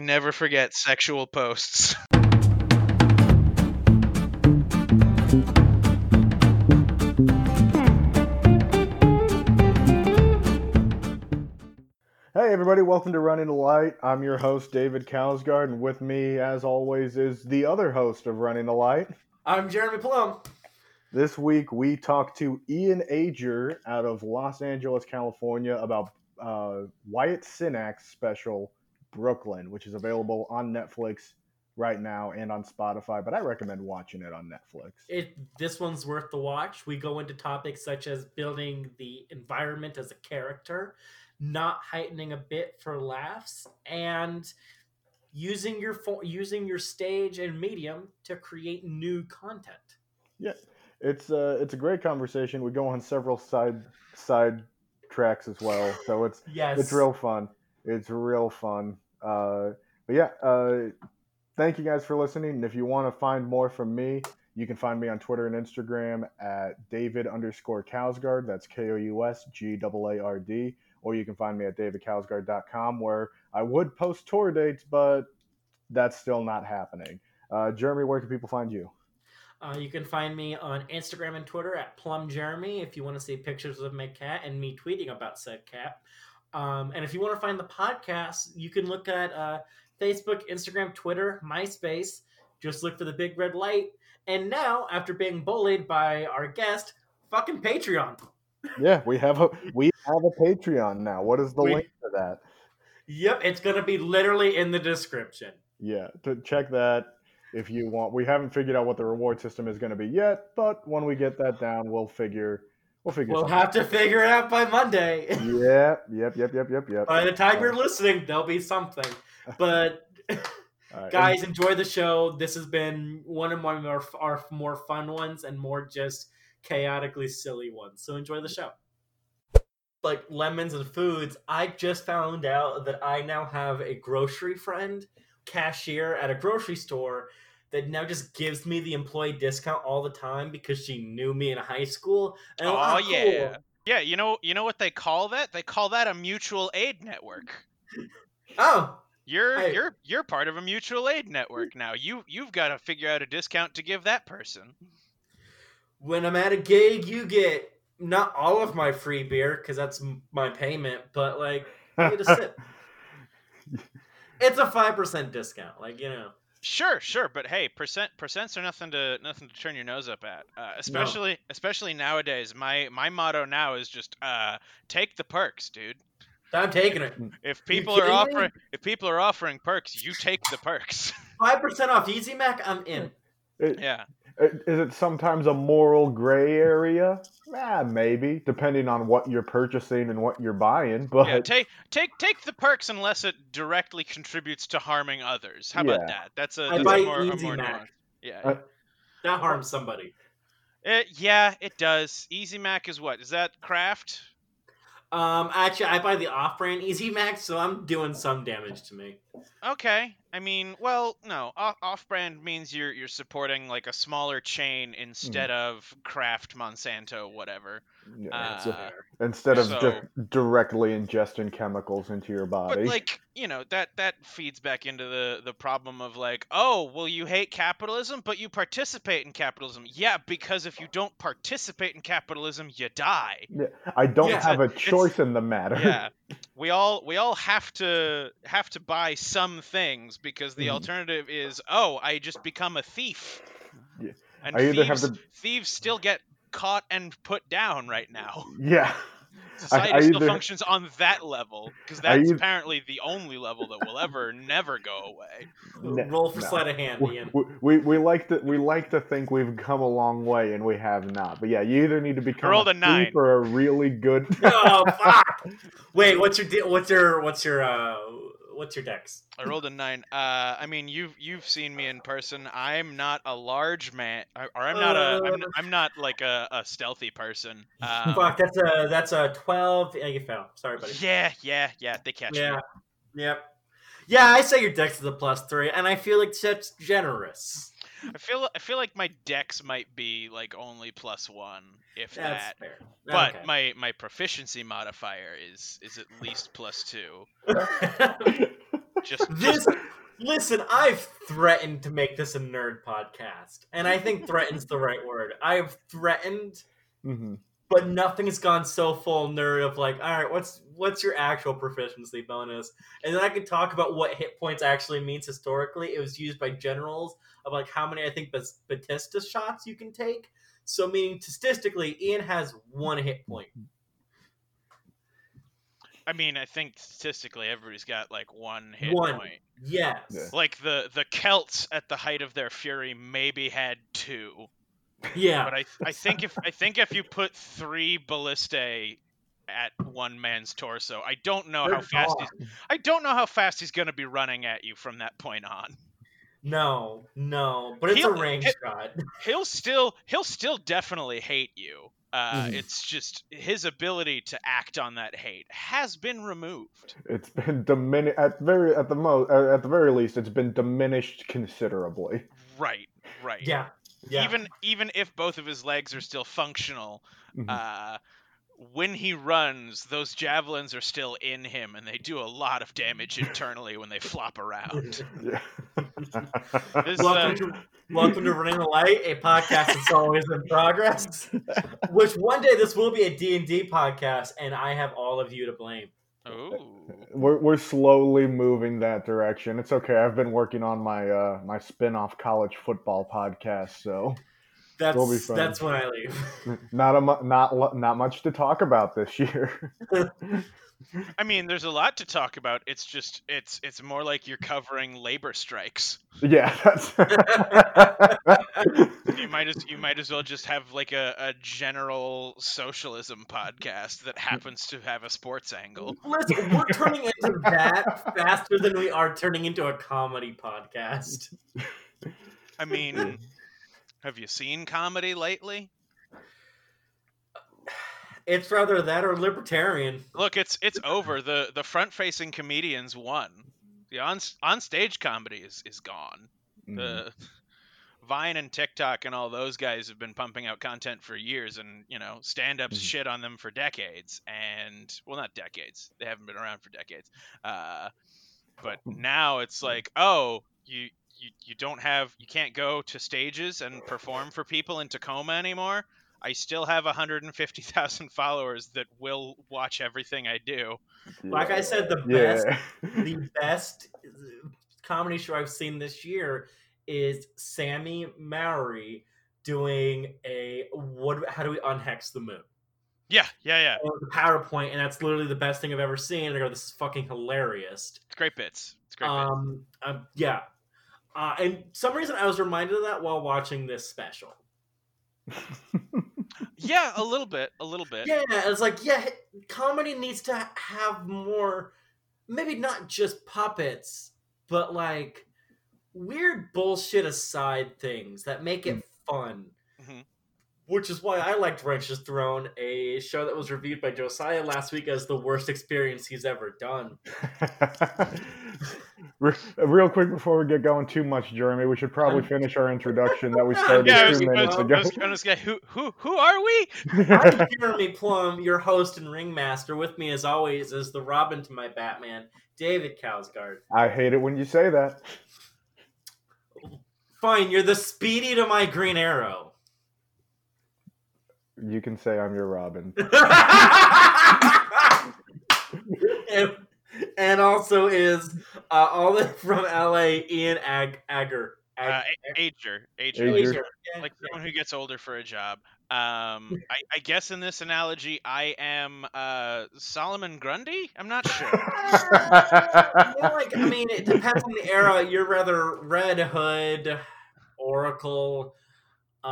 Never forget sexual posts. Hey everybody, welcome to Running the Light. I'm your host David Kousgaard, and with me, as always, is the other host of Running the Light. I'm Jeremy Plum. This week we talked to Ian Ager out of Los Angeles, California, about uh, Wyatt Cenac's special Brooklyn, which is available on Netflix right now and on Spotify. But I recommend watching it on Netflix. It this one's worth the watch. We go into topics such as building the environment as a character, not heightening a bit for laughs, and using your fo- using your stage and medium to create new content. Yeah, it's uh, it's a great conversation. We go on several side side tracks as well, so it's Yes, it's real fun. It's real fun. Uh, but yeah, uh, thank you guys for listening. And if you want to find more from me, you can find me on Twitter and Instagram at David underscore Kousgaard. That's K O U S G A A R D. Or you can find me at davidkousgaard.com where I would post tour dates, but that's still not happening. Uh, Jeremy, where can people find you? Uh, you can find me on Instagram and Twitter at Plum Jeremy if you want to see pictures of my cat and me tweeting about said cat. Um, and if you want to find the podcast, you can look at uh, Facebook, Instagram, Twitter, MySpace. Just look for the big red light. And now, after being bullied by our guest, fucking Patreon. Yeah, we have a we have a Patreon now. What is the We- link to that? Yep, it's gonna be literally in the description. Yeah, to check that if you want. We haven't figured out what the reward system is going to be yet, but when we get that down, we'll figure. We'll figure. We'll something have to figure it out by Monday. out. Yeah. Yep. Yep. Yep. Yep. Yep. by the time you're listening, there'll be something. But All right, guys enjoy the show this has been one of my more our more fun ones and more just chaotically silly ones so enjoy the show like lemons and foods i just found out that i now have a grocery friend cashier at a grocery store that now just gives me the employee discount all the time because she knew me in high school and Oh, "Ah, yeah. cool." Yeah, you know you know what they call that? They call that a mutual aid network. oh You're Hey. you're you're part of a mutual aid network now. You you've got to figure out a discount to give that person. when I'm at a gig, you get not all of my free beer because that's my payment, but like you get a sip. It's a five percent discount, like you know. Sure, sure, but hey, percent percents are nothing to nothing to turn your nose up at. Uh, especially especially nowadays. My my motto now is just uh, take the perks, dude. I'm taking it. If people are kidding me? offering if people are offering perks, you take the perks. Five percent off Easy Mac. I'm in. Yeah. Is it sometimes a moral gray area? Ah, maybe, depending on what you're purchasing and what you're buying. But Yeah, take take take the perks unless it directly contributes to harming others. How about that? That's a I that's buy a more, a Easy more Mac. nuance. Yeah. Uh, That harms somebody. It, yeah, it does. Easy Mac is what? Is that Kraft? Um, actually, I buy the off-brand Easy Mac, so I'm doing some damage to me. Okay. I mean, well, no. Off- Off-brand means you're you're supporting like a smaller chain instead of Kraft, Monsanto, whatever. yeah, Uh, fair. instead of so- just directly ingesting chemicals into your body. But like, you know, that that feeds back into the the problem of like, oh, well, you hate capitalism, but you participate in capitalism. Yeah, because if you don't participate in capitalism, you die. Yeah, I don't Yeah, have a it's- choice in the matter. Yeah, we all we all have to have to buy some things because the Mhm. alternative is, oh, I just become a thief. Yeah. And I thieves, to- thieves still get caught and put down right now. yeah. Society I still either- functions on that level because that's eith- apparently the only level that will ever never go away. Ne- Roll for no. sleight of hand, we, Ian. we, we, we like to we like to think we've come a long way and we have not. But yeah, you either need to become rolled a a nine. thief or a really good. oh fuck! Wait, what's your de- what's your what's your uh what's your dex? I rolled a nine. Uh, I mean, you've you've seen me in person. I'm not a large man, or I'm not a I'm, Uh. I'm not like a, a stealthy person. Um, Fuck, that's a that's a twelve. Yeah, you fell. Sorry, buddy. Yeah, yeah, yeah. They catch Yeah. me. Yep. Yeah, I say your dex is a plus three, and I feel like that's generous. I feel I feel like my dex might be like only plus one, if That's that. fair. But Okay. my my proficiency modifier is is at least plus two. Just this just Listen, I've threatened to make this a nerd podcast, and I think "threaten's" the right word. I've threatened, hmm but nothing has gone so full nerd of like, all right, what's what's your actual proficiency bonus? And then I could talk about what hit points actually means historically. It was used by generals of like how many I think ballista shots you can take. So meaning statistically, Ian has one hit point. I mean, I think statistically everybody's got like one hit One. point. Yes. Yeah. Like the the Celts at the height of their fury maybe had two, Yeah. but I I think if I think if you put three ballistae at one man's torso, I don't know They're how fast gone. he's I don't know how fast he's gonna be running at you from that point on. No, no, but it's a He'll- range he- shot. He'll still he'll still definitely hate you. Uh, Mhm. It's just his ability to act on that hate has been removed. It's been diminished at very at the most uh, at the very least. It's been diminished considerably. Right, right. Yeah, yeah. Even even if both of his legs are still functional, Mhm. uh, when he runs, those javelins are still in him, and they do a lot of damage internally when they flop around. Yeah. This, welcome uh, to welcome to Running the Light, a podcast that's always in progress. Which one day this will be a D and D podcast, and I have all of you to blame. Ooh. we're we're slowly moving that direction. It's okay. I've been working on my uh my spin-off college football podcast, so That's We'll be fine. that's when I leave. not a not not much to talk about this year. I mean, there's a lot to talk about. It's just it's it's more like you're covering labor strikes. yeah, that's You might as you might as well just have like a, a general socialism podcast that happens to have a sports angle. Listen, we're turning into that faster than we are turning into a comedy podcast. I mean, have you seen comedy lately? It's rather that or libertarian. Look, it's it's over. The the front facing comedians won. The on on stage comedy is is gone. Mm. The Vine and TikTok and all those guys have been pumping out content for years, and you know, stand ups Mhm. shit on them for decades. And well, not decades. They haven't been around for decades. Uh, but now it's like, oh, you. You, you don't have you can't go to stages and perform for people in Tacoma anymore. I still have 150,000 followers that will watch everything I do. Like I said, the best yeah. the best comedy show I've seen this year is Sammy Mowry doing a what? How do we unhex the moon? Yeah, yeah, yeah. It was a PowerPoint, and that's literally the best thing I've ever seen. And I go, "This is fucking hilarious." It's great bits. It's great bits. Um, um, yeah. Uh, and some reason I was reminded of that while watching this special. Yeah, a little bit, a little bit. Yeah, it's like yeah, comedy needs to have more, maybe not just puppets, but like weird bullshit aside things that make it fun. Which is why I liked Righteous Throne, a show that was reviewed by Josiah last week as the worst experience he's ever done. Real quick before we get going too much, Jeremy, we should probably finish our introduction that we started Yeah, I two was, I minutes was, ago. I was gonna who, who, who are we? I'm Jeremy Plum, your host and ringmaster. With me, as always, is the Robin to my Batman, David Kousgaard. I hate it when you say that. Fine, you're the Speedy to my Green Arrow. You can say I'm your Robin. and, and also is uh, all the from LA, Ian Ag- Agger. Uh, Ag- A- Ager, Ager, Ager. like, Ager. Yeah, like someone who gets older for a job. Um, I, I guess in this analogy, I am uh, Solomon Grundy. I'm not sure. More like, I mean, it depends on the era. You're rather Red Hood, Oracle. Um,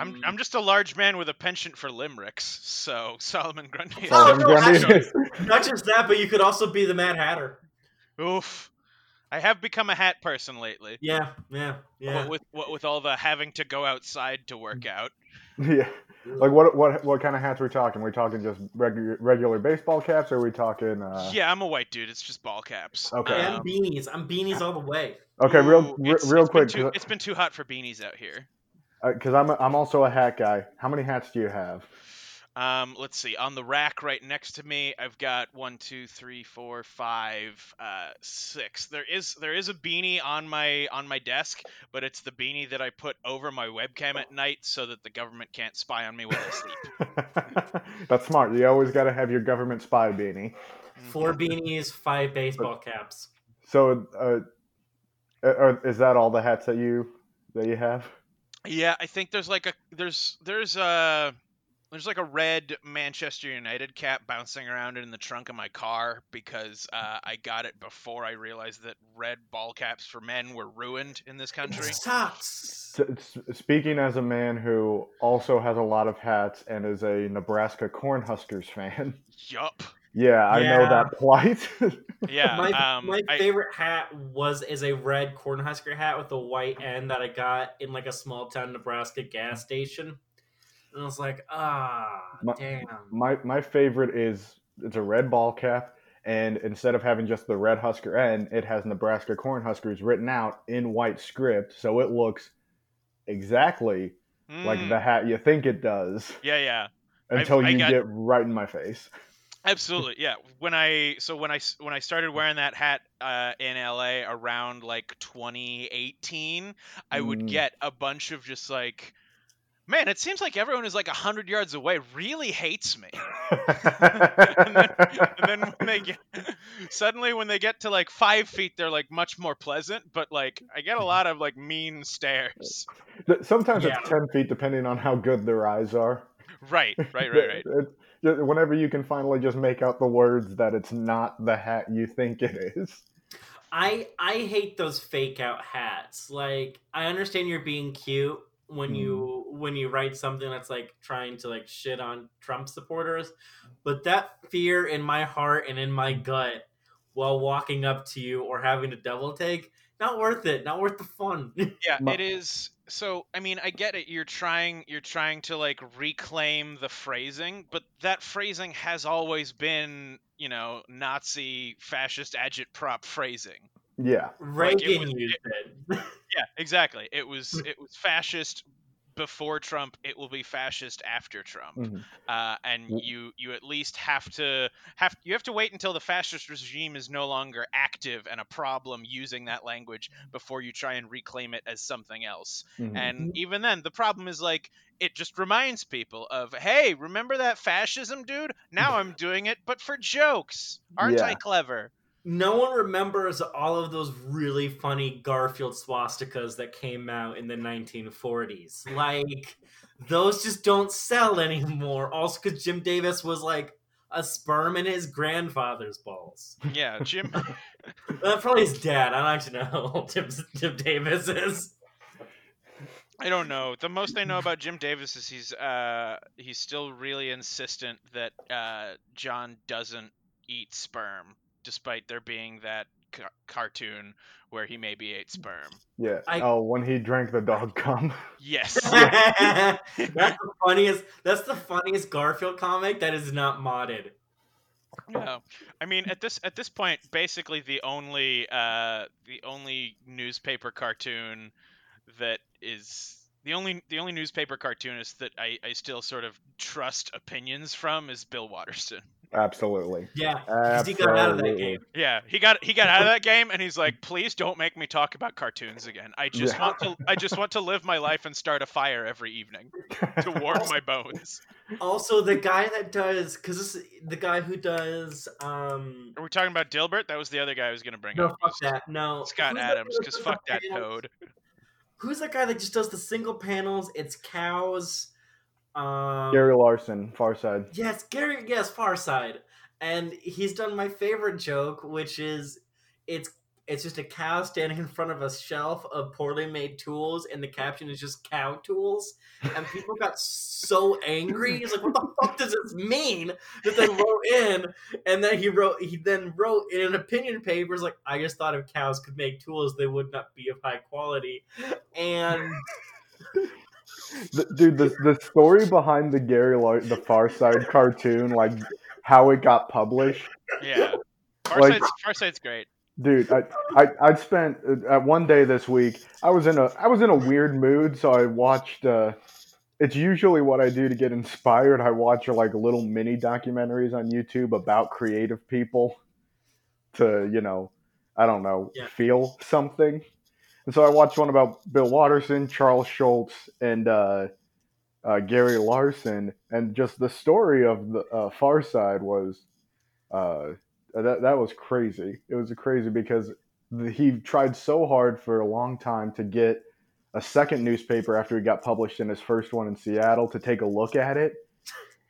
I'm, I'm just a large man with a penchant for limericks. So Solomon Grundy. is- Oh, Solomon no, Grundy. not just that, but you could also be the Mad Hatter. Oof. I have become a hat person lately. Yeah, yeah, yeah. What with what with all the having to go outside to work out. yeah. Like what what what kind of hats are we talking? we talking just regular regular baseball caps or are we talking uh yeah, I'm a white dude. It's just ball caps. Okay. I am Um, beanies. I'm beanies all the way. Okay, real ooh, it's- real it's been quick too- it's been too hot for beanies out here. Cuz I'm a, I'm also a hat guy. How many hats do you have? Um, let's see. On the rack right next to me, I've got one, two, three, four, five, uh, six. There is there is a beanie on my on my desk, but it's the beanie that I put over my webcam at night so that the government can't spy on me while I sleep. That's smart. You always got to have your government spy beanie. Four beanies, five baseball caps. So, uh, uh, is that all the hats that you that you have? Yeah, I think there's like a there's there's a there's like a red Manchester United cap bouncing around in the trunk of my car because uh, I got it before I realized that red ball caps for men were ruined in this country. It sucks. Speaking as a man who also has a lot of hats and is a Nebraska Cornhuskers fan, Yup. Yeah, I know that plight. Yeah. my um, my I- favorite hat was is a red Cornhusker hat with a white end that I got in like a small town Nebraska gas station. And I was like, ah, My- damn. my my favorite is it's a red ball cap, and instead of having just the red Husker end, it has Nebraska Cornhuskers written out in white script, so it looks exactly like Mm, the hat you think it does Yeah, yeah. I've- until I you got- get right in my face. Absolutely, yeah. When I so when I when I started wearing that hat uh, in LA around like 2018, I would Mm. get a bunch of just like, man, it seems like everyone is like hundred yards away really hates me. and, then, and then when they get suddenly when they get to like five feet, they're like much more pleasant. But like I get a lot of like mean stares. Sometimes Yeah. it's ten feet, depending on how good their eyes are. Right, right, right, right. It- it- whenever you can finally just make out the words that it's not the hat you think it is. I I hate those fake out hats. Like I understand you're being cute when you mm-hmm. when you write something that's like trying to like shit on Trump supporters, but that fear in my heart and in my gut while walking up to you or having a double take, not worth it. Not worth the fun. Yeah, it is. So, I mean, I get it. You're trying, you're trying to like reclaim the phrasing, but that phrasing has always been, you know, Nazi fascist agitprop phrasing. Yeah. Like, it Reagan was- used it. Yeah, exactly. It was, it was fascist before Trump. It will be fascist after Trump. Mhm. Uh, and W- you, you at least have to have, you have to wait until the fascist regime is no longer active and a problem using that language before you try and reclaim it as something else. Mhm. And even then, the problem is like it just reminds people of, hey, remember that fascism, dude? Now I'm doing it, but for jokes. Aren't I clever? No one remembers all of those really funny Garfield swastikas that came out in the 1940s. Like, those just don't sell anymore. Also, because Jim Davis was like a sperm in his grandfather's balls. Yeah, Jim. Uh, probably his dad. I don't actually know how old Jim, Jim Davis is. I don't know. The most I know about Jim Davis is he's uh he's still really insistent that uh John doesn't eat sperm, despite there being that ca- cartoon where he maybe ate sperm. Yeah. I- Oh, when he drank the dog cum. Yes. that's the funniest. That's the funniest Garfield comic that is not modded. No, I mean at this at this point, basically the only uh, the only newspaper cartoon that is the only the only newspaper cartoonist that I, I still sort of trust opinions from is Bill Watterson. Absolutely. Yeah, 'cause he got out of that game. Yeah, he got he got out of that game and he's like, please don't make me talk about cartoons again. I just Yeah. want to I just want to live my life and start a fire every evening to warm my bones. Also, the guy that does because this the guy who does um Are we talking about Dilbert? That was the other guy I was gonna bring no up. fuck that no Scott Who's Adams, because fuck that panels? code. Who's that guy that just does the single panels? It's cows. Um, Gary Larson, Far Side. Yes, Gary. Yes, Far Side, and he's done my favorite joke, which is it's it's just a cow standing in front of a shelf of poorly made tools, and the caption is just "cow tools," and people got so angry. He's like, "What the fuck does this mean?" That they wrote in, and then he wrote he then wrote in an opinion paper, "Is like I just thought if cows could make tools, they would not be of high quality," and. The, dude, the, the story behind the Gary Lar- the Far Side cartoon, like how it got published. Yeah. Like- Far Side's great. Dude, I, I I spent uh, one day this week. I was in a I was in a weird mood, so I watched uh, it's usually what I do to get inspired. I watch like little mini documentaries on YouTube about creative people to, you know, I don't know, Yeah. feel something. And so I watched one about Bill Watterson, Charles Schulz, and uh, uh, Gary Larson, and just the story of the uh, Far Side was uh, that that was crazy. It was crazy because he tried so hard for a long time to get a second newspaper after he got published in his first one in Seattle to take a look at it.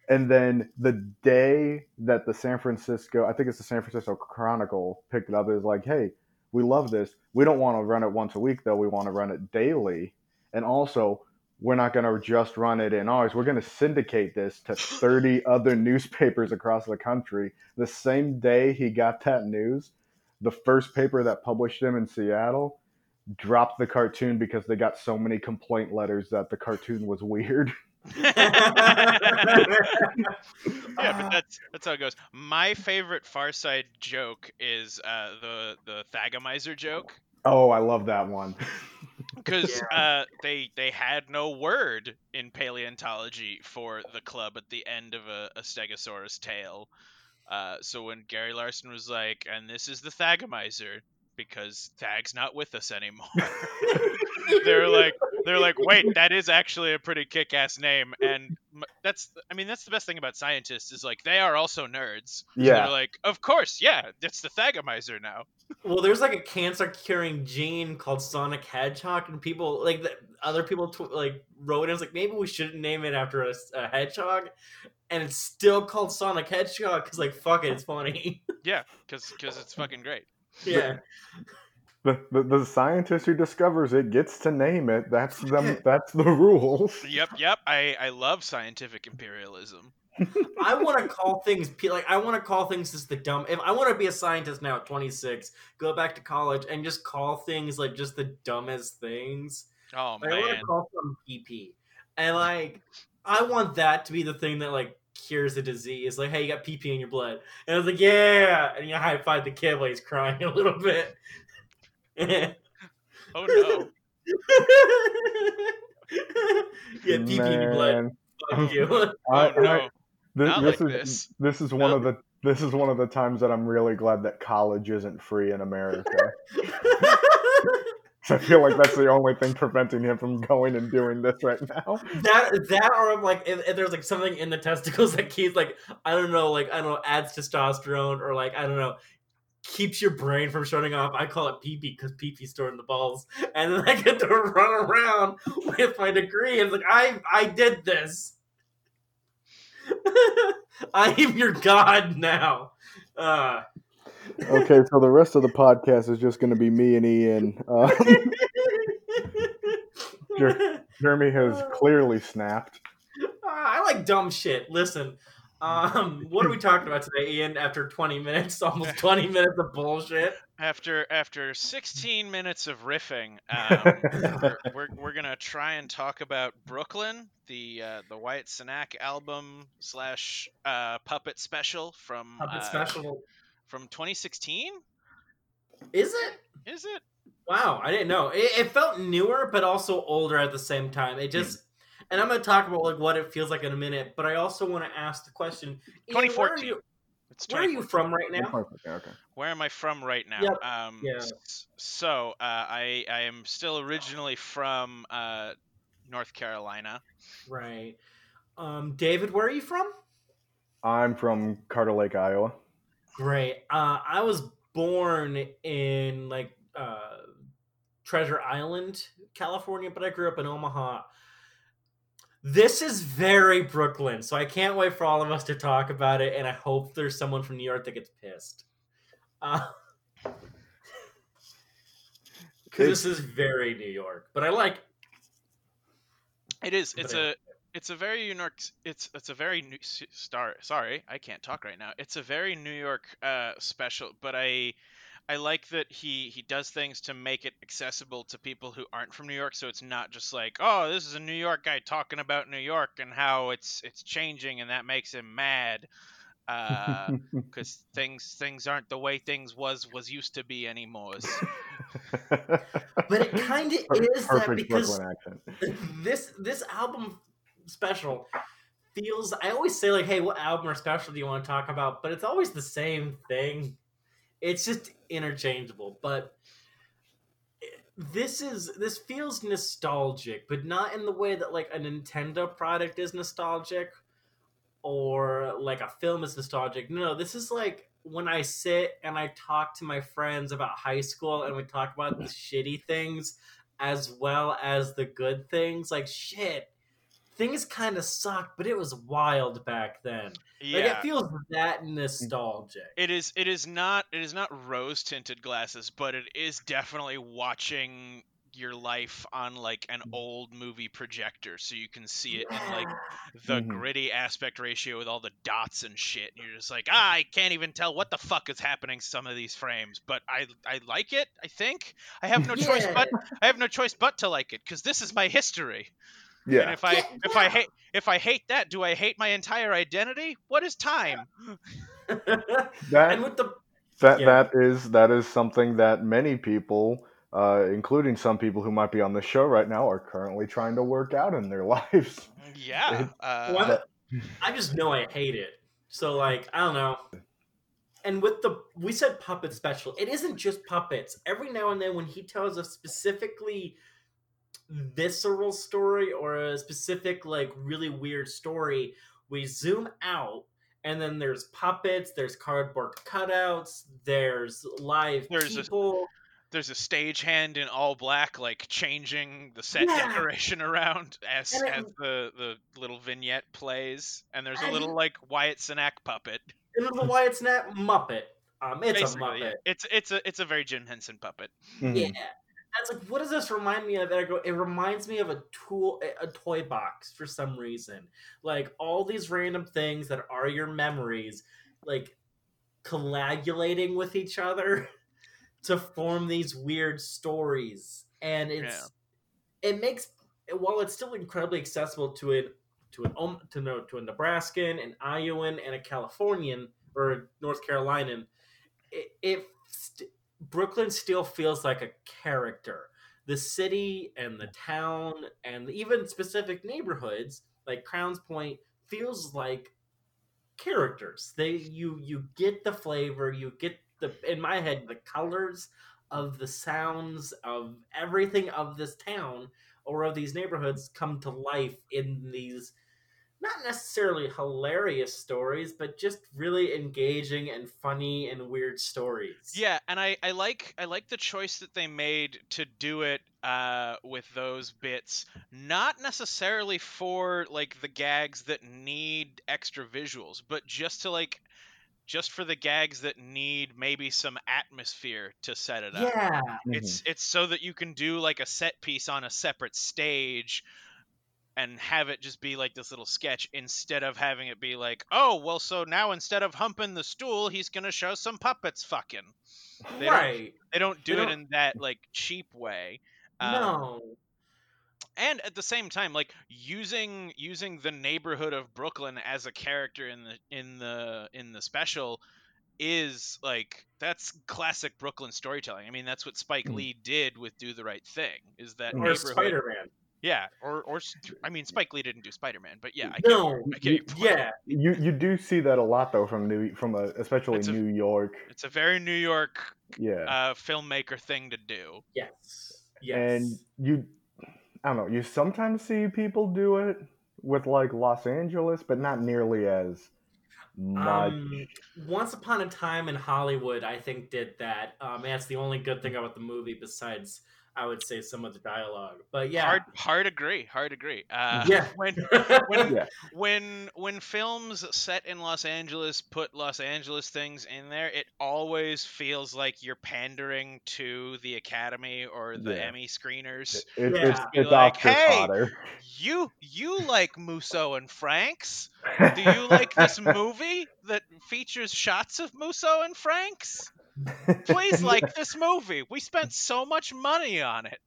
And then the day that the San Francisco, I think it's the San Francisco Chronicle, picked it up, it was like, hey, we love this. We don't want to run it once a week, though. We want to run it daily. And also, we're not going to just run it in ours. We're going to syndicate this to 30 other newspapers across the country. The same day he got that news, the first paper that published him in Seattle dropped the cartoon because they got so many complaint letters that the cartoon was weird. yeah, but that's that's how it goes. My favorite Far Side joke is uh, the the Thagomizer joke Oh, I love that one. because uh, they they had no word in paleontology for the club at the end of a, a Stegosaurus tail. Uh, so when Gary Larson was like, "And this is the Thagomizer," because Thag's not with us anymore. they're like they're like wait that is actually a pretty kick-ass name and that's i mean that's the best thing about scientists is like they are also nerds So Yeah. they're like of course yeah it's the thagomizer now Well, there's like a cancer curing gene called Sonic Hedgehog, and people like the, other people tw- like wrote in it's like maybe we shouldn't name it after a hedgehog, and it's still called Sonic Hedgehog because like fuck it, it's funny. yeah because because it's fucking great yeah, The, the, the scientist who discovers it gets to name it. That's them. That's the rules. yep yep i i love scientific imperialism I want to call things like I want to call things just the dumb. If I want to be a scientist now at 26, go back to college and just call things like just the dumbest things. oh Like, I want to call some PP, and like I want that to be the thing that like cures the disease. Like, hey, you got PP in your blood, and I was like, yeah, and you high five the kid while he's crying a little bit. oh no yeah, PP in your blood. Fuck you. oh I- I- no This, Not this like is this. this is one No. of the this is one of the times that I'm really glad that college isn't free in America. I feel like that's the only thing preventing him from going and doing this right now. that that or like if, if there's like something in the testicles that keeps like I don't know like I don't know adds testosterone or like I don't know keeps your brain from shutting off. I call it pee pee because pee pee stored in the balls, and then I get to run around with my degree. And like I I did this. I am your god now. Uh, Okay, so the rest of the podcast is just going to be me and Ian. Uh, Sure. Jeremy has clearly snapped. I like dumb shit. Listen, um, what are we talking about today, Ian? After 20 minutes, almost 20 minutes of bullshit. after after 16 minutes of riffing um, we're, we're, we're gonna try and talk about brooklyn the uh, the Wyatt Cenac album slash uh, puppet special from Puppet uh, special. From 2016 Is it? is it Wow, I didn't know. It, it felt newer, but also older at the same time. It just, and I'm gonna talk about like what it feels like in a minute. But I also want to ask the question: Ian, where are 2014. you, it's where are you from right now? Okay, okay. where am i from right now Yep, um yeah. so uh, i i am still originally from uh north carolina Right. Um, David, where are you from? I'm from Carter Lake, Iowa. Great. Uh, I was born in like uh, Treasure Island, California, but I grew up in Omaha. This is very Brooklyn, so I can't wait for all of us to talk about it, and I hope there's someone from New York that gets pissed. Uh, Because this is very New York, but I like. It is. It's anyway. a. It's a very New York. It's it's a very new star. Sorry, I can't talk right now. It's a very New York uh, special, but I, I like that he he does things to make it accessible to people who aren't from New York. So it's not just like, oh, this is a New York guy talking about New York and how it's it's changing and that makes him mad, because things things aren't the way things was was used to be anymore. But it kind of Per- is that because this this album special feels. I always say like, "Hey, what album or special do you want to talk about?" But it's always the same thing. It's just interchangeable. But this is this feels nostalgic, but not in the way that like a Nintendo product is nostalgic or like a film is nostalgic. No, this is like when I sit and I talk to my friends about high school and we talk about the shitty things as well as the good things. Like shit, things kind of sucked, but it was wild back then. Yeah. Like it feels that nostalgic. It is it is not it is not rose tinted glasses, but it is definitely watching your life on like an old movie projector so you can see it in like the Mhm. gritty aspect ratio with all the dots and shit and you're just like ah, i can't even tell what the fuck is happening some of these frames but i i like it i think i have no choice but i have no choice but to like it because this is my history and Yeah. if i Yeah, if i hate if i hate that do i hate my entire identity what is time That and with the that yeah. that is that is something that many people, uh, including some people who might be on the show right now, are currently trying to work out in their lives. yeah uh, Well, I just know I hate it. So like, I don't know. And with the we said puppet special, it isn't just puppets. Every now and then when he tells a specifically visceral story or a specific like really weird story, we zoom out and then there's puppets, there's cardboard cutouts, there's live There's a- people. there's a stagehand in all black like changing the set Yeah. decoration around as And it- as the the little vignette plays and there's a little like Wyatt Cenac puppet And the Wyatt Snap Muppet. Um, it's a Muppet. yeah. it's it's a it's a very Jim Henson puppet Mhm. Yeah. I was like, what does this remind me of? And I go, it reminds me of a tool, a toy box for some reason. Like all these random things that are your memories, like coagulating with each other to form these weird stories. And it's, it makes, while it's still incredibly accessible to it, to an to no to a Nebraskan, an Iowan, and a Californian or a North Carolinian, it, it Brooklyn still feels like a character. The city and the town and even specific neighborhoods like Crowns Point feels like characters. They you you get the flavor, you get the in my head the colors of the sounds of everything of this town or of these neighborhoods come to life in these not necessarily hilarious stories, but just really engaging and funny and weird stories. yeah and I I like I like the choice that they made to do it uh with those bits not necessarily for like the gags that need extra visuals but just to like just for the gags that need maybe some atmosphere to set it up Yeah. it's it's so that you can do like a set piece on a separate stage and have it just be like this little sketch instead of having it be like oh well so now instead of humping the stool he's gonna show some puppets fucking They don't- right. they don't do They it don't- in that like cheap way Um, no. and at the same time like using using the neighborhood of brooklyn as a character in the in the in the special is like that's classic brooklyn storytelling i mean that's what spike Mm. lee did with do the right thing is that Or Or Spider Man. Yeah or or s- i mean spike lee didn't do spider-man but yeah i No. get, I get your. Yeah. You you do see that a lot though from New from a, especially It's a- New York. it's a very new york Yeah. uh filmmaker thing to do Yes. Yes. and you i don't know you sometimes see people do it with like los angeles but not nearly as much Um, Once Upon a Time in Hollywood, I think did that. Um, that's the only good thing about the movie, besides I would say some of the dialogue. But yeah, hard hard agree hard agree uh Yeah. when when Yeah. when when films set in Los Angeles put Los Angeles things in there, it always feels like you're pandering to the Academy or the Yeah. Emmy screeners. it, Yeah. it's it's like, "Hey, fodder You you like Musso and Franks? Do you like this movie that features shots of Musso and Franks? Please like this movie. We spent so much money on it.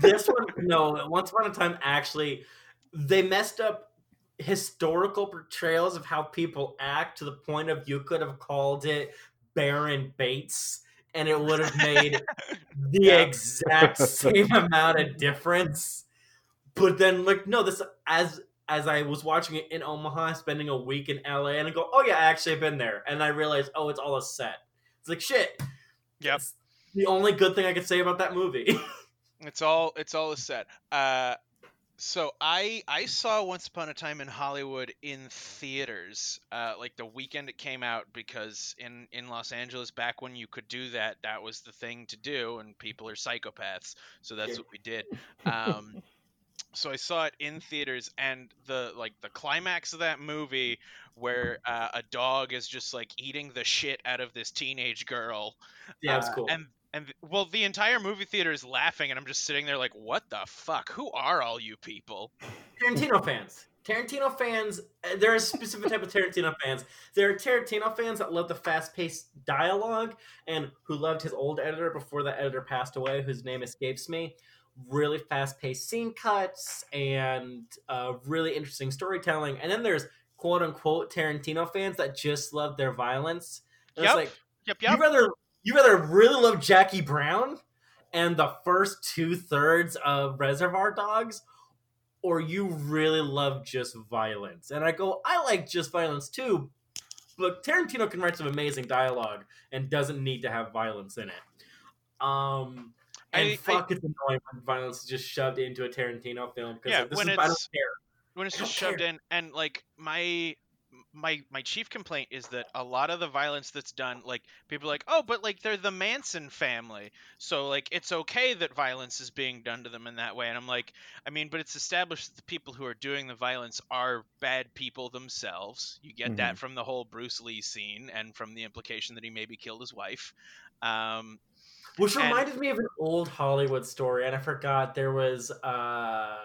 this one, no. Once Upon a Time, actually, they messed up historical portrayals of how people act to the point of you could have called it Baron Bates, and it would have made the exact same amount of difference. But then, like, no, this as as I was watching it in Omaha, spending a week in LA, and I go, "Oh yeah, I actually have been there," and I realized, "Oh, it's all a set." It's like shit. Yep. It's the only good thing I could say about that movie. It's all it's all a set. Uh, so I I saw Once Upon a Time in Hollywood in theaters, uh, like the weekend it came out, because in in Los Angeles back when you could do that, that was the thing to do, and people are psychopaths, so that's what we did. Um, so I saw it in theaters, and the like the climax of that movie, where uh, a dog is just like eating the shit out of this teenage girl, yeah, it's uh, cool. And and well, the entire movie theater is laughing, and I'm just sitting there like, "What the fuck? Who are all you people?" Tarantino fans. Tarantino fans, uh, there are a specific type of Tarantino fans. There are Tarantino fans that love the fast paced dialogue and who loved his old editor before the editor passed away, whose name escapes me. Really fast paced scene cuts and uh, really interesting storytelling. And then there's quote unquote Tarantino fans that just love their violence. And Yep. It's like, Yep, you rather you rather really love Jackie Brown and the first two thirds of Reservoir Dogs, or you really love just violence. And I go, I like just violence too, but Tarantino can write some amazing dialogue and doesn't need to have violence in it. Um, and I- I- fuck, it's annoying when violence is just shoved into a Tarantino film because Yeah, like, this when is, I it's- care. when it's just don't shoved in and like my my my chief complaint is that a lot of the violence that's done like people are like oh but like they're the manson family. So like it's okay that violence is being done to them in that way and i'm like i mean but it's established that the people who are doing the violence are bad people themselves. You get that from the whole bruce lee scene and from the implication that he maybe killed his wife. Um Which And- reminded me of an old Hollywood story, and I forgot there was. Uh,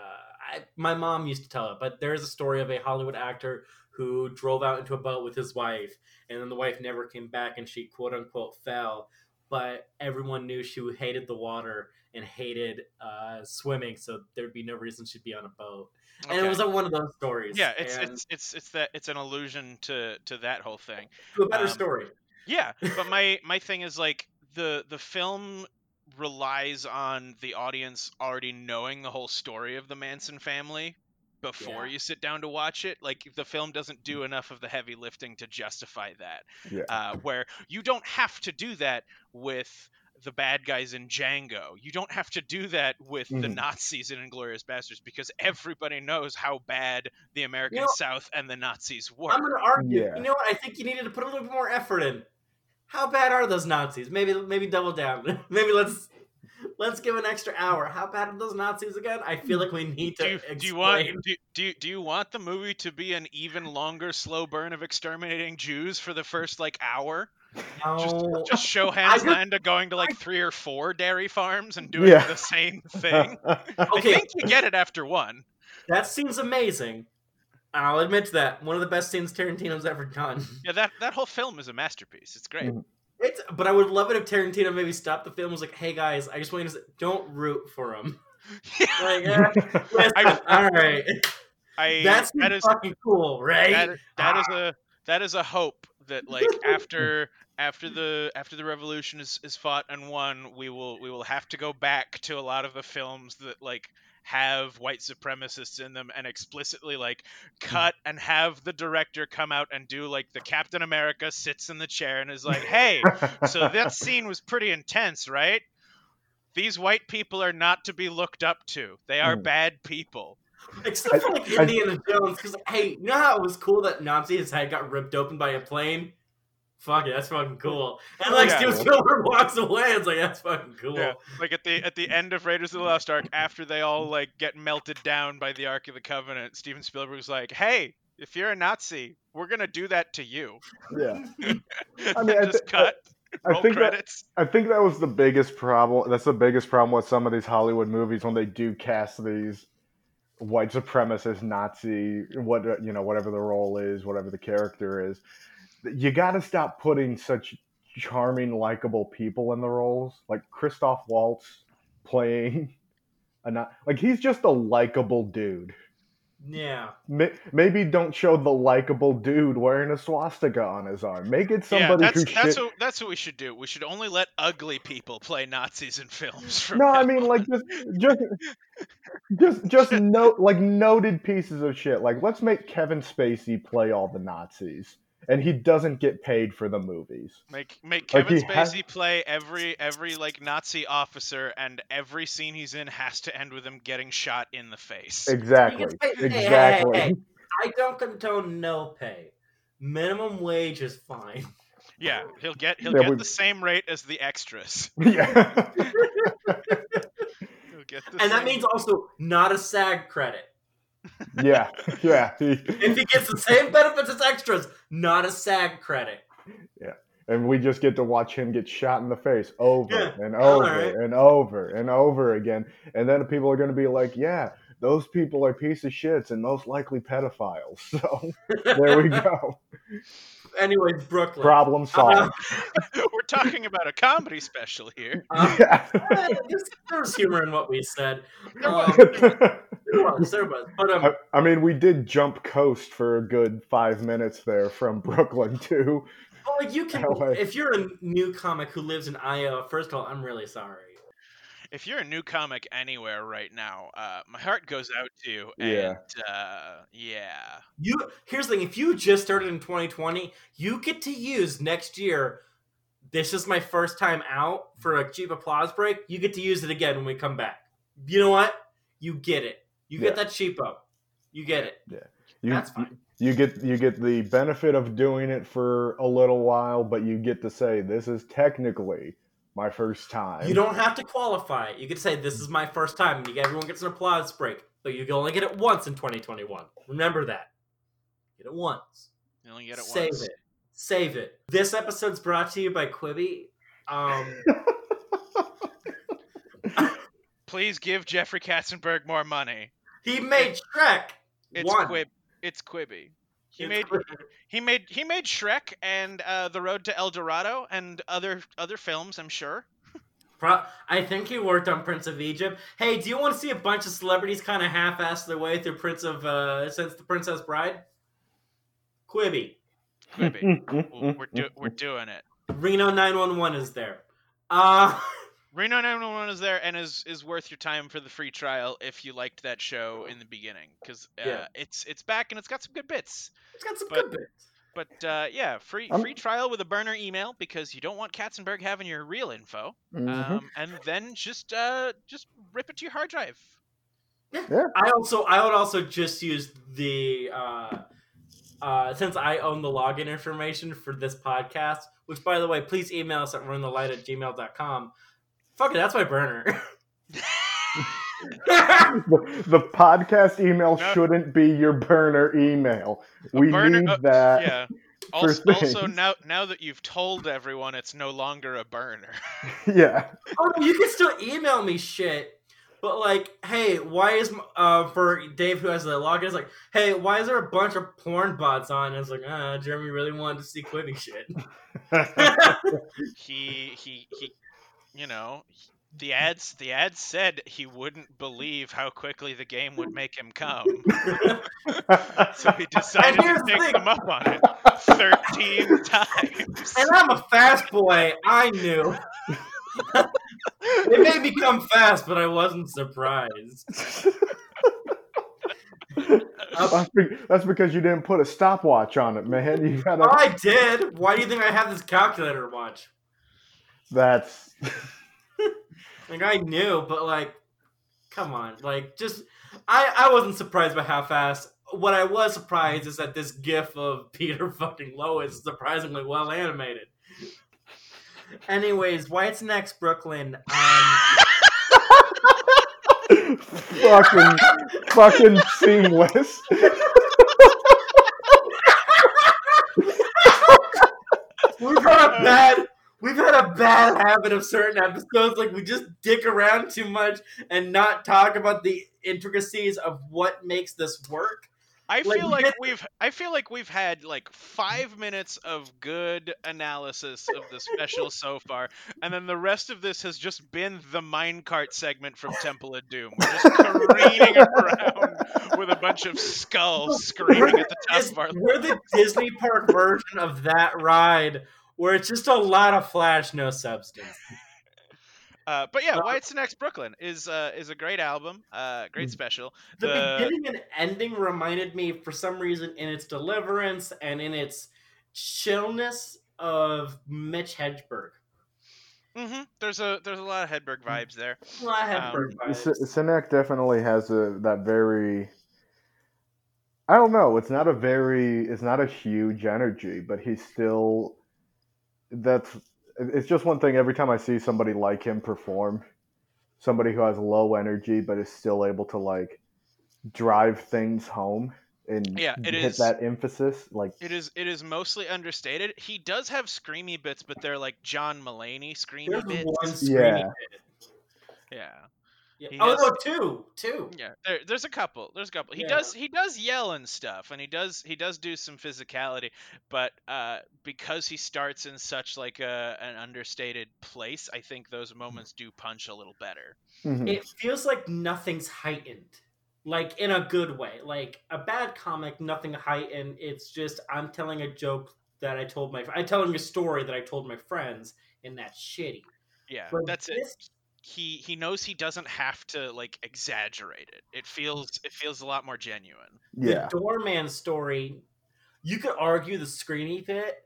I, my mom used to tell it, but there's a story of a Hollywood actor who drove out into a boat with his wife, and then the wife never came back, and she quote unquote fell. But everyone knew she hated the water and hated uh, swimming, so there'd be no reason she'd be on a boat. And it was like one of those stories. yeah it's and it's it's it's that it's an allusion to to that whole thing to a better um, story. Yeah, but my my thing is like the the film relies on the audience already knowing the whole story of the Manson family before Yeah. you sit down to watch it. Like the film doesn't do enough of the heavy lifting to justify that. Yeah. Uh, where you don't have to do that with the bad guys in Django. You don't have to do that with the Mhm. Nazis in Inglourious Basterds because everybody knows how bad the American know- South and the Nazis were. I'm going to argue. Yeah. You know what? I think you needed to put a little bit more effort in. How bad are those Nazis? Maybe maybe double down. maybe let's let's give an extra hour. How bad are those Nazis again? I feel like we need to. do you, do you want do, do, you, do you want the movie to be an even longer slow burn of exterminating Jews for the first like hour? No. Just show Hans just- Landa going to like three or four dairy farms and doing Yeah. the same thing. I think you get it after one. that seems amazing. I'll admit to that. One of the best scenes Tarantino's ever done. Yeah, that that whole film is a masterpiece. It's great. Mhm. It's, but I would love it if Tarantino maybe stopped the film and was like, "Hey guys, I just want you to say, don't root for him." like, listen, I- all right, I that's that is fucking cool, right? that, that is a that is a hope that like after after the after the revolution is, is fought and won we will we will have to go back to a lot of the films that like have white supremacists in them and explicitly like cut and have the director come out and do like the Captain America sits in the chair and is like, "Hey, so that scene was pretty intense, right? These white people are not to be looked up to. They are Mm. bad people." Except for like I- Indiana Jones, because hey, you know how it was cool that Nazi's head got ripped open by a plane? Fuck it, that's fucking cool. And like Yeah. Steven Spielberg walks away, it's like that's fucking cool. Yeah, like at the at the end of Raiders of the Lost Ark, after they all like get melted down by the Ark of the Covenant, Steven Spielberg's like, "Hey, if you're a Nazi, we're gonna do that to you." yeah. I And mean, I just cut. I roll think that credits. I think that was the biggest problem. That's the biggest problem with some of these Hollywood movies when they do cast these white supremacist Nazi, what you know, whatever the role is, whatever the character is. You got to stop putting such charming, likable people in the roles, like Christoph Waltz playing a not like he's just a likable dude. Yeah. Maybe don't show the likable dude wearing a swastika on his arm. Make it yeah, somebody that's who that's shit. what that's what we should do. We should only let ugly people play Nazis in films. No, I mean on. like just just just just note like noted pieces of shit. Like let's make Kevin Spacey play all the Nazis, and he doesn't get paid for the movies. Make make Like, Kevin he has- Spacey play every every like Nazi officer, and every scene he's in has to end with him getting shot in the face. Exactly. Hey, hey, hey, hey, Exactly. I don't condone no pay. Minimum wage is fine. Yeah, he'll get he'll Yeah, get we- the same rate as the extras. Yeah. He'll get the And that means also not a SAG credit. Yeah. Yeah. If he gets the same benefits as extras, not a SAG credit. Yeah, and we just get to watch him get shot in the face over Yeah, and over right. and over and over again. And then people are going to be like, yeah, those people are piece of shits and most likely pedophiles. So there we go. Anyways, Brooklyn. Problem solved. We're talking about a comedy special here. Um, Yeah. there's, there's humor in what we said. There Um, there was, there was. But um, I, I mean, we did jump coast for a good five minutes there from Brooklyn to well, like you can, LA. if you're a new comic who lives in Iowa, first of all, I'm really sorry. If you're a new comic anywhere right now, uh, my heart goes out to you. Yeah. Uh, yeah. You here's the thing: if you just started in 2020, you get to use next year. This is my first time out for a cheap applause break. You get to use it again when we come back. You know what? You get it. You get Yeah. that cheapo. You get it. you. That's fine. You get you get the benefit of doing it for a little while, but you get to say this is technically my first time. You don't have to qualify. You can say this is my first time, and you get, everyone gets an applause break. But you can only get it once in 2021. Remember that. Get it once. You only get it Save once. Save it. Save it. This episode's brought to you by Quibi. Um, Please give Jeffrey Katzenberg more money. he made Shrek. It's one. Quib. It's Quibi. He It's made Quibi. he made he made Shrek and uh, The Road to El Dorado and other other films. I'm sure. Pro- I think he worked on Prince of Egypt. Hey, do you want to see a bunch of celebrities kind of half-ass their way through Prince of uh, since the Princess Bride? Quibby. Quibi. We're- we're do, we're doing it. Reno 911 is there. Uh, Reno 911 is there and is is worth your time for the free trial if you liked that show in the beginning because uh, Yeah. it's it's back and it's got some good bits. it's got some But- good bits. But uh, yeah, free I'm- free trial with a burner email because you don't want Katzenberg having your real info. Mhm. Um, and then just uh, just rip it to your hard drive. Yeah. I also I would also just use the uh, uh, since I own the login information for this podcast, which by the way, please email us at runthelight at gmail.com. Fuck it, that's my burner. the, the podcast email No. shouldn't be your burner email. We burner- need uh, that. yeah. Also, also now now that you've told everyone, it's no longer a burner. Yeah. oh, you can still email me shit. But like, hey, why is uh for Dave who has the login? It's like, hey, why is there a bunch of porn bots on? And it's like, ah, Jeremy really wanted to see Quibi shit. he he he, you know. The ads the ads said he wouldn't believe how quickly the game would make him come. So he decided to take thing. them up on it 13 times. and I'm a fast boy. I knew. it may become fast, but I wasn't surprised. that's, that's because you didn't put a stopwatch on it, man. You gotta. I did. Why do you think I have this calculator watch? That's. Like I knew, but like, come on, like just I I wasn't surprised by how fast. What I was surprised is that this GIF of Peter fucking Lois is surprisingly well animated. Anyways, Wyatt Cenac's Brooklyn. Um, fucking, fucking seamless. we've had a bad we've had a bad habit of certain episodes like we just dick around too much and not talk about the intricacies of what makes this work I Like, feel like we've I feel like we've had like five minutes of good analysis of the special so far, and then the rest of this has just been the minecart segment from Temple of Doom. We're just careening around with a bunch of skulls screaming at the top Dis- of our we're the Disney Park version of that ride, where it's just a lot of flash, no substance. Uh, but yeah, Uh, Wyatt Cenac's Brooklyn is uh, is a great album, uh, great Mm. special. The, The- beginning and ending reminded me, for some reason, in its deliverance and in its chillness of Mitch Hedberg. hmm There's a there's a lot of Hedberg Mm. vibes there. A lot of Um, Hedberg S- vibes. Cenac definitely has a that very. I don't know. It's not a very. It's not a huge energy, but he's still. That's. It's just one thing. Every time I see somebody like him perform, somebody who has low energy but is still able to like drive things home and Yeah, it hit is- that emphasis, like It is it is mostly understated. He does have screamy bits, but they're like John Mulaney screamy bits. one screaming Yeah. bit. Yeah. Yeah. He Oh has- no, two, two. Yeah, there, there's a couple. There's a couple. He Yeah. does he does yell and stuff, and he does he does do some physicality, but uh, because he starts in such like a an understated place, I think those moments do punch a little better. mhm. It feels like nothing's heightened, like in a good way. Like a bad comic, nothing heightened. It's just I'm telling a joke that I told my I'm telling a story that I told my friends, and that's shitty. Yeah, But that's it. This- He he knows he doesn't have to like exaggerate it. It feels it feels a lot more genuine. yeah. The doorman story, you could argue the screamy bit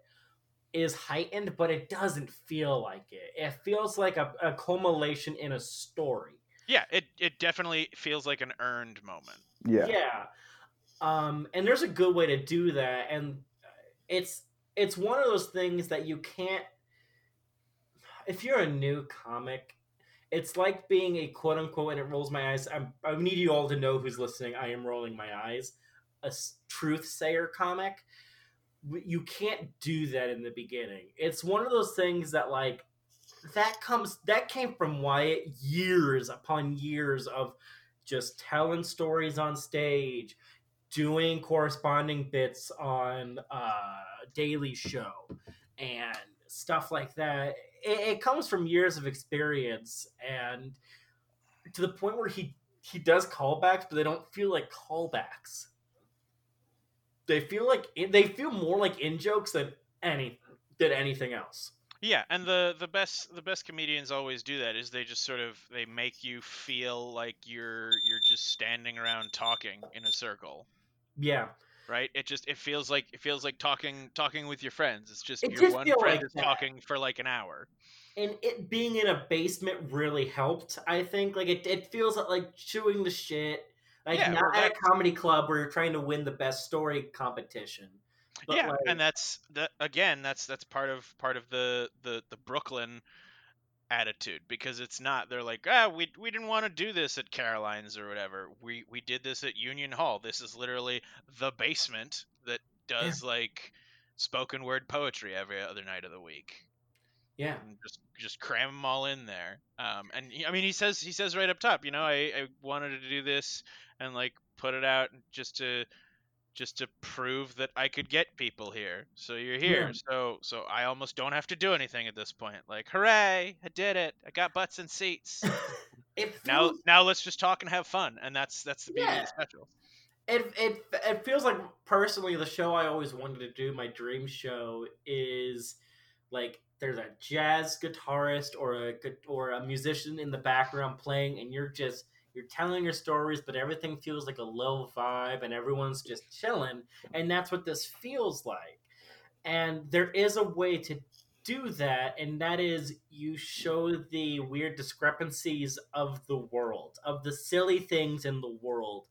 is heightened, but it doesn't feel like it. It feels like a, a culmination in a story. Yeah, it it definitely feels like an earned moment. Yeah. Yeah. Um, and there's a good way to do that, and it's it's one of those things that you can't. If you're a new comic, it's like being a quote unquote, and it rolls my eyes. I'm, I need you all to know who's listening. I am rolling my eyes. A truth sayer comic. You can't do that in the beginning. It's one of those things that like that comes that came from Wyatt years upon years of just telling stories on stage, doing corresponding bits on uh, Daily Show, and stuff like that. It, it comes from years of experience, and to the point where he he does callbacks, but they don't feel like callbacks. They feel like they feel more like in jokes than any than anything else. Yeah, and the the best the best comedians always do that is they just sort of they make you feel like you're you're just standing around talking in a circle, Yeah, right? It just it feels like it feels like talking talking with your friends. It's just It your one friend like is that. talking for like an hour. and it being in a basement really helped. I think like it, it feels like chewing the shit. Like Yeah, not well, at a comedy club where you're trying to win the best story competition. But, yeah, like- and that's that again. That's that's part of part of the the the Brooklyn attitude because it's not. They're like, ah, we we didn't want to do this at Caroline's or whatever. We we did this at Union Hall. This is literally the basement that does like spoken word poetry every other night of the week. Yeah, and just just cram them all in there. Um, and he, I mean, he says he says right up top, you know, I, I wanted to do this and like put it out just to just to prove that I could get people here. So you're here. Yeah. So so I almost don't have to do anything at this point. Like, hooray! I did it. I got butts and seats. it now feels now let's just talk and have fun. And that's that's the beauty Yeah. of the special. it, it it feels like personally the show I always wanted to do, my dream show, is like there's a jazz guitarist or a or a musician in the background playing, and you're just you're telling your stories, but everything feels like a low vibe, and everyone's just chilling, and that's what this feels like. And there is a way to do that, and that is you show the weird discrepancies of the world, of the silly things in the world.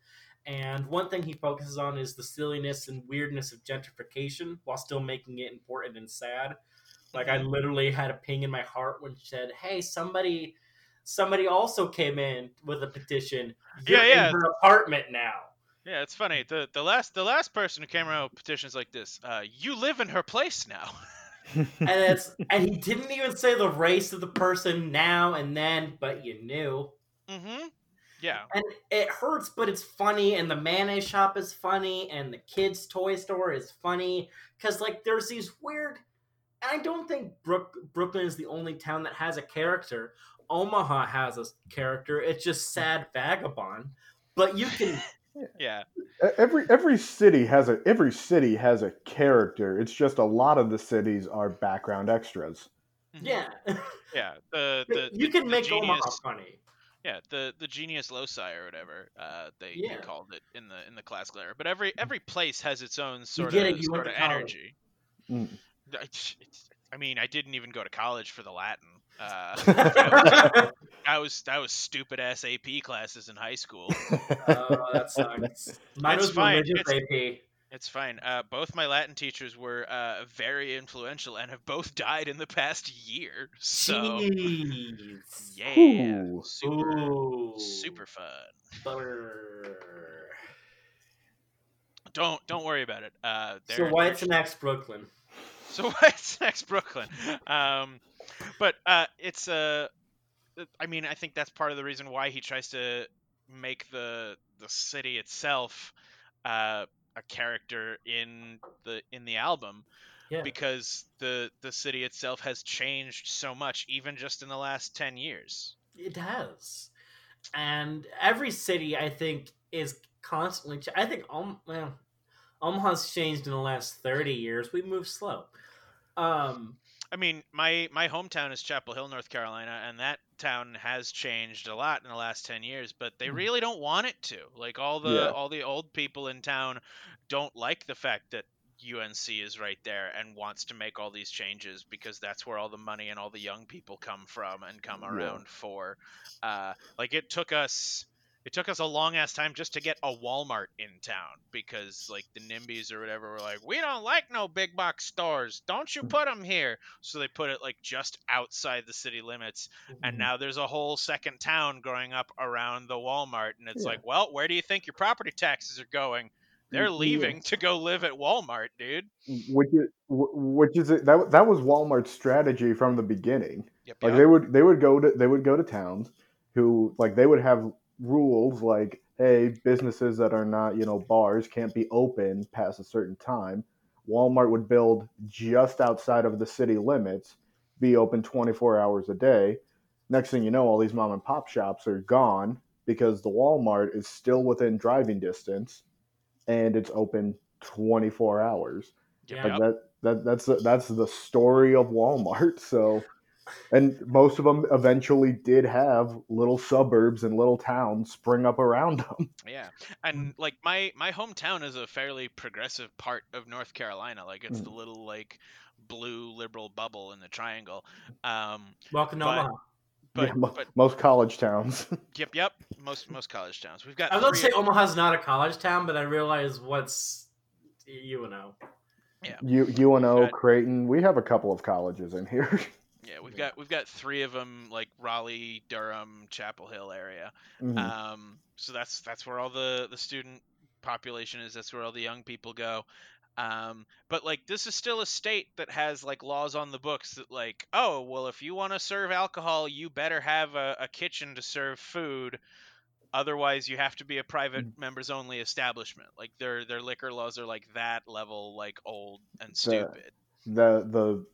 And one thing he focuses on is the silliness and weirdness of gentrification while still making it important and sad. Like I mm-hmm. literally had a ping in my heart when she said, "Hey, somebody, somebody also came in with a petition. You're Yeah, yeah. in her apartment now." Yeah, it's funny. The the last the last person who came around with petitions like this, uh, you live in her place now. And it's and he didn't even say the race of the person now and then, but you knew. mm-hmm. Yeah. and it hurts, but it's funny, and the mayonnaise shop is funny, and the kids' toy store is funny because like there's these weird. I don't think Brook, Brooklyn is the only town that has a character. Omaha has a character. It's just sad vagabond, but you can. Yeah. Every every city has a every city has a character. It's just a lot of the cities are background extras. Mhm. yeah, Yeah. The the you the- can the make Omaha genius, funny. Yeah, the the genius loci or whatever uh, they, they called it in the in the classical era. But every every place has its own sort get of it, you sort of energy. Mm. I- I mean, I didn't even go to college for the Latin. Uh, I was I was stupid ass AP classes in high school. Oh, that sucks. Mine It's was fine, religious it's- AP. It's fine. Uh, both my Latin teachers were uh, very influential and have both died in the past year. So Jeez. yeah, Ooh. super Ooh. super fun. Brr. Don't don't worry about it. Uh, So they're- why they're it's next Brooklyn? So why what's next, Brooklyn? Um, but uh, it's a. Uh, I mean, I think that's part of the reason why he tries to make the the city itself uh, a character in the in the album Yeah. because the the city itself has changed so much, even just in the last ten years. It has, and every city I think is constantly. Ch- I think um, well, Omaha's changed in the last thirty years. We move slow. Um, I mean, my my hometown is Chapel Hill, North Carolina, and that town has changed a lot in the last 10 years, but they Mm. really don't want it to. Like all the Yeah. all the old people in town don't like the fact that UNC is right there and wants to make all these changes because that's where all the money and all the young people come from and come Yeah. around for. Uh, like it took us it took us a long ass time just to get a Walmart in town because like the NIMBYs or whatever were like, we don't like no big box stores. Don't you put them here? So they put it like just outside the city limits, and Mhm. now there's a whole second town growing up around the Walmart, and it's Yeah. like, well, where do you think your property taxes are going? They're Yeah. leaving to go live at Walmart, dude. which is which is that that was Walmart's strategy from the beginning. Yep. Like yep. they would they would go to they would go to towns who like they would have rules like hey businesses that are not you know bars can't be open past a certain time. Walmart would build just outside of the city limits, be open 24 hours a day. Next thing you know, all these mom and pop shops are gone because the Walmart is still within driving distance and it's open 24 hours. Yep, Like that that that's the, that's the story of Walmart. So, and most of them eventually did have little suburbs and little towns spring up around them. Yeah, and like my my hometown is a fairly progressive part of North Carolina. Like it's Mm. the little like blue liberal bubble in the triangle. Um, welcome to but- Omaha. but Yeah, mo- but most college towns. yep, yep. Most most college towns. We've got. I was about to three- say Omaha's not a college town, but I realize what's UNO. U, UNO, Got- Creighton. We have a couple of colleges in here. Yeah, we've got we've got three of them like Raleigh, Durham, Chapel Hill area. Mhm. Um, so that's that's where all the the student population is. That's where all the young people go. Um, but like this is still a state that has like laws on the books that like, oh well, if you want to serve alcohol, you better have a, a kitchen to serve food. Otherwise, you have to be a private Mm. members only establishment. Like their their liquor laws are like that level, like old and stupid. the the w-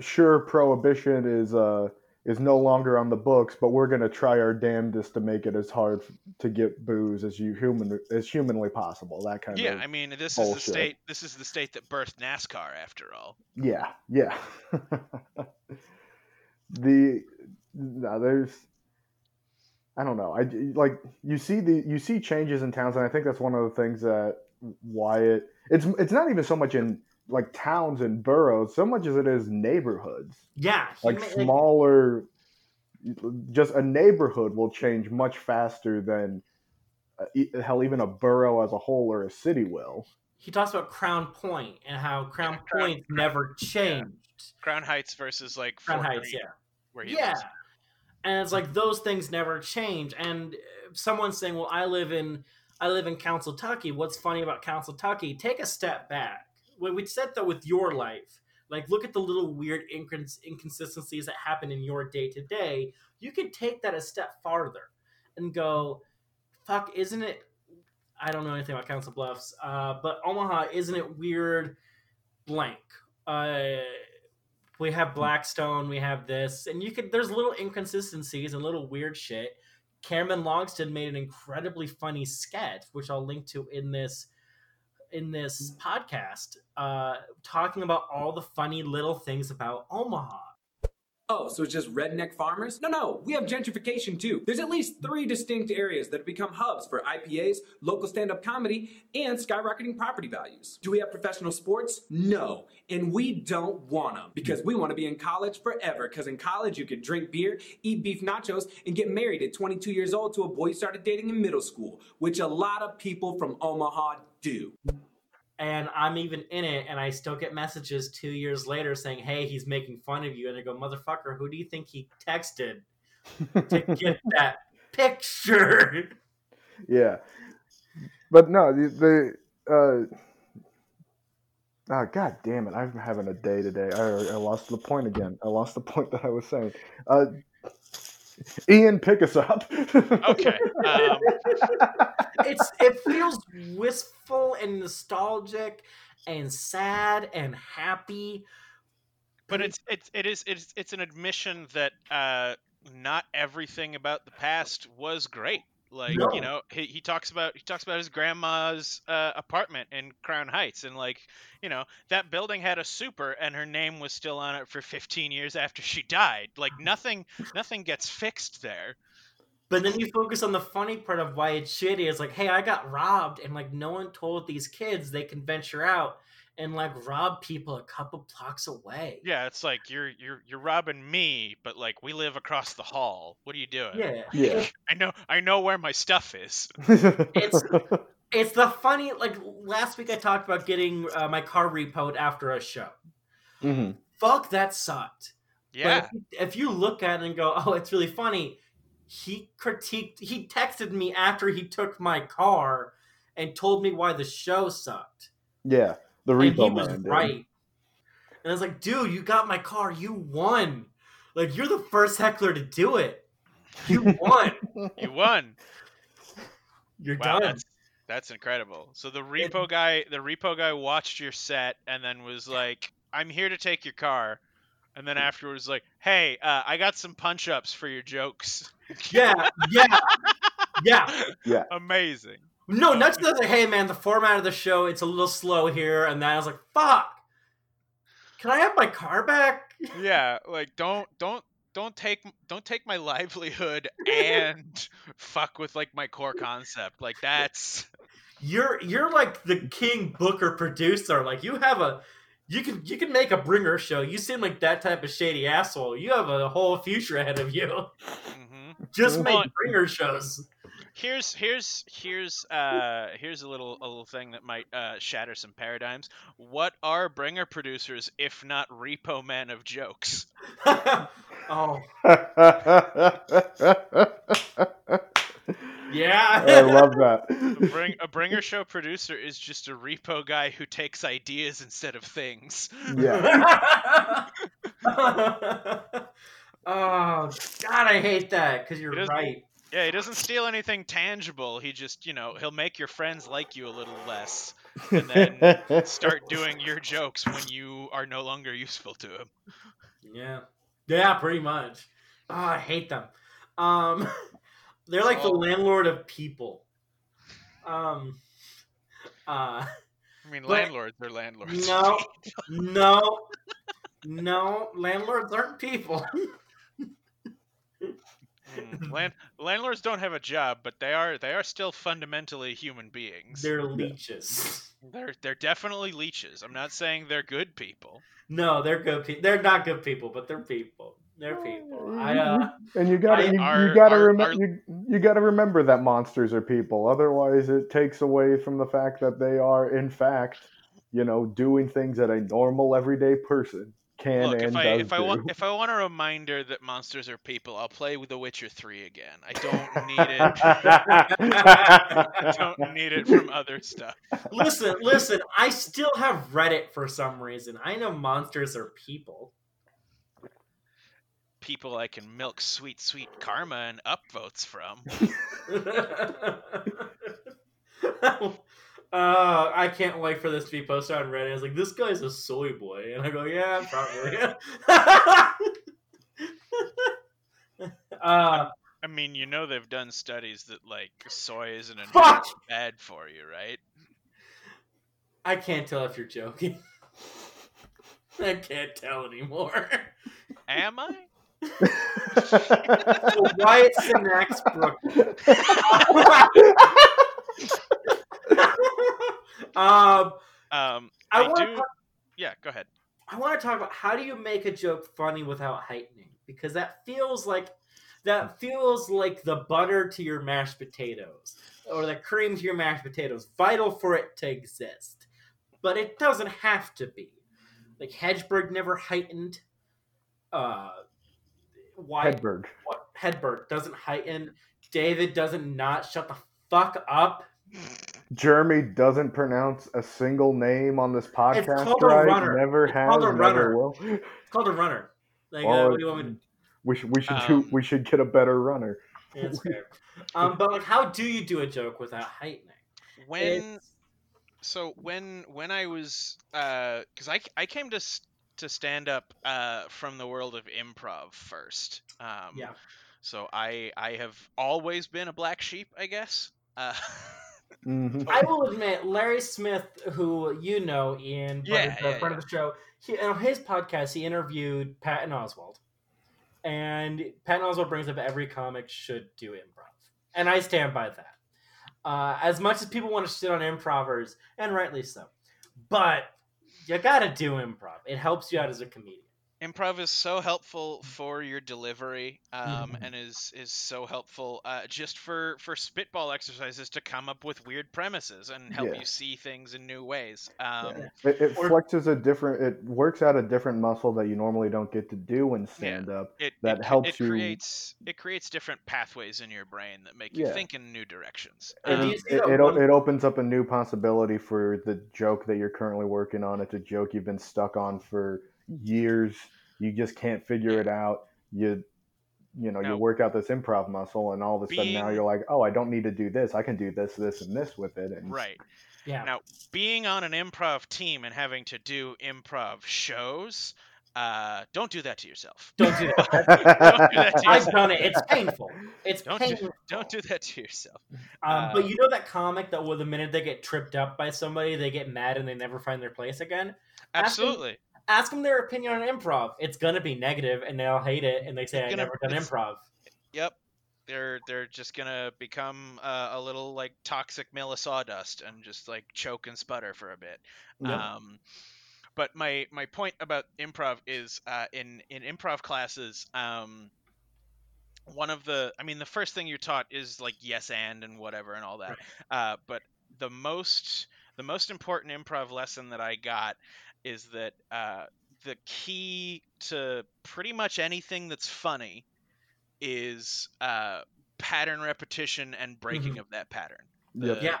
sure prohibition is uh is no longer on the books, but we're gonna try our damnedest to make it as hard to get booze as you human as humanly possible. That kind Yeah, of yeah. I mean, this is the state. This is the state that birthed NASCAR, after all. Yeah, yeah. the no, there's I don't know. I like you see the you see changes in towns, and I think that's one of the things that why it it's it's not even so much in like towns and boroughs so much as it is neighborhoods Yeah, like ma- smaller just a neighborhood will change much faster than uh, e- hell even a borough as a whole or a city will he talks about Crown Point and how Crown Yeah, Crown- Point never changed. Crown Heights versus like Crown Fort Heights, Greene, yeah. where he Yeah. lives. And it's like those things never change. And if someone's saying, "Well, I live in I live in Council Tucky. What's funny about Council Tucky? Take a step back. When we said that with your life, like look at the little weird incons- inconsistencies that happen in your day to day. You could take that a step farther. and go, "Fuck, isn't it?" I don't know anything about Council Bluffs, uh, but Omaha, isn't it weird? Blank. Uh, we have Blackstone, we have this, and you could. There's little inconsistencies and little weird shit. Cameron Logsdon made an incredibly funny sketch, which I'll link to in this in this podcast, uh, talking about all the funny little things about Omaha. Oh, so it's just redneck farmers? No, no, we have gentrification too. There's at least three distinct areas that have become hubs for IPAs, local stand up comedy, and skyrocketing property values. Do we have professional sports? No. And we don't want them because we want to be in college forever. Because in college, you could drink beer, eat beef nachos, and get married at 22 years old to a boy you started dating in middle school, which a lot of people from Omaha do and I'm even in it, and I still get messages two years later saying, "Hey, he's making fun of you," and I go, "Motherfucker, who do you think he texted to get that picture?" Yeah, but no, the, the uh, oh god damn it, I'm having a day today. I, I lost the point again. I lost the point that I was saying. Uh, Ian, pick us up. okay. Um, it's it feels wistful and nostalgic and sad and happy. But it's it's it is it's it's an admission that uh, not everything about the past was great. Like No. you know, he, he talks about he talks about his grandma's uh, apartment in Crown Heights, and like you know that building had a super, and her name was still on it for 15 years after she died. Like nothing nothing gets fixed there. But then you focus on the funny part of why it's shitty. It's like, hey, I got robbed, and like no one told these kids they can venture out and like rob people a couple blocks away. Yeah, it's like you're you're you're robbing me, but like we live across the hall. What are you doing? Yeah. yeah. I know I know where my stuff is. It's it's the funny like last week I talked about getting uh, my car repoed after a show. Mhm. Fuck, that sucked. Yeah. But if, if you look at it and go, "Oh, it's really funny," he critiqued. He texted me after he took my car and told me why the show sucked. Yeah, the and he repo was man. dude. right. And I was like, "Dude, you got my car. You won. Like you're the first heckler to do it. You won. You won. You're Wow, done." that's that's incredible. So the repo guy, the repo guy watched your set and then was like, "I'm here to take your car," and then afterwards like, "Hey, uh, I got some punch ups for your jokes." Yeah, Yeah, yeah, yeah. Amazing. No, not just like, hey man, the format of the show it's a little slow here, and then I was like, fuck. Can I have my car back? Yeah, like don't don't don't take don't take my livelihood and fuck with like my core concept. Like that's You're you're like the king booker producer. Like you have a you can you can make a bringer show. You seem like that type of shady asshole. You have a whole future ahead of you. hmm Just make bringer shows. Here's here's here's uh here's a little a little thing that might uh, shatter some paradigms. What are bringer producers if not repo men of jokes? oh Yeah, I love that. A, bring, a bringer show producer is just a repo guy who takes ideas instead of things. yeah. oh God, I hate that because you're right. Yeah, he doesn't steal anything tangible. He just, you know, he'll make your friends like you a little less, and then start doing your jokes when you are no longer useful to him. Yeah, yeah, pretty much. Oh, I hate them. Um, they're like the Oh. landlord of people. Um, uh, I mean, But- landlords are landlords. no, no, no, landlords aren't people. Mm, Land, landlords don't have a job, but they are they are still fundamentally human beings. They're leeches. They're they're definitely leeches. I'm not saying they're good people. No, they're good people. They're not good people, but they're people. They're people. I uh, and you gotta I- you, Our- you gotta our- remember our- you, you gotta remember that monsters are people. Otherwise, it takes away from the fact that they are, in fact, you know, doing things that a normal everyday person can Look, and if I does if I do. want if I want a reminder that monsters are people, I'll play with The Witcher 3 again. I don't need it. I don't need it from other stuff. listen, listen. I still have Reddit for some reason. I know monsters are people. people I can milk sweet, sweet karma and upvotes from. uh, I can't wait for this to be posted on Reddit. It's like this guy's a soy boy, and I go, yeah, probably. uh, I mean, you know they've done studies that like soy isn't Fuck! bad for you, right? I can't tell if you're joking. I can't tell anymore. Am I? So Wyatt Cenac's Brooklyn. um, Um, I, I, want do. to. Yeah, go ahead. I want to talk about how do you make a joke funny without heightening because that feels like that feels like the butter to your mashed potatoes or the cream to your mashed potatoes, vital for it to exist, but it doesn't have to be. Like Hedberg never heightened. Uh, why Hedberg. what Hedberg doesn't heighten. David doesn't not shut the fuck up. Jeremy doesn't pronounce a single name on this podcast, It's called a runner. Never It's has, called a never runner. will. It's called a runner. Like, uh, Well, what do you want me to We should we should Um, do, we should get a better runner. Yeah, That's fair. Um, but like, how do you do a joke without heightening? When It's- so when when I was because I I came to to stand up uh, from the world of improv first. Um, Yeah. So I I have always been a black sheep, I guess. Uh, Mhm. I will admit, Larry Smith, who you know, Ian, Yeah, friend, of, yeah, friend of the show, he, on his podcast, he interviewed Patton Oswalt, and Patton Oswalt brings up every comic should do improv, and I stand by that. Uh, as much as people want to shit on improvers, and rightly so, but you gotta do improv. It helps you out as a comedian. Improv is so helpful for your delivery um, Mhm. and is is so helpful uh, just for for spitball exercises to come up with weird premises and help Yeah. you see things in new ways um, Yeah. It, it Or- flexes a different. It works out a different muscle that you normally don't get to do in stand up. it, That it, helps it you- creates it creates different pathways in your brain that make you Yeah. think in new directions Um, do It, it, o- one- it opens up a new possibility for the joke that you're currently working on. It's a joke you've been stuck on for years. You just can't figure it out. You you know, No. you work out this improv muscle and all of a sudden now you're like, oh, I don't need to do this. I can do this, this, and this with it. And right Yeah. Now, being on an improv team and having to do improv shows, uh, don't do that to yourself. Don't do that. Don't do that to I've yourself. done it. It's painful. It's Don't do, painful. don't do that to yourself. Um, but Uh, you know that comic that well, the minute they get tripped up by somebody, they get mad and they never find their place again. Ask them- Absolutely. Ask them their opinion on improv. It's gonna be negative, and they'll hate it, and they say, "I Gonna- never done improv." Yep. They're they're just gonna become uh, a little like toxic mill of sawdust and just like choke and sputter for a bit. Yep. Um, but my my point about improv is uh, in in improv classes, um, one of the I mean the first thing you're taught is like yes and and whatever and all that. Uh, but the most the most important improv lesson that I got is that uh, the key to pretty much anything that's funny is uh, pattern repetition and breaking of that pattern. The, Yep. Yeah.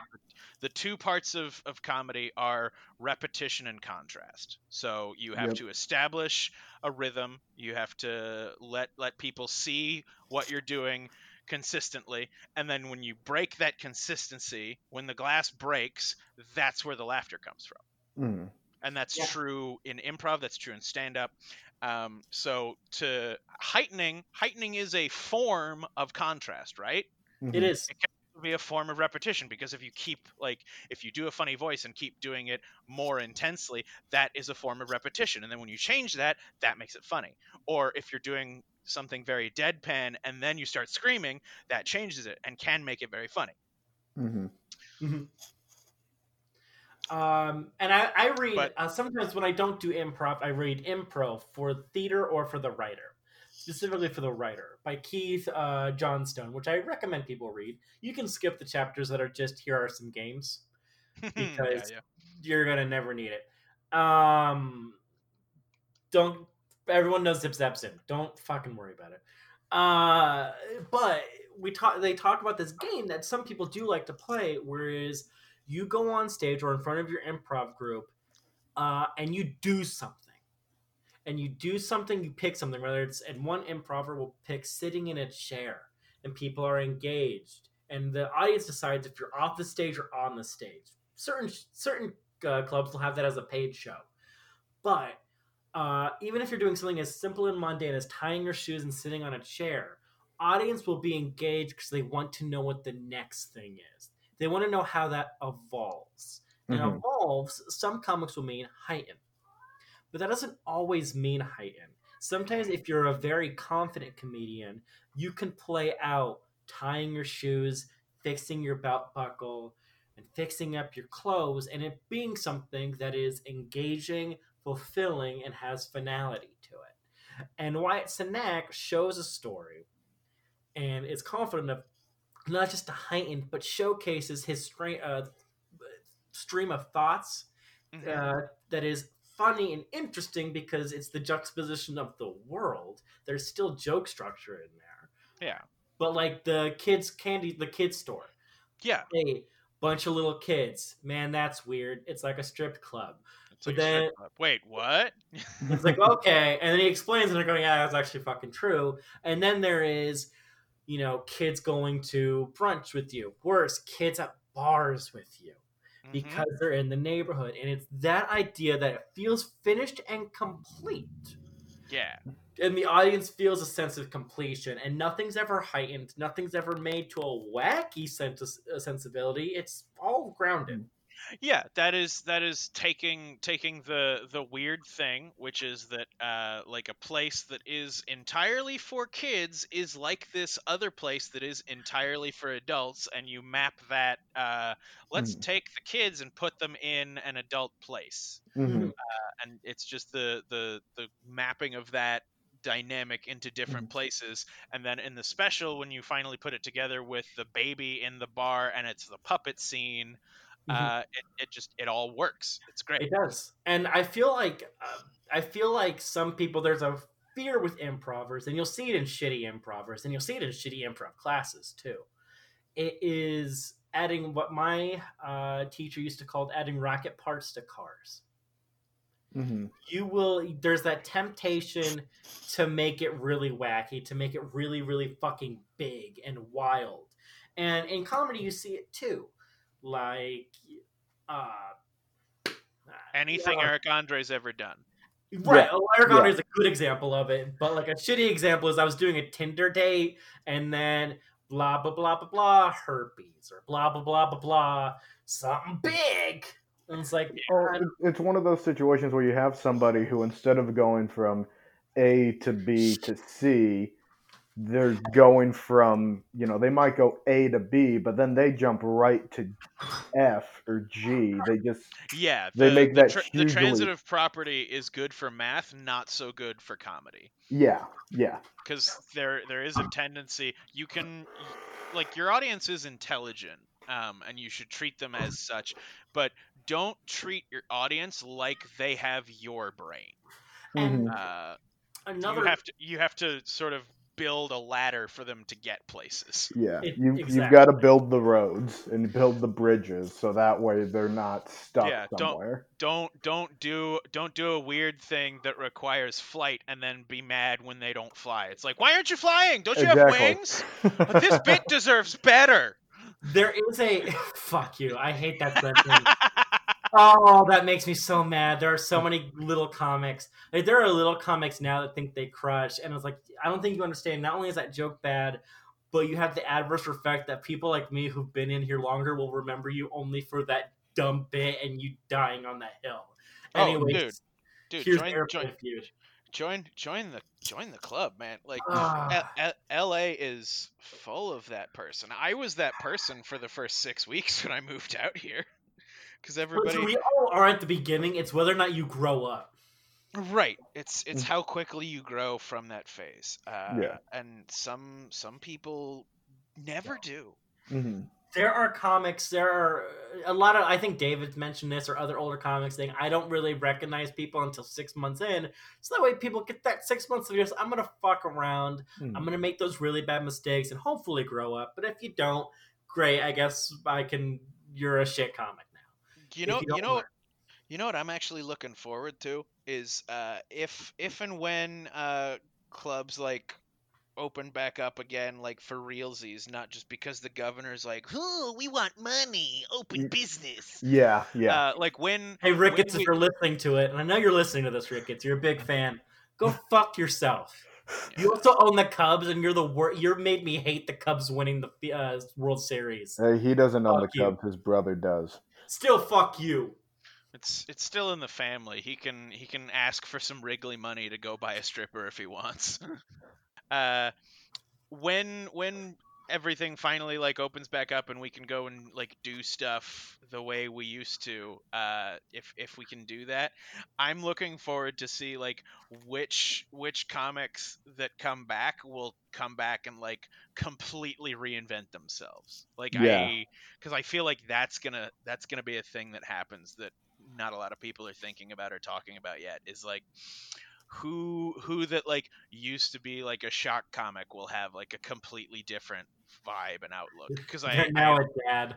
The two parts of, of comedy are repetition and contrast. So you have Yep. to establish a rhythm. You have to let let people see what you're doing consistently, and then when you break that consistency, when the glass breaks, that's where the laughter comes from Mm. And that's Yeah. true in improv that's true in stand up um, so to heightening heightening is a form of contrast right It Mhm. is. it can be a form of repetition because if you keep like if you do a funny voice and keep doing it more intensely that is a form of repetition and then when you change that that makes it funny or if you're doing something very deadpan and then you start screaming that changes it and can make it very funny Mhm. Um, and I, I read But- uh, sometimes when I don't do improv, I read improv for theater or for the writer, specifically for the writer by Keith uh, Johnstone, which I recommend people read. You can skip the chapters that are just here are some games. yeah, Because- yeah. You're gonna never need it. Um, don't. Everyone knows Zip Zap Zip. Don't fucking worry about it. Uh, but we talk. They talk about this game that some people do like to play, whereas you go on stage or in front of your improv group, uh, and you do something, and you do something, you pick something, whether it's and one improver will pick sitting in a chair and people are engaged and the audience decides if you're off the stage or on the stage. Certain certain uh, clubs will have that as a paid show, but uh, even if you're doing something as simple and mundane as tying your shoes and sitting on a chair, audience will be engaged because they want to know what the next thing is. They want to know how that evolves. And Mhm. evolves, some comics will mean heighten. But that doesn't always mean heighten. Sometimes, if you're a very confident comedian, you can play out tying your shoes, fixing your belt buckle, and fixing up your clothes, and it being something that is engaging, fulfilling, and has finality to it. And Wyatt Cenac shows a story and is confident enough not just to heighten, but showcases his stra- uh, stream of thoughts Mhm. uh, that is funny and interesting because it's the juxtaposition of the world. There's still joke structure in there, yeah. but like the kids' candy, the kids' store, Yeah. hey, bunch of little kids, man, that's weird. It's like a strip club. It's But like a strip then- club. Wait, what? It's like okay, and then he explains, and they're going, "Yeah, that's actually fucking true." And then there is, you know, kids going to brunch with you. Worse, kids at bars with you Mhm. because they're in the neighborhood, and it's that idea that it feels finished and complete, yeah. and the audience feels a sense of completion, and nothing's ever heightened, nothing's ever made to a wacky sense uh, sensibility. It's all grounded. Yeah, that is that is taking taking the the weird thing, which is that uh like a place that is entirely for kids is like this other place that is entirely for adults, and you map that. Uh, let's Mhm. take the kids and put them in an adult place, Mhm. and it's just the the the mapping of that dynamic into different places and then in the special when you finally put it together with the baby in the bar and it's the puppet scene Mhm. uh, it, it just it all works. It's great. It does, and I feel like uh, I feel like some people there's a fear with improvers, and you'll see it in shitty improvers, and you'll see it in shitty improv classes too. It is adding what my uh, teacher used to call adding rocket parts to cars. Mhm. You will there's that temptation to make it really wacky, to make it really really fucking big and wild, and in comedy you see it too, like. Uh, Anything yeah. Eric Andre's ever done. Right, Yeah, Eric yeah. Andre is a good example of it, but like a shitty example is I was doing a Tinder date and then blah blah blah blah blah herpes or blah blah blah blah blah something big, and it's like Oh, it's one of those situations where you have somebody who, instead of going from A to B to C, they're going from, you know, they might go A to B, but then they jump right to F or G. They just, Yeah, They make the, that the transitive property is good for math, not so good for comedy. yeah, yeah. Because there there is a tendency you can like your audience is intelligent, um, and you should treat them as such, but don't treat your audience like they have your brain. and Mhm. Uh, another you have to you have to sort of build a ladder for them to get places. Yeah, It- you you've got to build the roads and build the bridges so that way they're not stuck Yeah, don't- somewhere. Don't don't do don't do a weird thing that requires flight and then be mad when they don't fly. It's like, why aren't you flying? Don't you have wings? This bit deserves better. there is a fuck you. I hate that sentence. Oh, that makes me so mad. There are so many little comics. Like there are little comics now that think they crush, and it's like I don't think you understand. Not only is that joke bad, but you have the adverse effect that people like me who've been in here longer will remember you only for that dumb bit and you dying on that hill. Oh, Anyways, Dude, here's join, join Feud. join join the join the club, man. Like Ah. L- L- LA is full of that person. I was that person for the first 6 weeks when I moved out here. Cuz But everybody we all are at the beginning. It's whether or not you grow up. Right. It's it's Mm. how quickly you grow from that phase. Uh, Yeah. And some some people never do. hmm there are comics there are a lot of i think david mentioned this or other older comics saying i don't really recognize people until six months in so that way people get that six months of just i'm gonna fuck around Hmm. i'm gonna make those really bad mistakes and hopefully grow up but if you don't great i guess i can you're a shit comic now You know you you know learn. You know what I'm actually looking forward to is uh, if if and when uh, clubs like open back up again, like for realsies, not just because the governor's like, "Oh, we want money, open Mm. business." Yeah, yeah. Uh, like when Hey Ricketts, when if you're listening to it, and I know you're listening to this, Ricketts, you're a big fan. Go fuck yourself. You also own the Cubs, and you're the wor- You're made me hate the Cubs winning the uh, World Series. Hey, he doesn't own the Fuck you. Cubs. His brother does. Still, fuck you. It's it's still in the family. He can he can ask for some Wrigley money to go buy a stripper if he wants. uh, when when everything finally like opens back up and we can go and like do stuff the way we used to, uh, if if we can do that, I'm looking forward to see like which which comics that come back will come back and like completely reinvent themselves. Like Yeah. I because I feel like that's gonna that's gonna be a thing that happens that not a lot of people are thinking about or talking about yet is like who who that like used to be like a shock comic will have like a completely different vibe and outlook. Because I, They're now I a dad.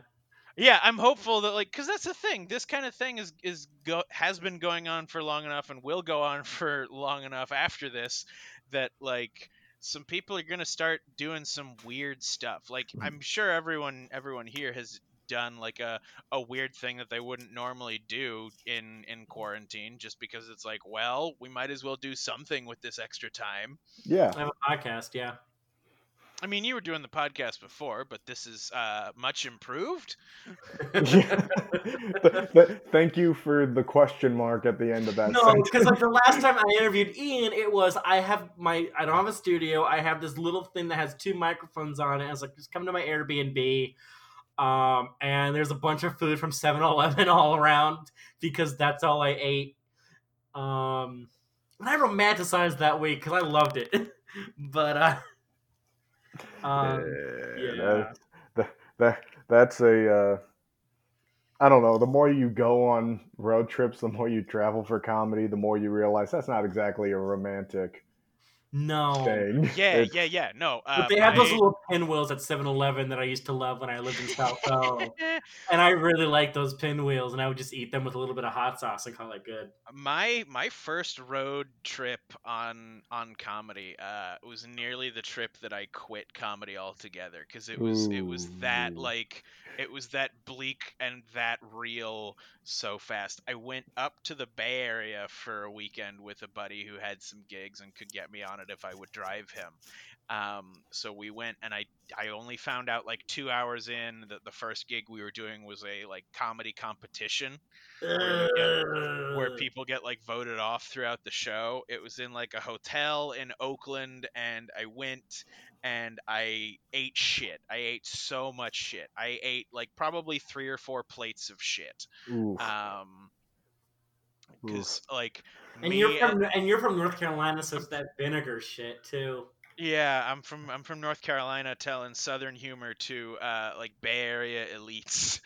yeah i'm hopeful that like because that's the thing this kind of thing is is go has been going on for long enough and will go on for long enough after this that like some people are going to start doing some weird stuff. Like hmm. i'm sure everyone everyone here has done like a, a weird thing that they wouldn't normally do in in quarantine just because it's like well we might as well do something with this extra time Yeah. I have a podcast, yeah. i mean you were doing the podcast before but this is uh much improved Th- th- Thank you for the question mark at the end of that No, because like the last time I interviewed Ian, it was I have my I don't have a studio. I have this little thing that has two microphones on it. I was like, just come to my Airbnb. Um, and there's a bunch of food from 7-Eleven all around because that's all I ate. Um, and I romanticized that week because I loved it. but uh, um, yeah, yeah. That, that, that, that's a. Uh, I don't know. The more you go on road trips, the more you travel for comedy, the more you realize that's not exactly a romantic no. thing. yeah It's- yeah yeah no uh, But they have those little pinwheels at 7-Eleven that I used to love when I lived in South Bend. And I really like those pinwheels, and I would just eat them with a little bit of hot sauce and call it good. my my first road trip on on comedy uh was nearly the trip that I quit comedy altogether because it was it was that like it was that bleak and that real so fast. I went up to the Bay Area for a weekend with a buddy who had some gigs and could get me on it if I would drive him. Um, so we went and I I only found out like two hours in that the first gig we were doing was a like comedy competition Where you where people get like voted off throughout the show. It was in like a hotel in Oakland, and I went and I ate shit. I ate so much shit. I ate like probably three or four plates of shit. Oof. Um, because like And me you're from and you're from North Carolina, so it's that vinegar shit too. yeah, I'm from I'm from North Carolina, telling Southern humor to uh like Bay Area elites.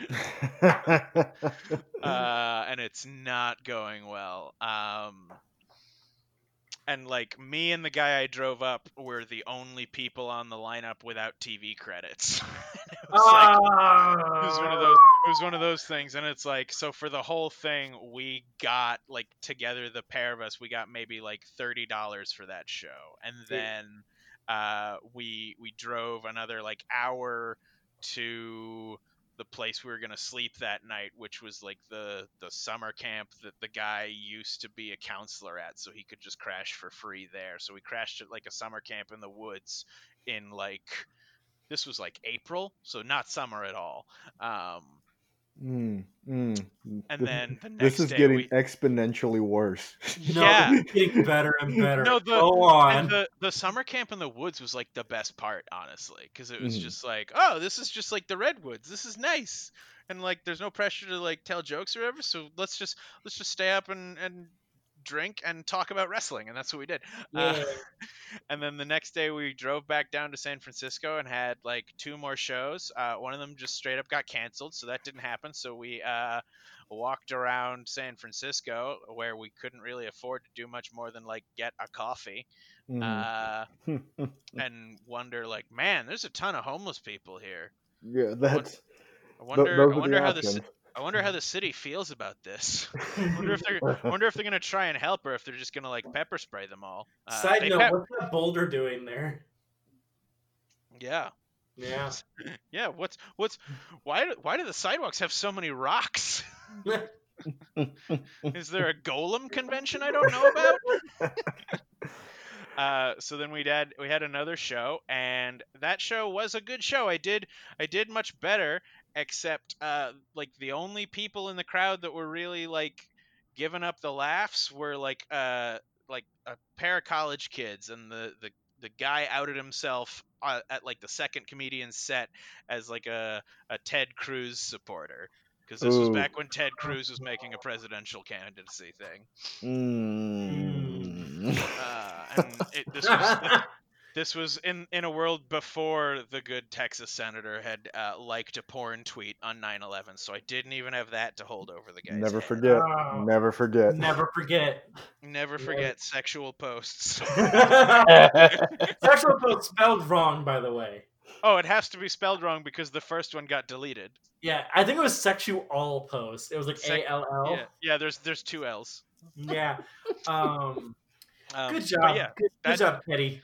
uh, and it's not going well. Um, and like me and the guy I drove up were the only people on the lineup without TV credits. it was like it was one of those it was one of those things and it's like so for the whole thing we got like together the pair of us we got maybe like $30 for that show. And then uh we we drove another like hour to the place we were going to sleep that night which was like the the summer camp that the guy used to be a counselor at so he could just crash for free there. So we crashed at like a summer camp in the woods in like this was like April, so not summer at all. Um, Mm, mm. and This- then the next this is day getting we, exponentially worse. No, Yeah. getting better and better. No, the- Go on. and the the summer camp in the woods was like the best part, honestly, because it was Mhm. just like, oh, this is just like the redwoods. This is nice, and like there's no pressure to like tell jokes or whatever. So let's just let's just stay up and and drink and talk about wrestling, and that's what we did. Uh, and then the next day we drove back down to San Francisco and had like two more shows. Uh, one of them just straight up got canceled, so that didn't happen. So we uh, walked around San Francisco where we couldn't really afford to do much more than like get a coffee Mhm. uh, and wonder like, man, there's a ton of homeless people here. yeah, that's I wonder, I wonder how this. options. I wonder how the city feels about this. I wonder if they're I wonder if they're gonna try and help or if they're just gonna like pepper spray them all. Uh, Side note, pep- what's that boulder doing there? yeah, Yeah. yeah. What's what's why do, why do the sidewalks have so many rocks? Is there a golem convention I don't know about? Uh, so then we had we had another show, and that show was a good show. I did I did much better, except uh, like the only people in the crowd that were really like giving up the laughs were like uh like a pair of college kids, and the the the guy outed himself uh, at like the second comedian set as like a a Ted Cruz supporter. Because this was back when Ted Cruz was making a presidential candidacy thing. Mm. Uh, and it, this was this was in in a world before the good Texas senator had uh, liked a porn tweet on 9/11, so I didn't even have that to hold over the guy's Never head. forget. Oh. Never forget. Never forget. Never forget sexual posts. Sexual posts spelled wrong, by the way. oh, it has to be spelled wrong because the first one got deleted. Yeah, I think it was sexual all post. It was like Sec- A L L. Yeah, yeah. There's there's two L's. Yeah. Um, Um, good job. yeah, good, good job, Teddy.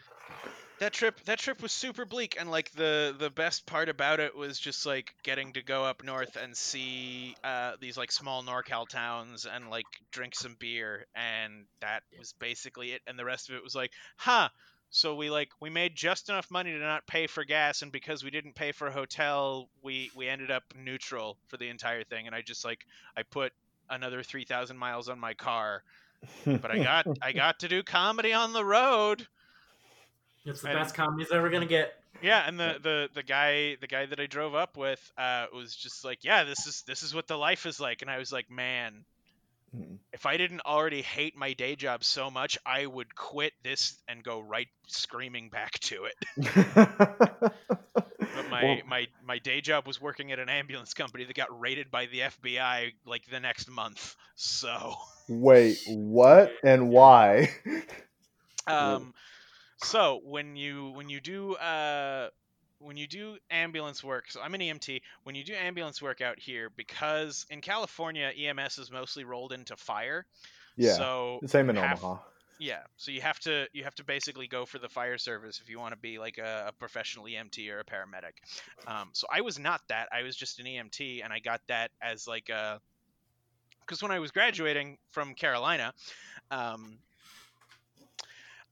That trip that trip was super bleak and like the the best part about it was just like getting to go up north and see uh, these like small norcal towns and like drink some beer and that was basically it and the rest of it was like huh so we like we made just enough money to not pay for gas and because we didn't pay for a hotel we we ended up neutral for the entire thing and i just like i put another 3000 miles on my car but i got i got to do comedy on the road It's the I best comedy he's ever gonna get. Yeah, and the, the the guy the guy that I drove up with uh, was just like, yeah, this is this is what the life is like, and I was like, man, Mhm. if I didn't already hate my day job so much, I would quit this and go right screaming back to it. But my Well, my my day job was working at an ambulance company that got raided by the FBI like the next month. So, wait, what and why? um, so when you when you do uh when you do ambulance work, so I'm an EMT. When you do ambulance work out here, because in California EMS is mostly rolled into fire. yeah, So same in half- Omaha. Yeah, so you have to you have to basically go for the fire service if you want to be like a, a professional EMT or a paramedic. Um, so I was not that. I was just an EMT, and I got that as like a because when I was graduating from Carolina, um,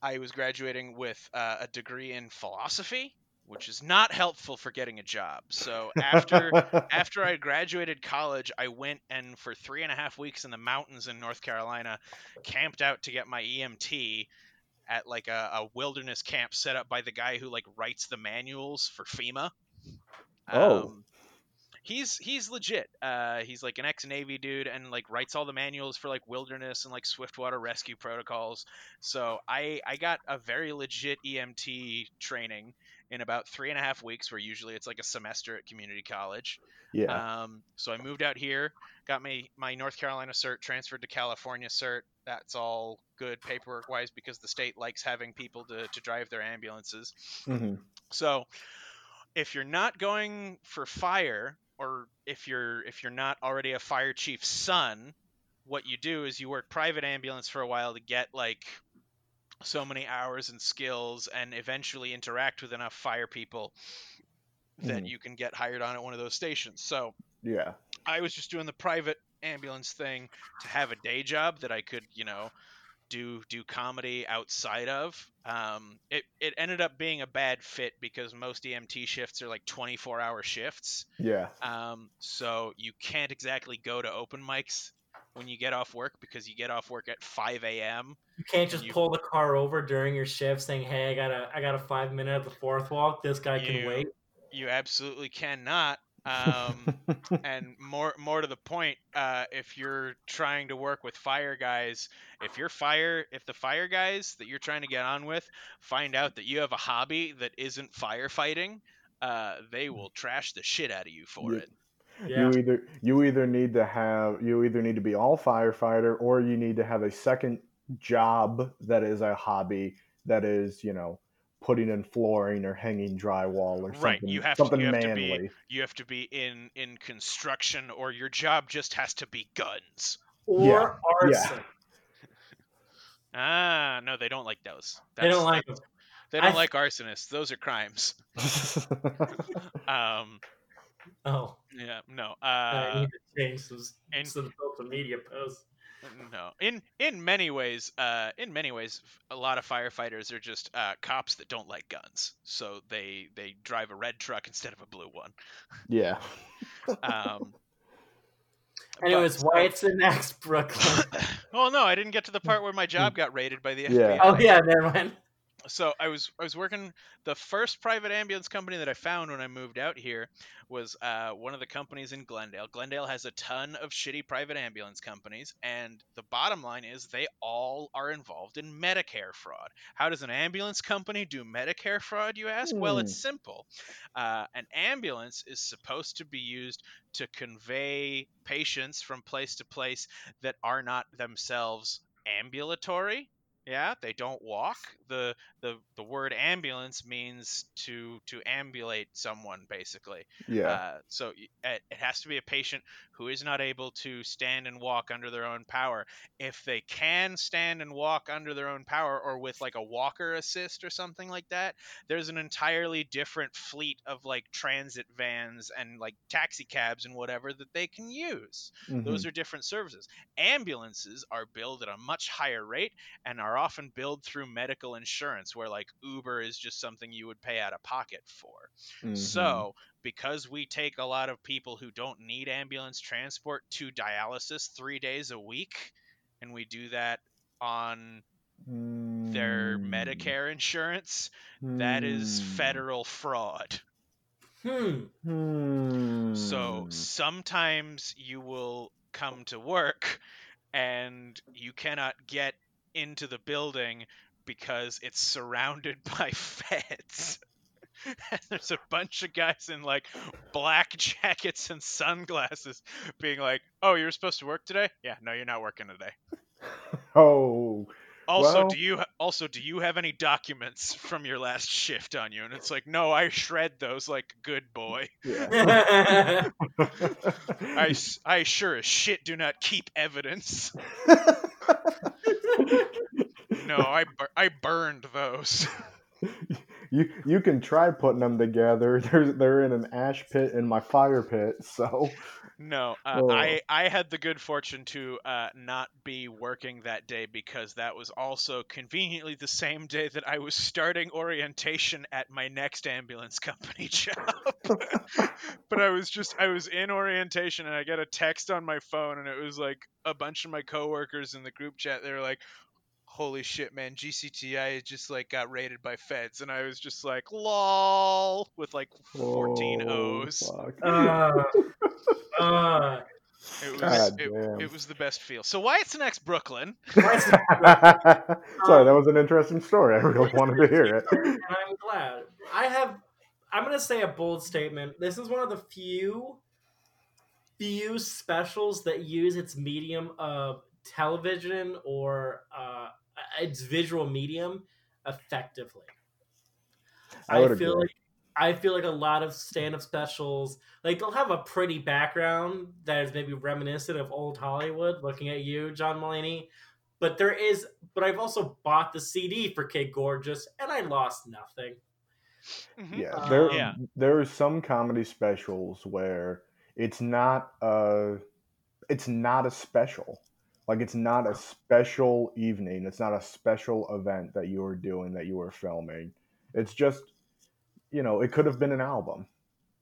I was graduating with uh, a degree in philosophy, which is not helpful for getting a job. So after after I graduated college, I went and for three and a half weeks in the mountains in North Carolina, camped out to get my EMT at like a, a wilderness camp set up by the guy who like writes the manuals for FEMA. Oh. Um, he's he's legit. Uh, he's like an ex Navy dude and like writes all the manuals for like wilderness and like swiftwater rescue protocols. So I I got a very legit EMT training in about three and a half weeks, where usually it's like a semester at community college. yeah. Um, so I moved out here, got my my North Carolina cert, transferred to California cert. That's all good paperwork wise because the state likes having people to, to drive their ambulances. Mm-hmm. So if you're not going for fire, or if you're if you're not already a fire chief's son, what you do is you work private ambulance for a while to get like so many hours and skills and eventually interact with enough fire people that Mhm. you can get hired on at one of those stations. So Yeah. I was just doing the private ambulance thing to have a day job that I could, you know, do do comedy outside of. Um, it it ended up being a bad fit because most EMT shifts are like 24 hour shifts. Yeah. Um, so you can't exactly go to open mics when you get off work because you get off work at 5 a.m. You can't just You- pull the car over during your shift saying, "Hey, I got a I got a five minute at the fourth walk. This guy can wait." You absolutely cannot. Um, and more more to the point uh, if you're trying to work with fire guys if you're fire if the fire guys that you're trying to get on with find out that you have a hobby that isn't firefighting uh, they will trash the shit out of you for Yeah. it Yeah. You either you either need to have you either need to be all firefighter or you need to have a second job that is a hobby that is you know putting in flooring or hanging drywall or something. Right, you have to- something you have to manly. be- You have to be in in construction, or your job just has to be guns. or Yeah, arson. Ah, no, they don't like those. They don't like them. They don't I- like arsonists. Those are crimes. Um, Oh, yeah, no. I Uh, need to change some and- some social media posts. No. In in many ways, uh, in many ways, a lot of firefighters are just uh, cops that don't like guns, so they they drive a red truck instead of a blue one. yeah. Um, Anyways, but- why it's the next Brooklyn? oh no, I didn't get to the part where my job got raided by the Hmm. Yeah. FBI. oh yeah, never mind. So I was I was working the first private ambulance company that I found when I moved out here was uh, one of the companies in Glendale. Glendale has a ton of shitty private ambulance companies, and the bottom line is they all are involved in Medicare fraud. How does an ambulance company do Medicare fraud? You ask. Well, Hmm. it's simple. Uh, an ambulance is supposed to be used to convey patients from place to place that are not themselves ambulatory. Yeah, they don't walk. the the The word ambulance means to to ambulate someone, basically. Yeah. Uh, so it, it has to be a patient who is not able to stand and walk under their own power. If they can stand and walk under their own power, or with like a walker assist or something like that, there's an entirely different fleet of like transit vans and like taxi cabs and whatever that they can use. Mhm. Those are different services. Ambulances are billed at a much higher rate and are often billed through medical insurance, where like Uber is just something you would pay out of pocket for. Mhm. So, because we take a lot of people who don't need ambulance transport to dialysis three days a week, and we do that on their Mm. Medicare insurance, that is Mm. federal fraud. Hmm. Hmm. So sometimes you will come to work and you cannot get into the building because it's surrounded by feds. And there's a bunch of guys in like black jackets and sunglasses being like, "Oh, you're supposed to work today? Yeah, no, you're not working today." Oh. Also, Well- do you also do you have any documents from your last shift on you? And it's like, "No, I shred those like a good boy." Yeah. I, I sure as shit do not keep evidence. No, I I burned those. You you can try putting them together. They're they're in an ash pit in my fire pit. So No, uh, Oh. I I had the good fortune to uh, not be working that day because that was also conveniently the same day that I was starting orientation at my next ambulance company job. but I was just I was in orientation and I got a text on my phone and it was like a bunch of my coworkers in the group chat. They were like. Holy shit, man! GCTI just like got raided by feds, and I was just like, "lol," with like 14 Oh, O's. fuck. uh, uh, It was God it, it was the best feel. So why it's next Brooklyn? why is it- Sorry, that was an interesting story. I really wanted to hear it. I'm glad. I have. I'm gonna say a bold statement. This is one of the few, few specials that use its medium of television or uh, its visual medium effectively. I I, feel agree. like I feel like a lot of stand-up specials, like they'll have a pretty background that is maybe reminiscent of old Hollywood. Looking at you, John Mulaney, but there is. But I've also bought the CD for Kid Gorgeous, and I lost nothing. Mhm. Yeah, Uh, there Yeah. there are some comedy specials where it's not a it's not a special. Like it's not a special evening. It's not a special event that you were doing that you were filming. It's just you know, it could have been an album.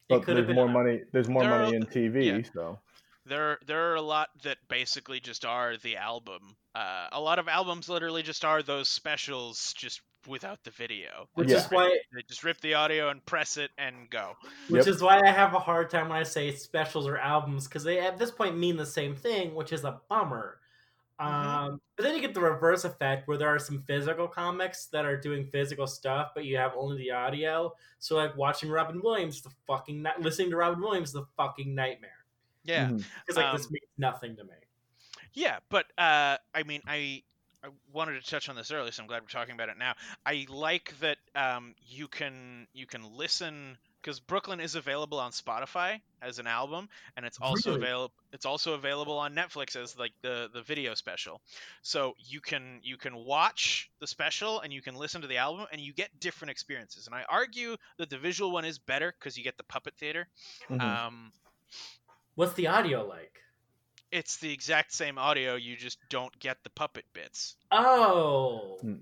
But could have there's been more money there's more There are- money in TV, yeah. so There there are a lot that basically just are the album. Uh, a lot of albums literally just are those specials just without the video. Which Yeah. is why, They just rip the audio and press it and go. which Yep. is why I have a hard time when I say specials or albums because they at this point mean the same thing, which is a bummer. Um, but then you get the reverse effect where there are some physical comics that are doing physical stuff, but you have only the audio. So like watching Robin Williams, the fucking ni- listening to Robin Williams, the fucking nightmare. Yeah. Because like this Um, means nothing to me. Yeah, but uh, I mean, I I wanted to touch on this earlier, so I'm glad we're talking about it now. I like that um, you can you can listen because Brooklyn is available on Spotify as an album, and it's also Really? available. It's also available on Netflix as like the the video special. So you can you can watch the special and you can listen to the album, and you get different experiences. And I argue that the visual one is better because you get the puppet theater. Mhm. Um, What's the audio like? it's the exact same audio, you just don't get the puppet bits. Oh. Mm.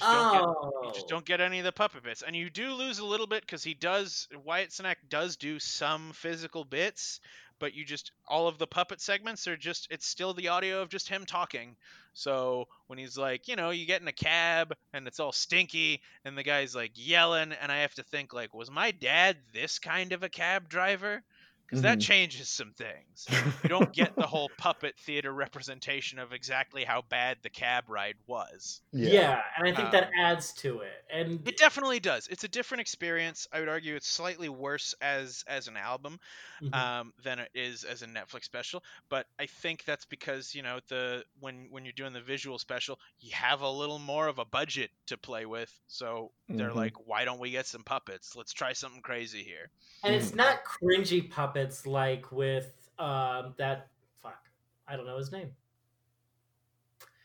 You just don't get Oh. You just oh. don't get any of the puppet bits, and you do lose a little bit because he does. Wyatt Cenac does do some physical bits, but you just all of the puppet segments are just. It's still the audio of just him talking. So when he's like, you know, you get in a cab and it's all stinky, and the guy's like yelling, and I have to think like, was my dad this kind of a cab driver? Because that Mhm. changes some things. You don't get the whole puppet theater representation of exactly how bad the cab ride was. Yeah. and I think that Um, adds to it. And It definitely does. It's a different experience. I would argue it's slightly worse as as an album Mhm. um, than it is as a Netflix special. But I think that's because you know the when when you're doing the visual special, you have a little more of a budget to play with. So they're Mhm. like, why don't we get some puppets? Let's try something crazy here. and it's Mhm. not cringy puppets like with um that fuck. I don't know his name.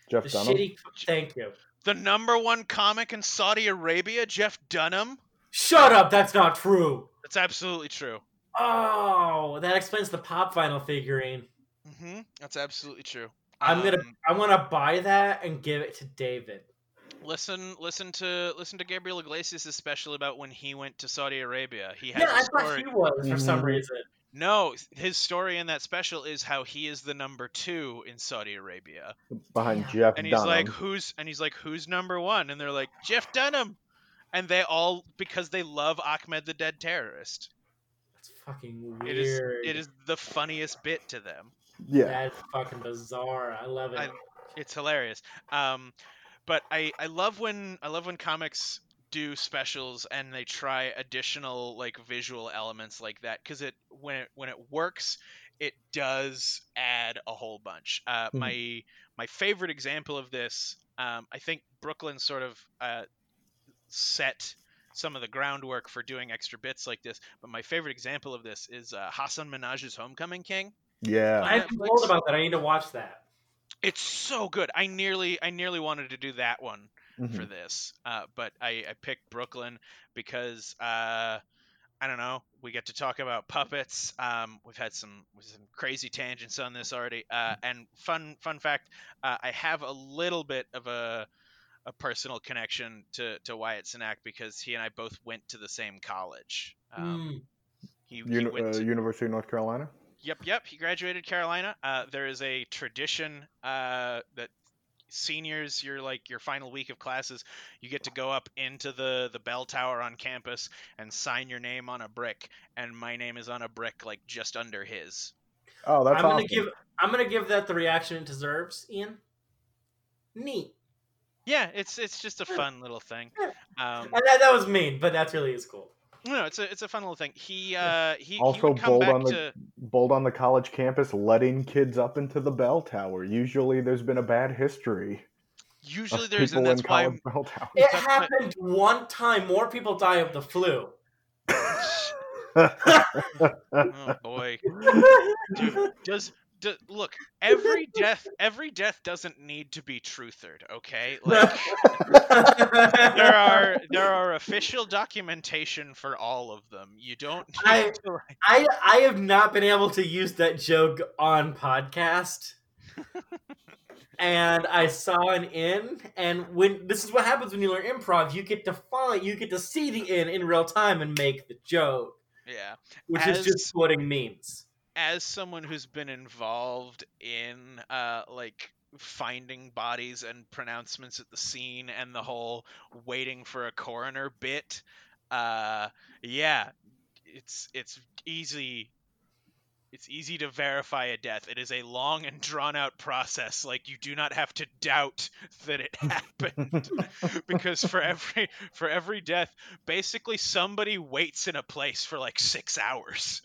Jeff The Dunham. shitty thank you. The number one comic in Saudi Arabia, Jeff Dunham. Shut up, that's not true. That's absolutely true. Oh, that explains the pop vinyl figurine. hmm That's absolutely true. I'm gonna Um, I wanna buy that and give it to David. listen listen to listen to Gabriel Iglesias' special about when he went to Saudi Arabia. He has Yeah, a I thought he was for some Mhm. reason. No, his story in that special is how he is the number two in Saudi Arabia, behind Yeah. Jeff and he's Dunham. like, "Who's?" And he's like, "Who's number one?" And they're like, "Jeff Dunham," and they all because they love Achmed the Dead Terrorist. That's fucking weird. It is it is the funniest bit to them. yeah. That's fucking bizarre. I love it. I- It's hilarious. Um, but I I love when I love when comics do specials and they try additional like visual elements like that because it when it when it works it does add a whole bunch. Uh, Mhm. My my favorite example of this, um, I think Brooklyn sort of uh, set some of the groundwork for doing extra bits like this. But my favorite example of this is uh, Hasan Minhaj's Homecoming King. Yeah. I've told about that. I need to watch that. It's so good. I nearly I nearly wanted to do that one Mhm. for this, uh, but I, I picked Brooklyn because uh, I don't know. We get to talk about puppets. Um, we've had some some crazy tangents on this already. Uh, and fun fun fact, uh, I have a little bit of a a personal connection to, to Wyatt Cenac because he and I both went to the same college. Um, Mm. he, Uni- went uh, to, University of North Carolina. Yep, yep. He graduated Carolina. Uh, there is a tradition uh, that seniors, your like your final week of classes, you get to go up into the the bell tower on campus and sign your name on a brick. And my name is on a brick like just under his. Oh, that's I'm gonna give I'm gonna give that the reaction it deserves, Ian. Neat. Yeah, it's it's just a fun little thing. Um, And that, that was mean, but that's really is cool. No, it's a it's a fun little thing. He uh he, he Also would come bold on the- to Bold on the college campus, letting kids up into the bell tower. Usually, there's been a bad history usually of there's people and in that's why bell towers. It That's what- happened one time. More people die of the flu. oh boy. Dude, does, do, look every death every death doesn't need to be truthered okay? Like there are there are official documentation for all of them. You don't I- to like, I I have not been able to use that joke on podcast. and I saw an in, and when this is what happens when you learn improv, you get to find, you get to see the in in real time and make the joke, yeah. Which As- is just quoting memes. As someone who's been involved in uh like finding bodies and pronouncements at the scene and the whole waiting for a coroner bit uh yeah it's it's easy it's easy to verify a death. It is a long and drawn out process. Like you do not have to doubt that it happened. Because for every for every death basically somebody waits in a place for like 6 hours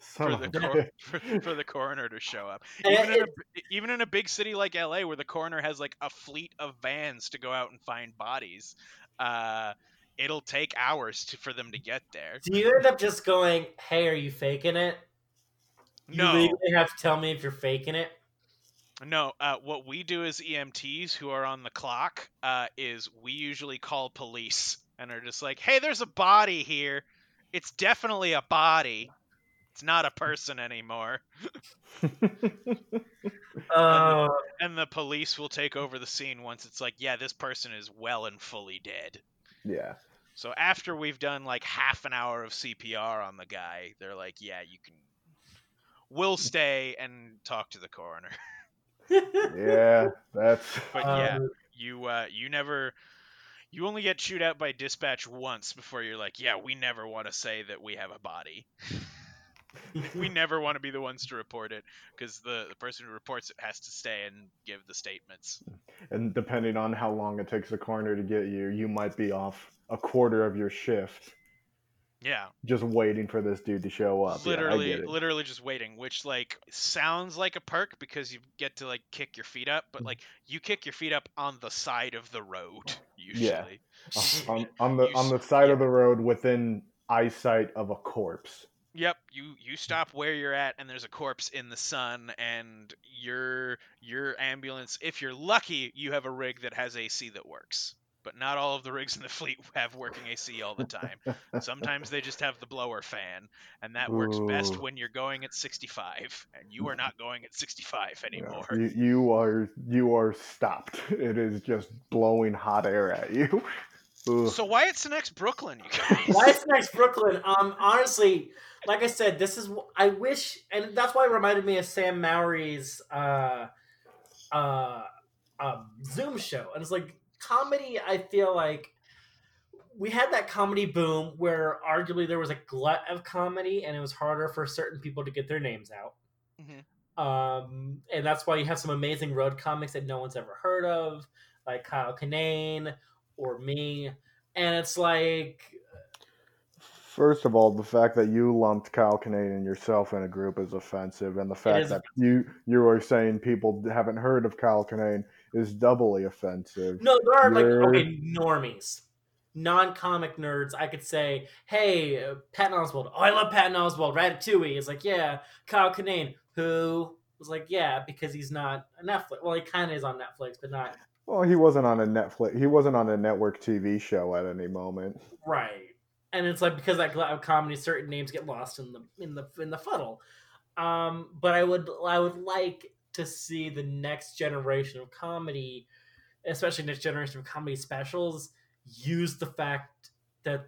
for the cor- for, for the coroner to show up. And Even in, a, even in a big city like LA, where the coroner has like a fleet of vans to go out and find bodies, uh, it'll take hours to, for them to get there. do you end up just going, "Hey, are you faking it?" You No, legally have to tell me if you're faking it. no. Uh, what we do as EMTs who are on the clock uh, is we usually call police and are just like, "Hey, there's a body here. It's definitely a body. It's not a person anymore." Uh, And the police will take over the scene once it's like, "Yeah, this person is well and fully dead." yeah. So after we've done like half an hour of CPR on the guy, they're like, "Yeah, you can. We'll stay and talk to the coroner." Yeah. That's But yeah, um, you uh, you never, you only get chewed out by dispatch once before you're like, "Yeah, we never want to say that we have a body. We never want to be the ones to report it because the the person who reports it has to stay and give the statements." and depending on how long it takes the coroner to get you, you might be off a quarter of your shift Yeah, just waiting for this dude to show up. Literally it. literally just waiting which like sounds like a perk because you get to like kick your feet up Mm. but like you kick your feet up on the side of the road usually Uh, on, on the on the side yeah. of the road within eyesight of a corpse. Yep you you stop where you're at and there's a corpse in the sun and your your ambulance if you're lucky you have a rig that has ac that works but not all of the rigs in the fleet have working AC all the time. Sometimes they just have the blower fan, and that works best when you're going at 65, and you are not going at 65 Yeah, anymore. You, you are you are stopped. It is just blowing hot air at you. Ugh. So why it's the next Brooklyn, you guys? Why is next Brooklyn? Um, honestly, like I said, this is I wish, and that's why it reminded me of Sam Mowry's uh, uh, um, Zoom show, and it's like comedy. I feel like we had that comedy boom where arguably there was a glut of comedy, and it was harder for certain people to get their names out. Mhm. Um, and that's why you have some amazing road comics that no one's ever heard of, like Kyle Kinane or me. And it's like First of all, the fact that you lumped Kyle Kinane and yourself in a group is offensive, and the fact that you you are saying people haven't heard of Kyle Kinane is doubly offensive. No, there are like You're- okay normies, non-comic nerds. I could say, hey, uh, Patton Oswalt. Oh, I love Patton Oswalt. Ratatouille is like, yeah. Kyle Kinane, who was like, yeah, because he's not a Netflix. Well, he kind of is on Netflix, but not Well, he wasn't on a Netflix. He wasn't on a network TV show at any moment. right. And it's like because that comedy, certain names get lost in the in the in the funnel. Um, but I would I would like to see the next generation of comedy, especially next generation of comedy specials, use the fact that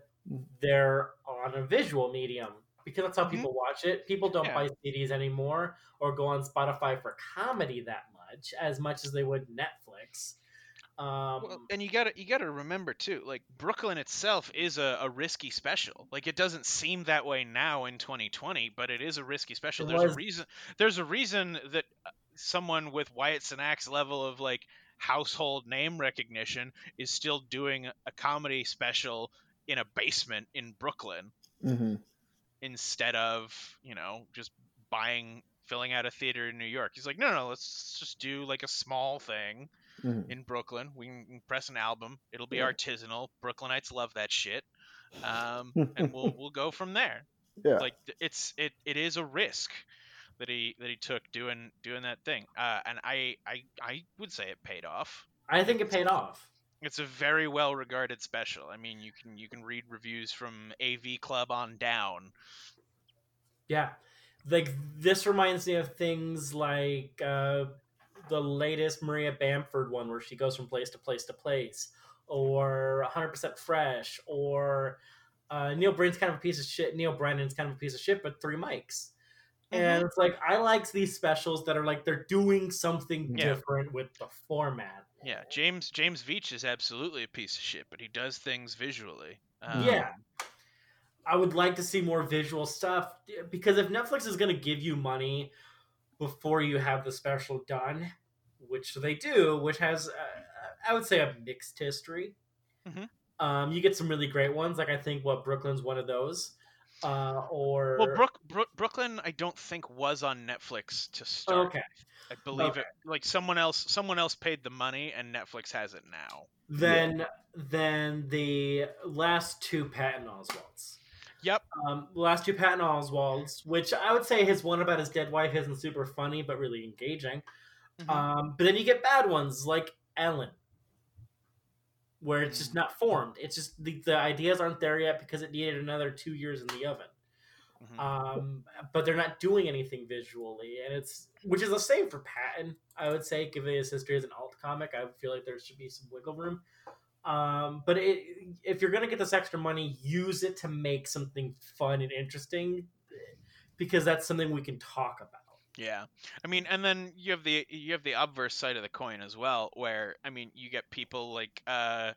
they're on a visual medium because that's how Mhm. people watch it. People don't Yeah. buy CDs anymore or go on Spotify for comedy that much as much as they would Netflix. Um, Well, and you gotta you gotta remember too, like Brooklyn itself is a, a risky special. Like it doesn't seem that way now in 2020, but it is a risky special. There's was- a reason. There's a reason that uh, someone with Wyatt Cenac's level of like household name recognition is still doing a comedy special in a basement in Brooklyn hmm instead of you know just buying filling out a theater in New York. He's like, no, no, let's just do like a small thing hmm in Brooklyn. We can press an album. It'll be Yeah. artisanal. Brooklynites love that shit. Um, and we'll we'll go from there. Yeah. Like it's it it is a risk that he that he took doing doing that thing. Uh, and I I I would say it paid off. I think it paid off. It's a very well regarded special. I mean, you can you can read reviews from AV Club on down. Yeah. Like this reminds me of things like uh, the latest Maria Bamford one where she goes from place to place to place, or 100% Fresh, or uh, Neal Brennan's kind of a piece of shit. Neal Brennan's kind of a piece of shit, but three mics. And it's like I like these specials that are like they're doing something Yeah. different with the format. Yeah, James James Veach is absolutely a piece of shit, but he does things visually. Um, yeah. I would like to see more visual stuff because if Netflix is going to give you money before you have the special done, which they do, which has, uh, I would say, a mixed history. Mhm. Um, you get some really great ones. Like I think what Brooklyn's one of those. uh, or Well, Brook, Brook, Brooklyn, I don't think was on Netflix to start. okay. I believe Okay. it. Like someone else, someone else paid the money, and Netflix has it now. Then then the last two Patton Oswalts. Yep. Um, the last two Patton Oswalts, which I would say his one about his dead wife isn't super funny, but really engaging. Mhm. Um, but then you get bad ones like Ellen, where it's just not formed. It's just the, the ideas aren't there yet because it needed another two years in the oven. Mhm. Um, but they're not doing anything visually, and it's which is the same for Patton. I would say, given his history as an alt comic, I feel like there should be some wiggle room. Um, but it, if you're gonna get this extra money, use it to make something fun and interesting, because that's something we can talk about. Yeah, I mean, and then you have the you have the obverse side of the coin as well, where I mean, you get people like, uh,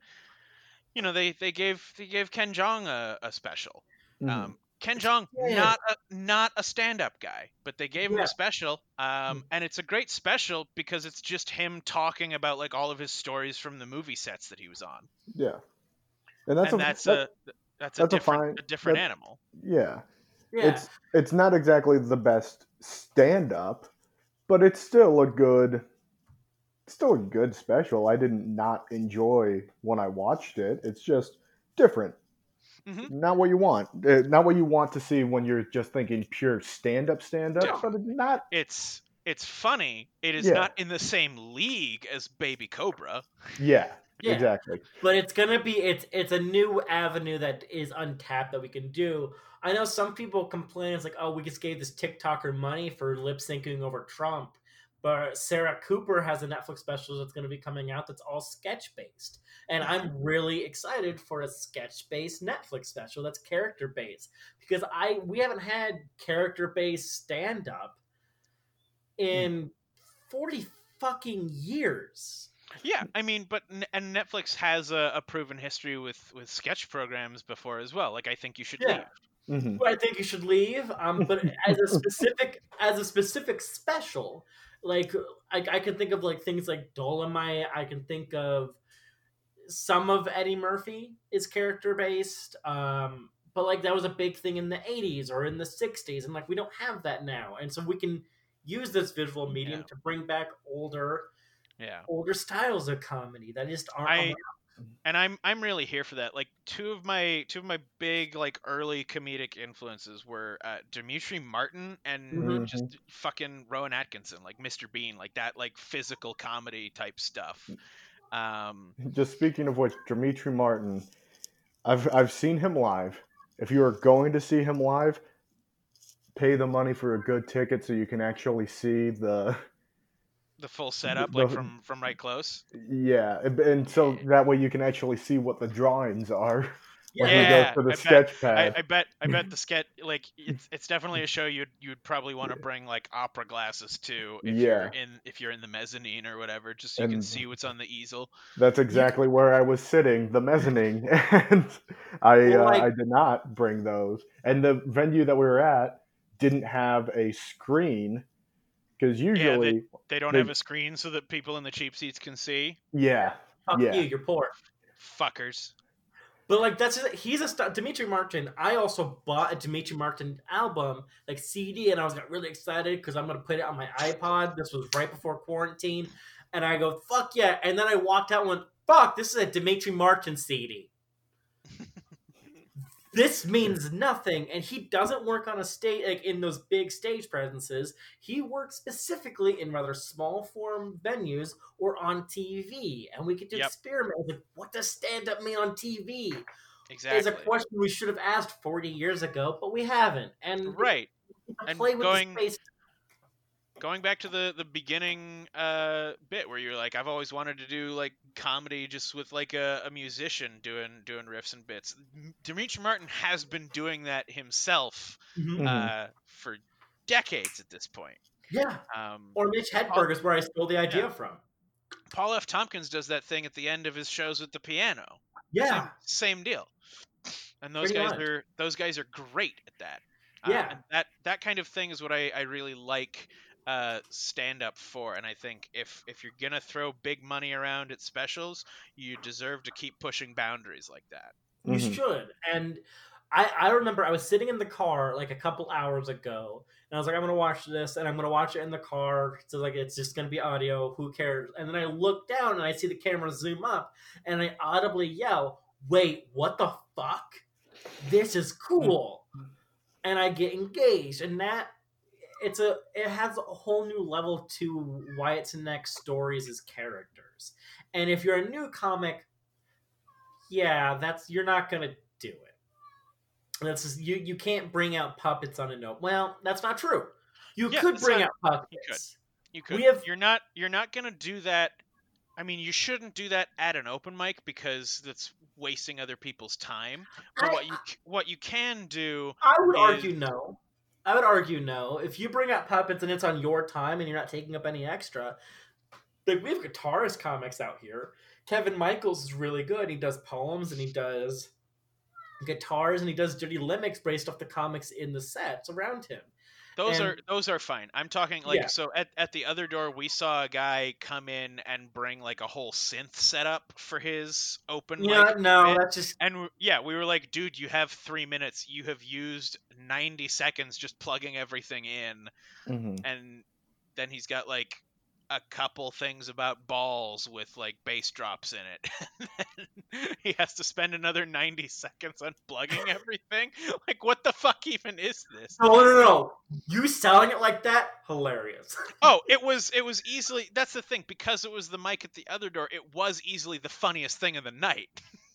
you know, they they gave they gave Ken Jeong a, a special. Mhm. Um, Ken Jeong, not a not a stand up guy, but they gave him Yeah. a special, um, and it's a great special because it's just him talking about like all of his stories from the movie sets that he was on, yeah, and that's and a, that's that- a that's a that's a different fine- a different that- animal. yeah. Yeah, It's it's not exactly the best stand up, but it's still a good still a good special. I didn't not enjoy when I watched it. It's just different. Mhm. Not what you want. Uh, Not what you want to see when you're just thinking pure stand up stand up, Different. but it's not It's it's funny. It is Yeah. not in the same league as Baby Cobra. yeah, Yeah. exactly. but it's gonna be it's it's a new avenue that is untapped that we can do. I know some people complain it's like, oh, we just gave this TikToker money for lip syncing over Trump. But Sarah Cooper has a Netflix special that's going to be coming out that's all sketch based. And I'm really excited for a sketch based Netflix special that's character based because I we haven't had character based stand up in 40 fucking years. Yeah, I mean, but and Netflix has a, a proven history with with sketch programs before as well. Like I think you should Yeah. leave. hmm I think you should leave. Um, but as a specific as a specific special, like I, I can think of like things like Dolomite. I can think of some of Eddie Murphy is character based. Um, but like that was a big thing in the '80s or in the '60s, and like we don't have that now, and so we can use this visual medium Yeah. to bring back older Yeah, older styles of comedy that just aren't. I-. and I'm I'm really here for that. Like two of my two of my big like early comedic influences were uh, Demetri Martin and Mhm. just fucking Rowan Atkinson, like Mr. Bean, like that like physical comedy type stuff. Um, Just speaking of which, Demetri Martin, I've I've seen him live. If you are going to see him live, pay the money for a good ticket so you can actually see the the full setup, the- like from from right close. yeah, and- and so that way you can actually see what the drawings are when Yeah, we go to the I bet- sketch I, pad. I bet I bet the sketch like it's it's definitely a show you'd you'd probably want to bring like opera glasses to if Yeah. you're in if you're in the mezzanine or whatever, just so you can see what's on the easel. That's exactly where I was sitting, the mezzanine, and I Well, uh, I did not bring those. And the venue that we were at didn't have a screen because usually, They don't They- have a screen so that people in the cheap seats can see. yeah, Fuck yeah. you, you're poor. Fuckers. But like that's he's a star. Demetri Martin. I also bought a Demetri Martin album, like CD, and I was got really excited because I'm gonna put it on my iPod. This was right before quarantine, and I go fuck yeah, and then I walked out and went fuck. This is a Demetri Martin CD. This means nothing, and he doesn't work on a stage like in those big stage presences. He works specifically in rather small form venues or on TV, and we get to Yep. experiment with what does stand up mean on TV Exactly. is a question we should have asked 40 years ago, but we haven't. And Right. And play with going- the space. Going back to the the beginning uh bit where you're like I've always wanted to do like comedy just with like a, a musician doing doing riffs and bits. M- Demetri Martin has been doing that himself Mhm. Mhm. uh for decades at this point. Yeah. Um Or Mitch Hedberg is where I stole the idea Yeah. from. Paul F. Tompkins does that thing at the end of his shows with the piano. Yeah. Same, same deal. And those Pretty guys much. are those guys are great at that. Uh, Yeah. and that that kind of thing is what I, I really like uh, stand up for. And I think if if you're gonna throw big money around at specials, you deserve to keep pushing boundaries like that. You Mhm. should. And I, I remember I was sitting in the car like a couple hours ago, and I was like, I'm gonna watch this, and I'm gonna watch it in the car. So like, it's just gonna be audio. Who cares? And then I look down and I see the camera zoom up, and I audibly yell, "Wait, what the fuck? This is cool!" and I get engaged, and that it's a it has a whole new level to Wyatt next stories as characters. And if you're a new comic, yeah, that's you're not gonna do it. That's just, you you can't bring out puppets on a note. Well, that's not true. You Yeah, could bring not- out you could. You could. We have- You're not. You're not gonna do that. I mean, you shouldn't do that at an open mic because that's wasting other people's time. But I- what you what you can do, I would is- argue no. I would argue no. If you bring out puppets and it's on your time and you're not taking up any extra, like we have guitarist comics out here. Kevin Michaels is really good. He does poems and he does guitars and he does dirty limits based off the comics in the sets around him. Those And- are those are fine. I'm talking like Yeah. so at at the other door we saw a guy come in and bring like a whole synth setup for his open know, mic. no, that's just And yeah, we were like, dude, you have three minutes. You have used 90 seconds just plugging everything in. Mhm. And then he's got like a couple things about balls with like bass drops in it. he has to spend another 90 seconds unplugging everything. Like, what the fuck even is this? no, no, no, no. You selling it like that, hilarious. Oh, it was it was easily that's the thing because it was the mic at the other door. It was easily the funniest thing of the night.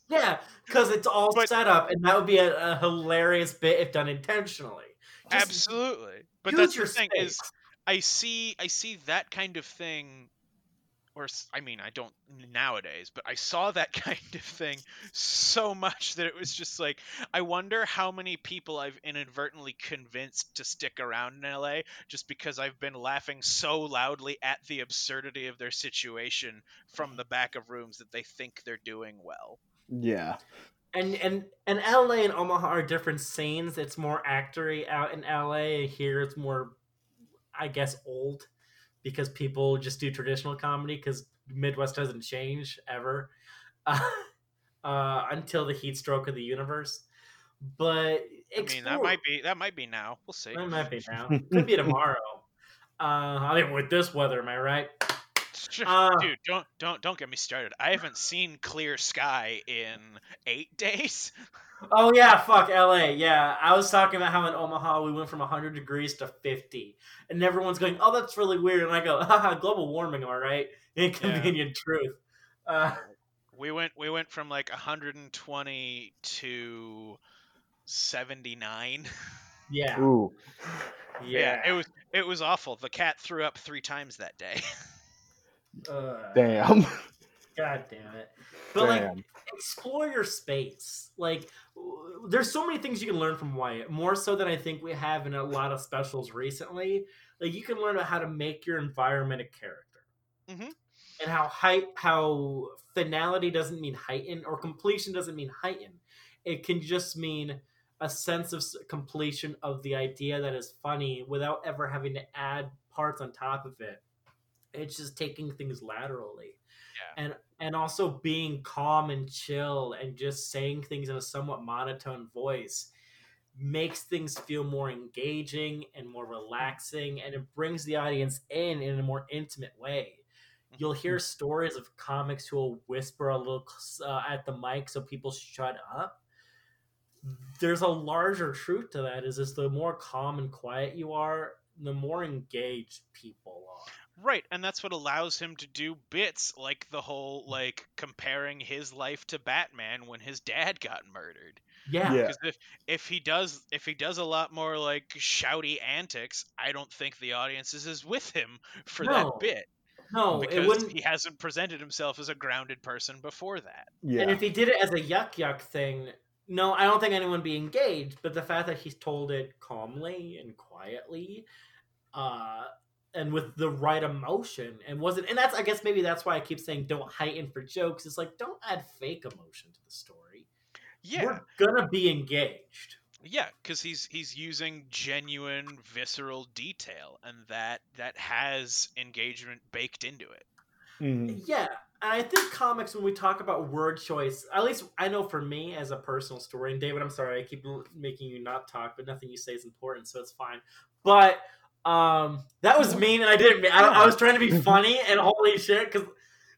yeah, because it's all But- set up, and that would be a, a hilarious bit if done intentionally. Just Absolutely. But that's your the thing space. is I see I see that kind of thing or I mean I don't nowadays, but I saw that kind of thing so much that it was just like I wonder how many people I've inadvertently convinced to stick around in LA just because I've been laughing so loudly at the absurdity of their situation from the back of rooms that they think they're doing well. Yeah. and and and LA and Omaha are different scenes. It's more actory out in LA. Here it's more, I guess, old because people just do traditional comedy because Midwest doesn't change ever uh, uh, until the heat stroke of the universe. But I mean that might be that might be now. We'll see. that might be now. Could be tomorrow. Uh, I mean, with this weather, am I right? Uh, Dude, don't don't don't get me started. I haven't seen clear sky in eight days. Oh yeah, fuck LA. Yeah, I was talking about how in Omaha we went from 100 degrees to 50, and everyone's going, "Oh, that's really weird." And I go, "Haha, global warming, all right." Inconvenient truth. Uh, We went we went from like 120 to 79. yeah, Ooh. yeah. it was it was awful. The cat threw up three times that day. Uh, Damn. God damn it. But like, Damn. explore your space. Like, there's so many things you can learn from Wyatt, more so than I think we have in a lot of specials recently. Like, you can learn about how to make your environment a character, Mm-hmm. and how height, how finality doesn't mean heighten, or completion doesn't mean heighten. It can just mean a sense of completion of the idea that is funny without ever having to add parts on top of it. It's just taking things laterally. And and also being calm and chill and just saying things in a somewhat monotone voice makes things feel more engaging and more relaxing and it brings the audience in in a more intimate way. You'll hear stories of comics who will whisper a little uh, at the mic so people shut up. There's a larger truth to that is is the more calm and quiet you are the more engaged people are Right, and that's what allows him to do bits like the whole like comparing his life to Batman when his dad got murdered. yeah Yeah. Because if if he does if he does a lot more like shouty antics, I don't think the audience is as with him for No, that bit no it because wouldn't he hasn't presented himself as a grounded person before that. Yeah. And if he did it as a yuck yuck thing, no, I don't think anyone would be engaged. But the fact that he's told it calmly and quietly, uh, and with the right emotion, and wasn't, and that's I guess maybe that's why I keep saying don't heighten for jokes. It's like don't add fake emotion to the story. Yeah, We're gonna be engaged. yeah, because he's he's using genuine visceral detail, and that that has engagement baked into it. Mhm. Yeah, And I think comics, when we talk about word choice, at least I know for me as a personal story, and David, I'm sorry, I keep making you not talk, but nothing you say is important, so it's fine. But um, that was mean, and I didn't. I, I was trying to be funny, and holy shit, because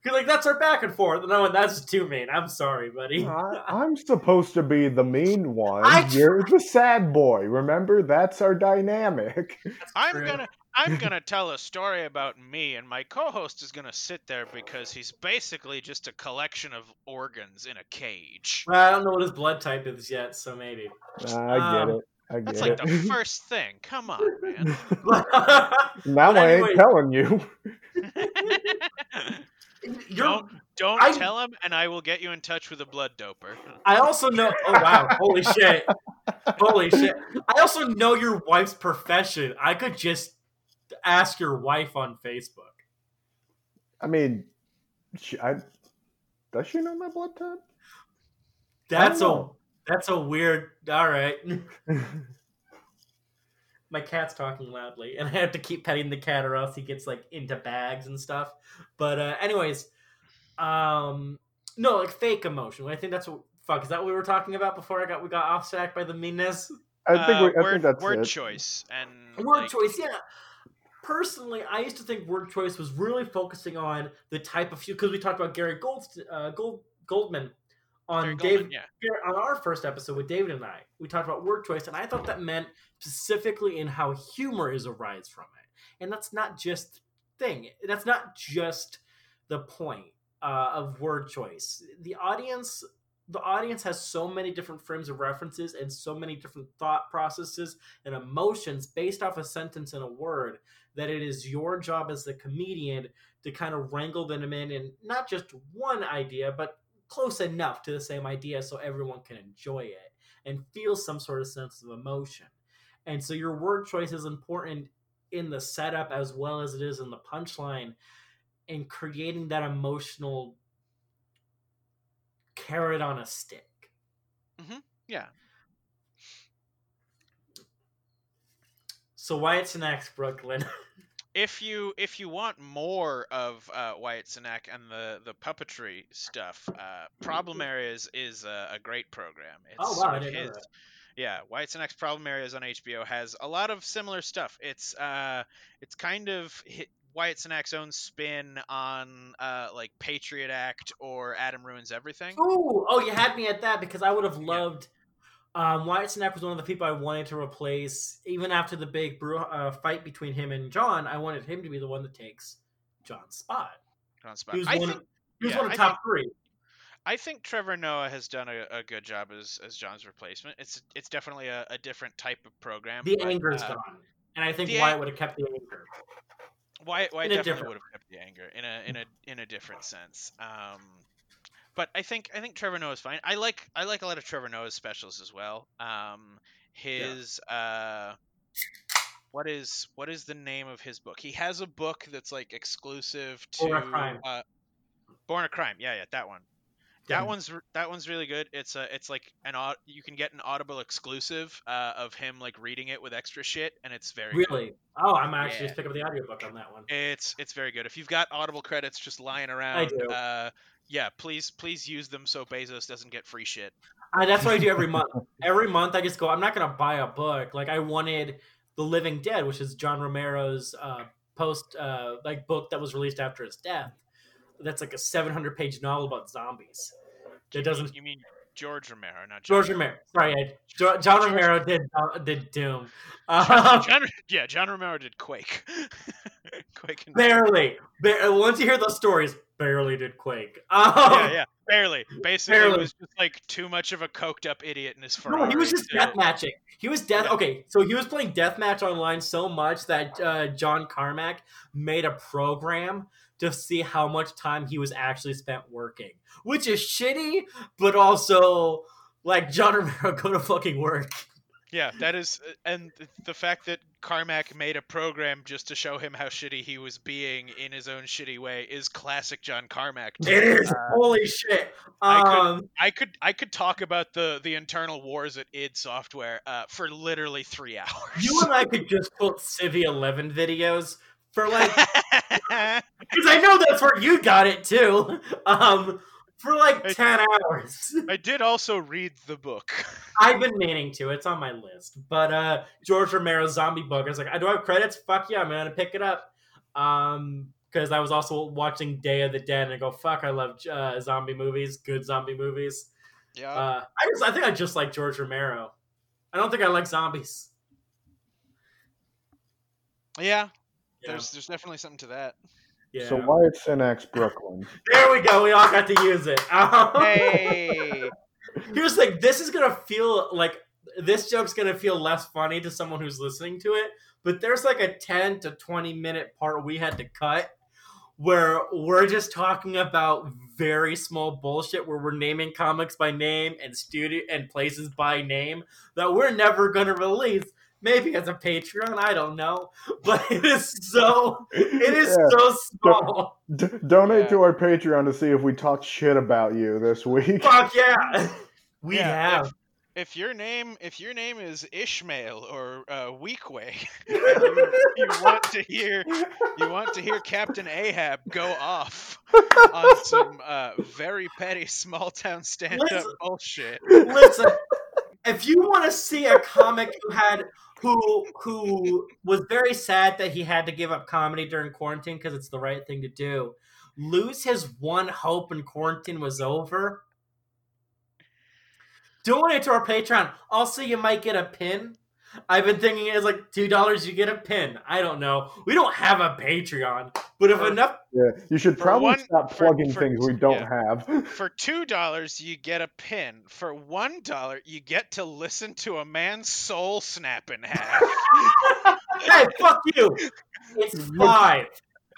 because like that's our back and forth. No, that's too mean. I'm sorry, buddy. I, I'm supposed to be the mean one. I You're the sad boy. Remember, that's our dynamic. I'm True. gonna I'm gonna tell a story about me, and my co-host is gonna sit there because he's basically just a collection of organs in a cage. Well, I don't know what his blood type is yet, so maybe. I get Um, it. I That's like it. the first thing. Come on, man. now But I ain't telling you. Don't don't I- tell him, and I will get you in touch with a blood doper. I also know. Oh wow! Holy shit! Holy shit! I also know your wife's profession. I could just ask your wife on Facebook. I mean, she, I, does she know my blood type? That's a know. That's a weird. All right. My cat's talking loudly, and I have to keep petting the cat, or else he gets like into bags and stuff. But uh, anyways, um, no, like fake emotion. I think that's what. Fuck, is that what we were talking about before I got we got off track by the meanness? I think, Uh, we, I word think that's word it. choice and Word like, choice, yeah. Personally, I used to think word choice was really focusing on the type of because we talked about Gary Gold, uh, Gold Goldman on Dave Goldman, yeah. on our first episode with David and I. We talked about word choice, and I thought that meant specifically in how humor is arise from it, and that's not just thing. That's not just the point uh, of word choice. The audience. The audience has so many different frames of references and so many different thought processes and emotions based off a sentence and a word that it is your job as the comedian to kind of wrangle them in and not just one idea, but close enough to the same idea so everyone can enjoy it and feel some sort of sense of emotion. And so your word choice is important in the setup as well as it is in the punchline in creating that emotional carrot on a stick. Mm-hmm. Yeah. So Wyatt Cenac's, Brooklyn. if you if you want more of uh, Wyatt Cenac and the the puppetry stuff, uh, Problem Areas is a, a great program. It's Oh, wow, sort I of didn't know his-. Yeah, Wyatt Cenac's Problem Areas on HBO has a lot of similar stuff. It's uh, it's kind of hit Wyatt Cenac's own spin on uh, like Patriot Act or Adam Ruins Everything. Ooh, oh, you had me at that because I would have loved. Um, Wyatt Cenac was one of the people I wanted to replace. Even after the big brew, uh, fight between him and John, I wanted him to be the one that takes John's spot. on spot. He was I one. think of, he was yeah, one of I top think- three. I think Trevor Noah has done a, a good job as as John's replacement. It's it's definitely a, a different type of program. The but, anger is uh, gone, and I think Wyatt ang- would have kept the anger. Wyatt, Wyatt definitely would have kept the anger in a in a in a different sense. Um, but I think I think Trevor Noah's fine. I like I like a lot of Trevor Noah's specials as well. Um, his uh, what is what is the name of his book? He has a book that's like exclusive to Born a Crime. Uh, Born a Crime. Yeah, yeah, that one. Yeah. That one's that one's really good. It's a it's like an you can get an Audible exclusive uh, of him like reading it with extra shit, and it's very good. Really? Oh, I'm actually Yeah. just pick up the audiobook on that one. It's it's very good. If you've got Audible credits just lying around, do. uh, yeah, please please use them so Bezos doesn't get free shit. I, that's what I do every month. Every month, I just go. I'm not gonna buy a book. Like I wanted The Living Dead, which is John Romero's uh, post uh, like book that was released after his death. That's like a 700 page novel about zombies. It doesn't. You mean George Romero, not John George Romero. Sorry, I, John George- Romero did uh, did Doom. John, Um, John- yeah, John Romero did Quake. Quake and barely. Ba- once you hear those stories, barely did Quake. Um, yeah, yeah, barely. Basically, Barely. it was just like too much of a coked up idiot in his No, he was just to- death matching. He was death. Yeah. Okay, so he was playing deathmatch online so much that uh, John Carmack made a program to see how much time he was actually spent working, which is shitty, but also like John Romero go to fucking work. Yeah, that is, uh, and the fact that Carmack made a program just to show him how shitty he was being in his own shitty way is classic John Carmack. too. It is Uh, holy shit. I could- Um, I could I could talk about the the internal wars at id Software uh, for literally three hours. you and I could just put Civvie Eleven videos for like because I know that's where you got it too. Um, for like I- ten hours. I did also read the book. I've been meaning to. It's on my list. But uh George Romero's Zombie Book. I was like, I do have credits? Fuck yeah, I'm gonna pick it up. Um, because I was also watching Day of the Dead, and I go, fuck, I love uh, zombie movies, good zombie movies. Yeah. Uh, I just, I think I just like George Romero. I don't think I like zombies. yeah. Yeah. There's there's definitely something to that. Yeah. So Wyatt Cenac's, Brooklyn. there we go. We all got to use it. Um, Hey. Here's the thing. This is gonna feel like this joke's gonna feel less funny to someone who's listening to it, but there's like a 10 to 20 minute part we had to cut where we're just talking about very small bullshit where we're naming comics by name and studio and places by name that we're never gonna release. Maybe as a Patreon, I don't know, but it is so it is Yeah. so small. D- donate Yeah. to our Patreon to see if we talk shit about you this week. Fuck yeah, we Yeah, have. If your name if your name is Ishmael or uh, Queequeg, and you, you want to hear you want to hear Captain Ahab go off on some uh, very petty small town stand up bullshit. Listen, if you want to see a comic who had who who was very sad that he had to give up comedy during quarantine because it's the right thing to do, lose his one hope when quarantine was over. Donate to our Patreon. Also, you might get a pin. I've been thinking it's like two dollars. You get a pin. I don't know. We don't have a Patreon, but if For- enough, Yeah, you should probably one- stop for- plugging for- things we don't yeah. have. For two dollars, you get a pin. For one dollar, you get to listen to a man's soul snap in half. hey, fuck you. It's five.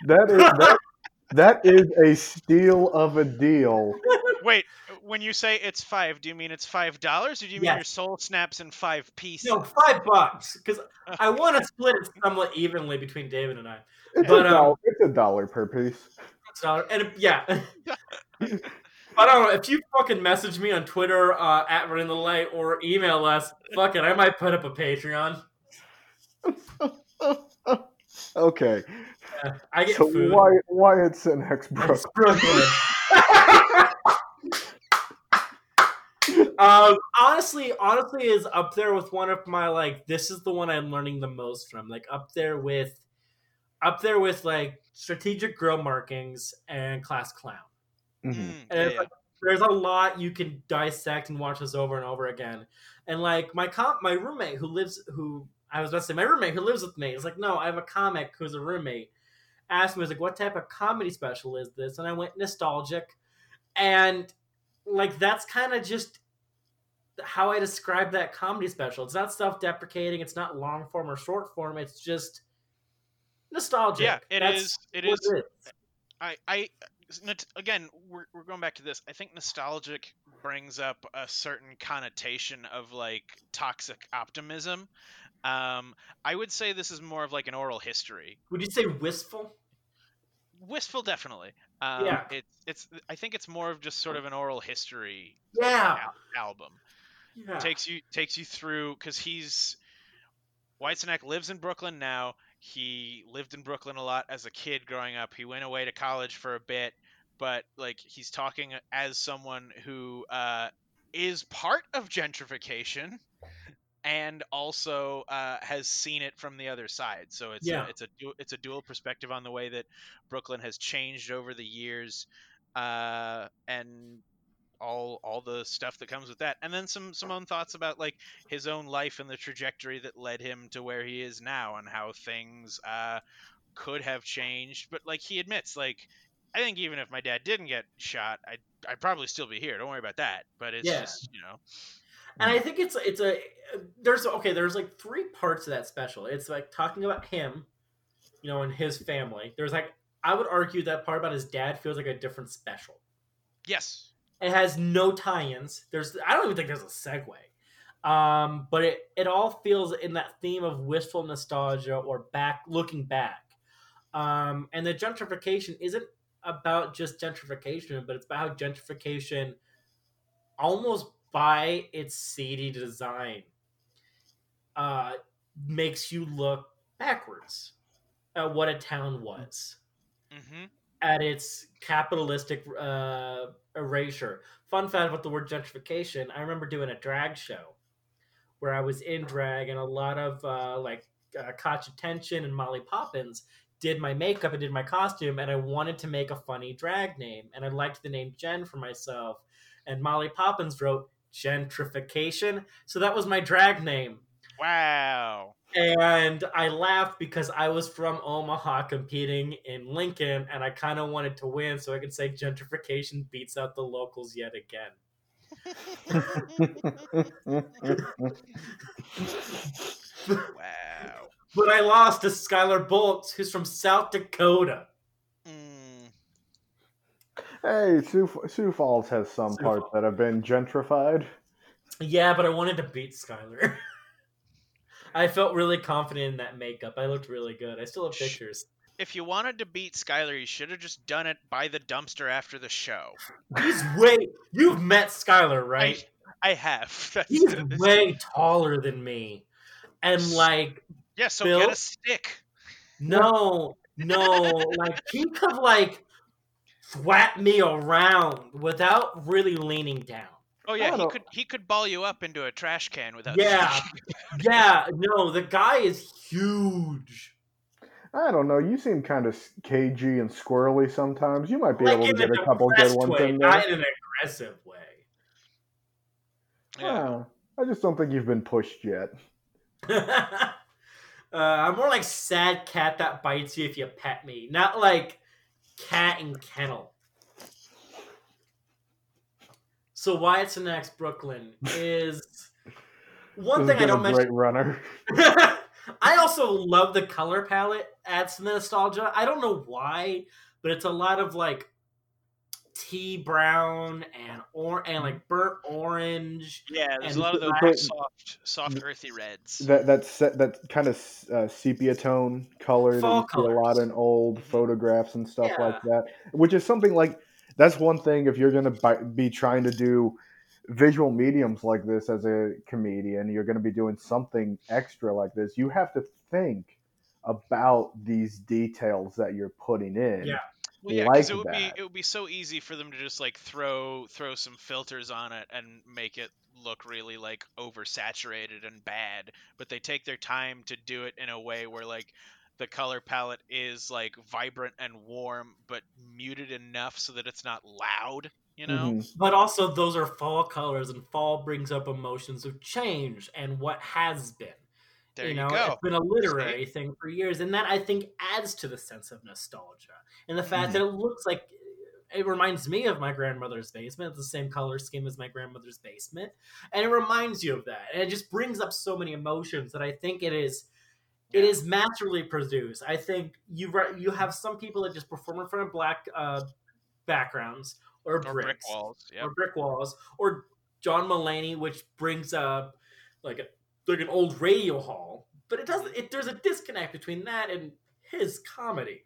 That is that, that is a steal of a deal. Wait, when you say it's five, do you mean it's five dollars, or do you mean Yes. your soul snaps in five pieces? No, five bucks. Because I want to split it somewhat evenly between David and I. It's, But, a, um, dollar, it's a dollar per piece. So, and if- yeah. I don't know if you fucking message me on Twitter uh, at Running the Light or email us. Fuck it, I might put up a Patreon. Okay, I get so food. Wyatt, Wyatt Cenac's, bro. Um, honestly, honestly, is up there with one of my like. This is the one I'm learning the most from. Like up there with, up there with like strategic grill markings and class clown. Mhm. Mm, And yeah, yeah. like, there's a lot you can dissect and watch this over and over again. And like my comp, my roommate who lives, who I was about to say, my roommate who lives with me is like, no, I have a comic who's a roommate. Asked me, was like, what type of comedy special is this? And I went nostalgic, and like that's kind of just how I describe that comedy special. It's not self-deprecating. It's not long form or short form. It's just nostalgic. Yeah, it That's is- it what is- I, I, again, we're, we're going back to this. I think nostalgic brings up a certain connotation of like toxic optimism. Um, I would say this is more of like an oral history. Would you say wistful? Wistful, definitely. Um, Yeah. It's, it's. I think it's more of just sort of an oral history Yeah. al- album. Yeah. takes you takes you through because he's Wyatt Cenac lives in Brooklyn now. He lived in Brooklyn a lot as a kid growing up. He went away to college for a bit, but like he's talking as someone who uh, is part of gentrification and also uh, has seen it from the other side. So it's Yeah. a, it's a du- it's a dual perspective on the way that Brooklyn has changed over the years, uh, and all all the stuff that comes with that, and then some some own thoughts about like his own life and the trajectory that led him to where he is now, and how things uh, could have changed. But like he admits, like I think even if my dad didn't get shot, I'd I'd probably still be here. Don't worry about that. But it's Yeah. just you know, and I think it's it's a there's okay there's like three parts of that special. It's like talking about him, you know, and his family. There's like I would argue that part about his dad feels like a different special. yes, It has no tie-ins. There's I don't even think there's a segue. Um, but it it all feels in that theme of wistful nostalgia or back looking back. Um, and the gentrification isn't about just gentrification, but it's about how gentrification almost by its seedy design uh, makes you look backwards. at what a town was Mm-hmm. At its capitalistic uh, erasure. Fun fact about the word gentrification: I remember doing a drag show where I was in drag, and a lot of uh, like uh, Koch Attention and Molly Poppins did my makeup and did my costume, and I wanted to make a funny drag name, and I liked the name Jen for myself, and Molly Poppins wrote gentrification, so that was my drag name. Wow. And I laughed because I was from Omaha competing in Lincoln and I kind of wanted to win so I could say gentrification beats out the locals yet again. Wow. But I lost to Skylar Bolts, who's from South Dakota. Mm. hey, Sioux, Sioux Falls has some Sioux parts Falls. that have been gentrified. Yeah, but I wanted to beat Skylar. I felt really confident in that makeup. I looked really good. I still have pictures. If you wanted to beat Skylar, you should have just done it by the dumpster after the show. He's way. You've met Skylar, right? I have. That's, He's way taller than me. And like yeah. So Bill? get a stick. No, no, like he could like thwap me around without really leaning down. Oh yeah, he don't- could he could ball you up into a trash can without. Yeah. Yeah, no, the guy is huge. I don't know. You seem kind of cagey and squirrely sometimes. You might be Like able to get a couple good aggressive ones way, in there. not in an aggressive way. Yeah. Ah, I just don't think you've been pushed yet. uh, I'm more like sad cat that bites you if you pet me, not like cat and kennel. So why Wyatt Cenac's Brooklyn is one thing I don't been a mention. Great runner. I also love the color palette adds to nostalgia. I don't know why, but it's a lot of like tea brown and or and like burnt orange. Yeah, there's And a lot of those the- soft, soft, earthy reds. That that set that kind of uh, sepia tone color that you see a lot in old Mhm. photographs and stuff Yeah. like that. Which is something like that's one thing if you're gonna be trying to do visual mediums like this as a comedian, you're gonna be doing something extra like this. You have to think about these details that you're putting in. Yeah. Well, yeah, like it would that. be it would be so easy for them to just like throw throw some filters on it and make it look really like oversaturated and bad. But they take their time to do it in a way where like the color palette is like vibrant and warm, but muted enough so that it's not loud. You know? Mhm. But also those are fall colors and fall brings up emotions of change and what has been. There you you, know, go. it's been a literary thing for years, and that I think adds to the sense of nostalgia and the fact Mm-hmm. that it looks like it reminds me of my grandmother's basement. It's the same color scheme as my grandmother's basement, and it reminds you of that, and it just brings up so many emotions that I think it is. It Yeah. is naturally produced. I think you re- you have some people that just perform in front of black uh, backgrounds or, or brick bricks walls. Yeah. or brick walls, or John Mulaney, which brings up like a like an old radio hall. But it doesn't. It, there's a disconnect between that and his comedy.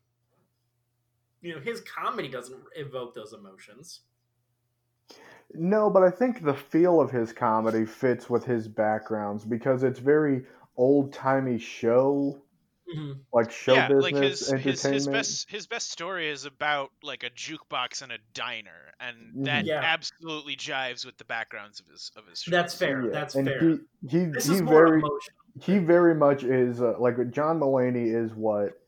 You know, his comedy doesn't evoke those emotions. No, but I think the feel of his comedy fits with his backgrounds because it's very old timey show, Mhm. like show yeah, business like his, his entertainment. his best his best story is about like a jukebox and a diner, and that Yeah. absolutely jives with the backgrounds of his of his. That's fair. Yeah, That's and fair. He he, this he is more very emotional. he very much is uh, like John Mulaney is what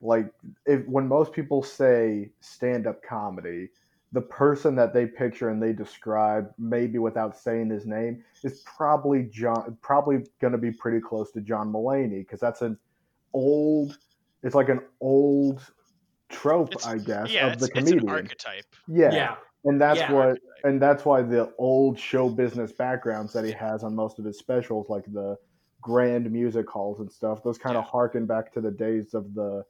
like if when most people say stand up comedy, the person that they picture and they describe maybe without saying his name is probably John probably going to be pretty close to John Mulaney because that's an old it's like an old trope It's- I guess yeah, of it's, the it's comedian. an archetype. yeah. yeah. And that's Yeah. what and that's why the old show business backgrounds that he has on most of his specials, like the grand music halls and stuff, those kind of Yeah. harken back to the days of the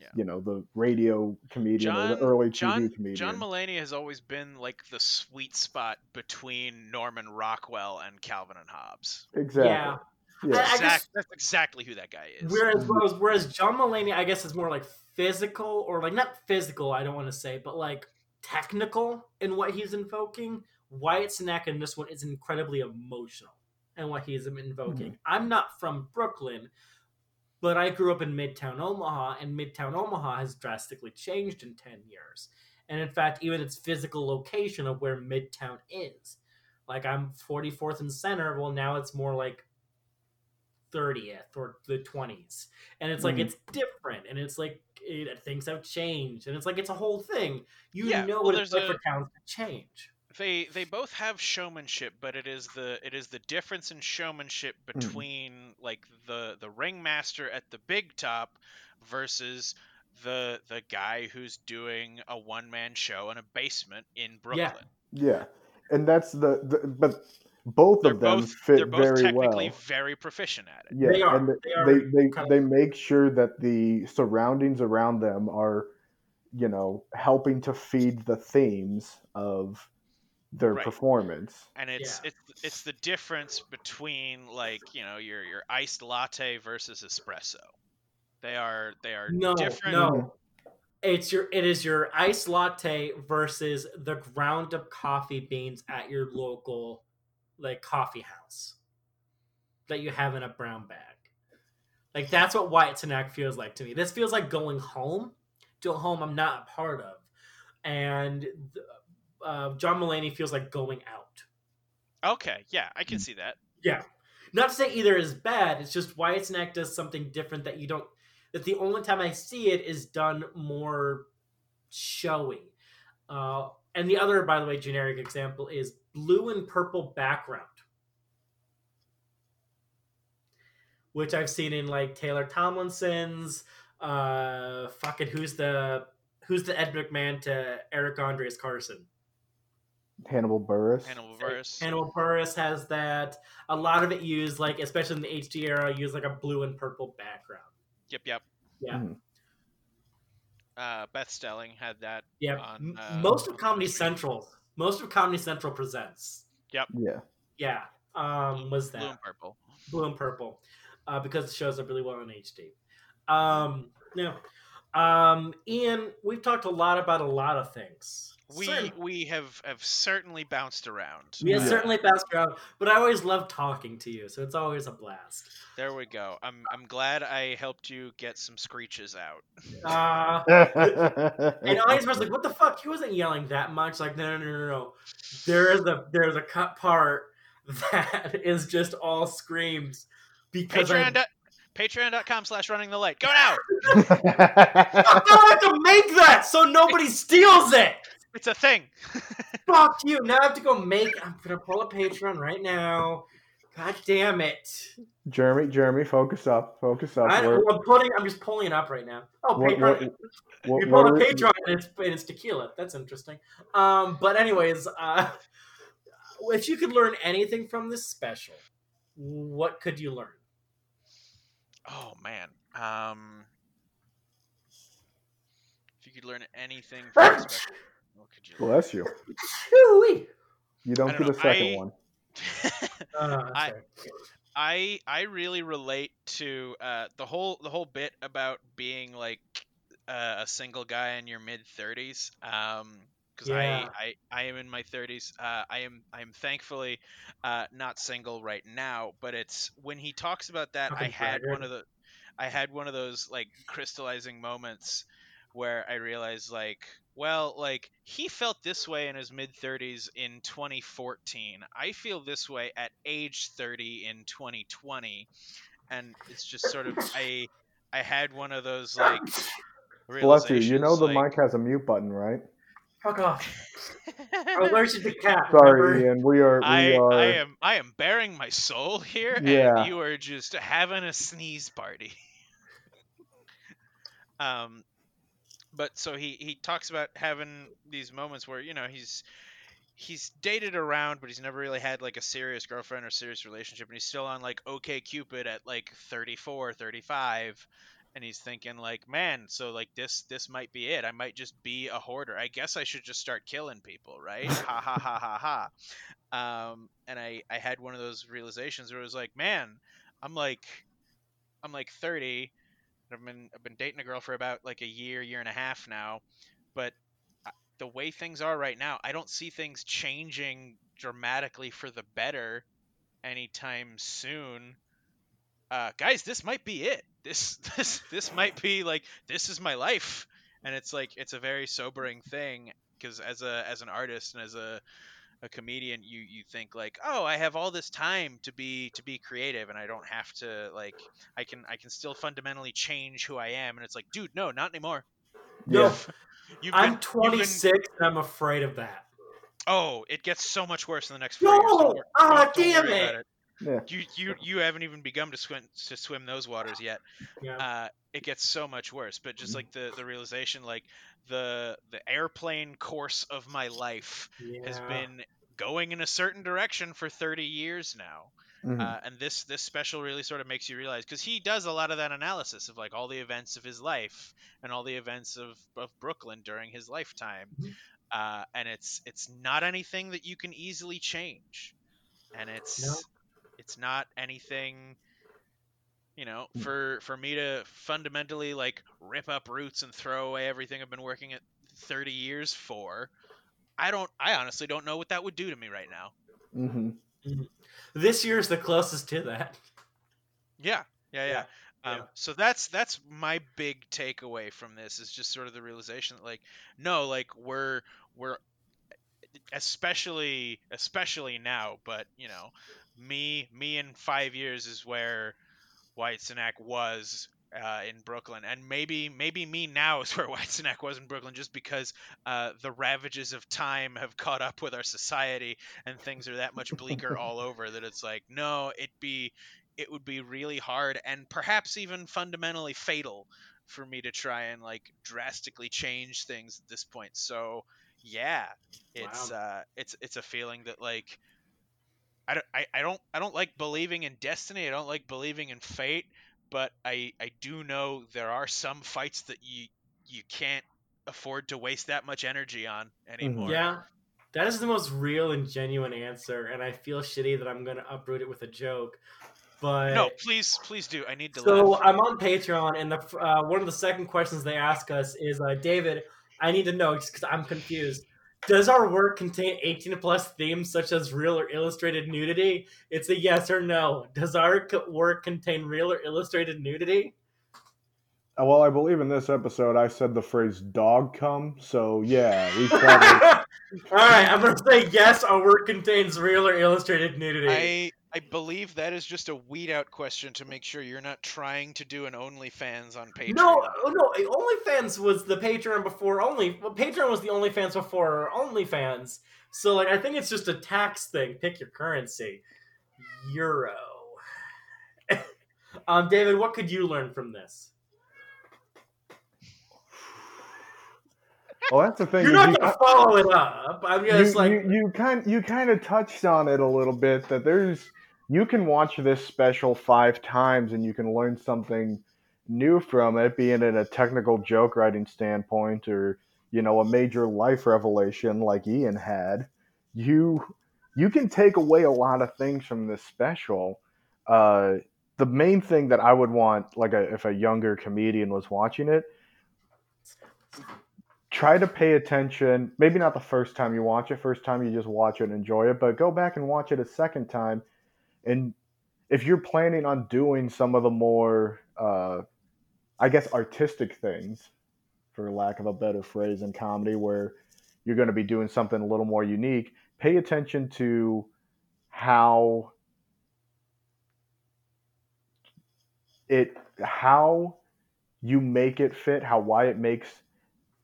Yeah. you know, the radio comedian or the early TV John comedian. John Mulaney has always been like the sweet spot between Norman Rockwell and Calvin and Hobbes. exactly. Yeah. Yeah. I- I Exact, guess- that's exactly who that guy is. Whereas, whereas whereas John Mulaney, I guess, is more like physical or like not physical. I don't want to say, but like technical in what he's invoking. Wyatt Cenac in this one is incredibly emotional in what he's invoking. Mm-hmm. I'm not from Brooklyn, But I grew up in Midtown Omaha, and Midtown Omaha has drastically changed in 10 years. And in fact, even its physical location of where Midtown is. Like I'm 44th and center, well, now it's more like 30th or the 20s. And it's like, Mhm. it's different. And it's like, it, things have changed. And it's like, it's a whole thing. You Yeah, know well, what it's there's like a- for towns to change. they they both have showmanship but it is the it is the difference in showmanship between like the the ringmaster at the big top versus the the guy who's doing a one man show in a basement in Brooklyn. Yeah, yeah, and that's the, the but both They're of them both fit they're both very technically well. very proficient at it. Yeah, They are. and they They are they they, kind of- they make sure that the surroundings around them are, you know, helping to feed the themes of their Right. performance. And it's Yeah. it's it's the difference between like, you know, your your iced latte versus espresso. They are they are No, different no. It's your it is your iced latte versus the ground up coffee beans at your local like coffee house that you have in a brown bag. Like that's what Wyatt Cenac feels like to me. This feels like going home to a home I'm not a part of, and uh, John Mulaney feels like going out. Okay, yeah, I can see that. Yeah. Not to say either is bad. It's just Wyatt Cenac does something different that you don't. That the only time I see it is done more showy. Uh, and the other, by the way, generic example is blue and purple background, which I've seen in like Taylor Tomlinson's. Uh, fucking who's the who's the Ed McMahon to Eric Andre's Carson? Hannibal Buress. Hannibal Buress. Hannibal Buress has that. A lot of it used like, especially in the HD era, used like a blue and purple background. Yep, yep. Yeah. Mhm. Uh, Beth Stelling had that. Yeah, On, uh, most of Comedy Central, most of Comedy Central presents. Yep. Yeah. Yeah, um, was that Blue and purple. blue and purple, uh, because it shows up really well in HD. Um, yeah. Um, Ian, we've talked a lot about a lot of things. We Certain- we have have certainly bounced around. we have Yeah. certainly bounced around, but I always love talking to you, so it's always a blast. There we go. I'm I'm glad I helped you get some screeches out. Uh, And audience was like, "What the fuck?" He wasn't yelling that much. Like, no, no, no, no, no. There is a there's a cut part that is just all screams because Patreon dot- Patreon.com slash running the light. Go now. I don't have to make that so nobody steals it. It's a thing. Fuck you. Now I have to go make. I'm gonna pull a Patreon right now. God damn it! Jeremy, Jeremy, focus up, focus up. I, I'm, putting. I'm just pulling it up right now. Oh, What- Patreon. what- you pull a Patreon and it's, and it's tequila. That's interesting. Um, but anyways, uh, if you could learn anything from this special, what could you learn? Oh man. Um. If you could learn anything from this special, could you? Bless you. Woo-wee. You don't don't get a second I- one. Uh, I- I I really relate to uh, the whole the whole bit about being like uh, a single guy in your mid thirties. Um, because Yeah. I, I I am in my thirties. Uh, I am I am thankfully uh, not single right now. But it's when he talks about that, I Fucking had one of the I had one of those like crystallizing moments where I realized like well like he felt this way in his mid 30s in 2014 i feel this way at age 30 in 2020 and it's just sort of i i had one of those like Bless you. You know the like, mic has a mute button, right? Fuck off. I'm allergic to cat. Sorry, remember? Ian. We are. We I, are. I am I am bearing my soul here, Yeah. and you are just having a sneeze party. um, but so he he talks about having these moments where you know he's he's dated around, but he's never really had like a serious girlfriend or serious relationship, and he's still on like OK Cupid at like 34, 35. And he's thinking like, man, so like this this might be it. I might just be a hoarder. I guess I should just start killing people, right? ha ha ha ha ha um, and I I had one of those realizations where it was like, man, I'm like I'm like 30. I've been I've been dating a girl for about like a year, year and a half now, but the way things are right now, I don't see things changing dramatically for the better anytime soon. Uh, guys, this might be it. this this this might be like this is my life and it's like it's a very sobering thing because as a as an artist and as a a comedian you you think like oh i have all this time to be to be creative and i don't have to like i can i can still fundamentally change who i am and it's like dude no not anymore No, Yeah. You've I'm been- you've been- 26 and I'm afraid of that. oh it gets so much worse in the next four years No! Don't Ah, don't- don't damn worry about it! Yeah. you you you haven't even begun to swim to swim those waters yet Yeah. uh, it gets so much worse. But just like the the realization, like the the airplane course of my life has been going in a certain direction for 30 years now. Mhm. Uh, and this this special really sort of makes you realize because he does a lot of that analysis of like all the events of his life and all the events of, of Brooklyn during his lifetime, Mhm. uh, and it's it's not anything that you can easily change, and it's No. It's not anything you know Mm. for for me to fundamentally like rip up roots and throw away everything I've been working at 30 years for. I don't I honestly don't know what that would do to me right now. Mhm. This year's the closest to that. Yeah, yeah, yeah. Yeah, Um, yeah. So that's that's my big takeaway from this is just sort of the realization that like no, like we're we're especially especially now, but you know, me me in five years is where Wyatt Cenac was uh, in Brooklyn, and maybe maybe me now is where Wyatt Cenac was in Brooklyn, just because uh, the ravages of time have caught up with our society, and things are that much bleaker all over that it's like no, it be it would be really hard and perhaps even fundamentally fatal for me to try and like drastically change things at this point. So yeah, it's uh it's it's a feeling that like I don't I, I don't I don't like believing in destiny. I don't like believing in fate, but I I do know there are some fights that you you can't afford to waste that much energy on anymore. Yeah. That is the most real and genuine answer, and I feel shitty that I'm gonna uproot it with a joke. But No, please please do. I need to So laugh. I'm on Patreon, and the uh, one of the second questions they ask us is, uh, David, I need to know just because I'm confused. Does our work contain 18 plus themes such as real or illustrated nudity? It's a yes or no. Does our work contain real or illustrated nudity? Uh, Well, I believe in this episode I said the phrase "dog cum," so yeah, we probably. All right, I'm gonna say yes. Our work contains real or illustrated nudity. I I believe that is just a weed out question to make sure you're not trying to do an OnlyFans on Patreon. No, oh, no. OnlyFans was the Patreon before Only. Well, Patreon was the OnlyFans before OnlyFans. So, like, I think it's just a tax thing. Pick your currency. Euro. um, David, what could you learn from this? Well, that's the thing. You're not you- gonna follow it up. I'm just you, like, you, you kind you kind of touched on it a little bit that there's you can watch this special five times and you can learn something new from it, being it a technical joke writing standpoint or you know a major life revelation like Ian had. You you can take away a lot of things from this special. Uh, the main thing that I would want, like a, if a younger comedian was watching it, try to pay attention. Maybe not the first time you watch it. First time you just watch it and enjoy it, but go back and watch it a second time. And if you're planning on doing some of the more, uh, I guess, artistic things, for lack of a better phrase, in comedy, where you're going to be doing something a little more unique, pay attention to how it how you make it fit, how why it makes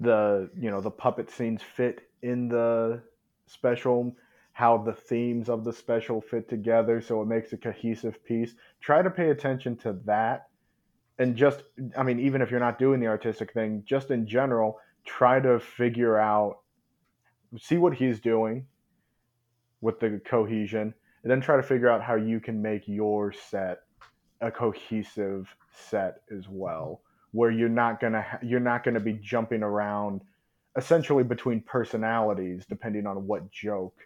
the you know the puppet scenes fit in the special how the themes of the special fit together so it makes a cohesive piece. Try to pay attention to that and just i mean even if you're not doing the artistic thing just in general try to figure out see what he's doing with the cohesion and then try to figure out how you can make your set a cohesive set as well where you're not gonna ha- you're not gonna be jumping around essentially between personalities depending on what joke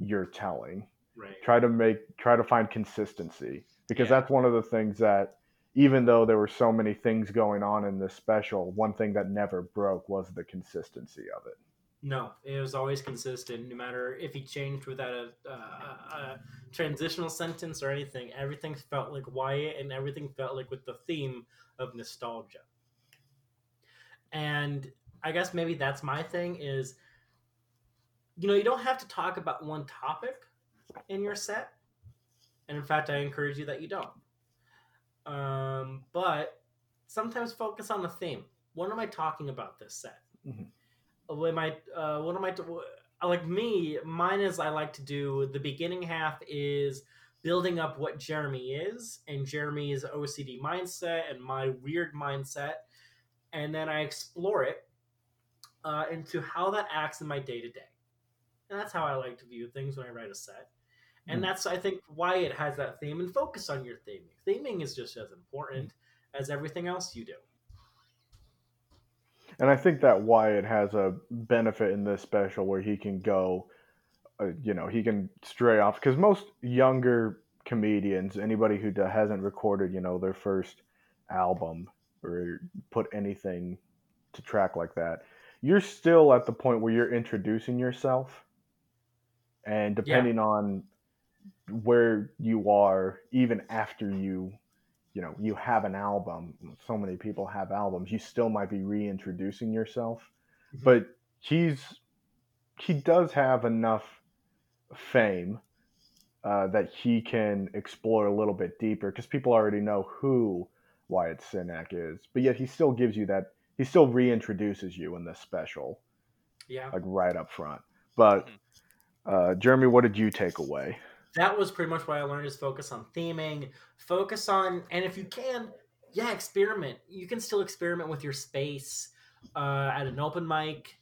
you're telling right. try to make try to find consistency because Yeah. that's one of the things that even though there were so many things going on in this special one thing that never broke was the consistency of it No, it was always consistent. No matter if he changed without a, a, a transitional sentence or anything, everything felt like Wyatt, and everything felt like with the theme of nostalgia. And I guess maybe that's my thing is, you know, you don't have to talk about one topic in your set, and in fact, I encourage you that you don't. Um, but sometimes focus on the theme. What am I talking about this set? Mhm. Am I? Uh, what am I? Like me, mine is I like to do the beginning half is building up what Jeremy is and Jeremy's OCD mindset and my weird mindset, and then I explore it uh, into how that acts in my day to day. And that's how I like to view things when I write a set. And Mm. that's, I think, why it has that theme and focus on your theming. Theming is just as important as everything else you do. And I think that Wyatt has a benefit in this special where he can go, uh, you know, he can stray off because most younger comedians, anybody who hasn't recorded, you know, their first album or put anything to track like that, you're still at the point where you're introducing yourself, and depending on where you are, even after you you know you have an album so many people have albums you still might be reintroducing yourself. Mhm. but he's he does have enough fame uh, that he can explore a little bit deeper because people already know who Wyatt Cenac is. But yet he still gives you that he still reintroduces you in this special Yeah. like right up front. But uh, Jeremy what did you take away that was pretty much what I learned is focus on theming, focus on, and if you can, yeah, experiment. You can still experiment with your space uh, at an open mic,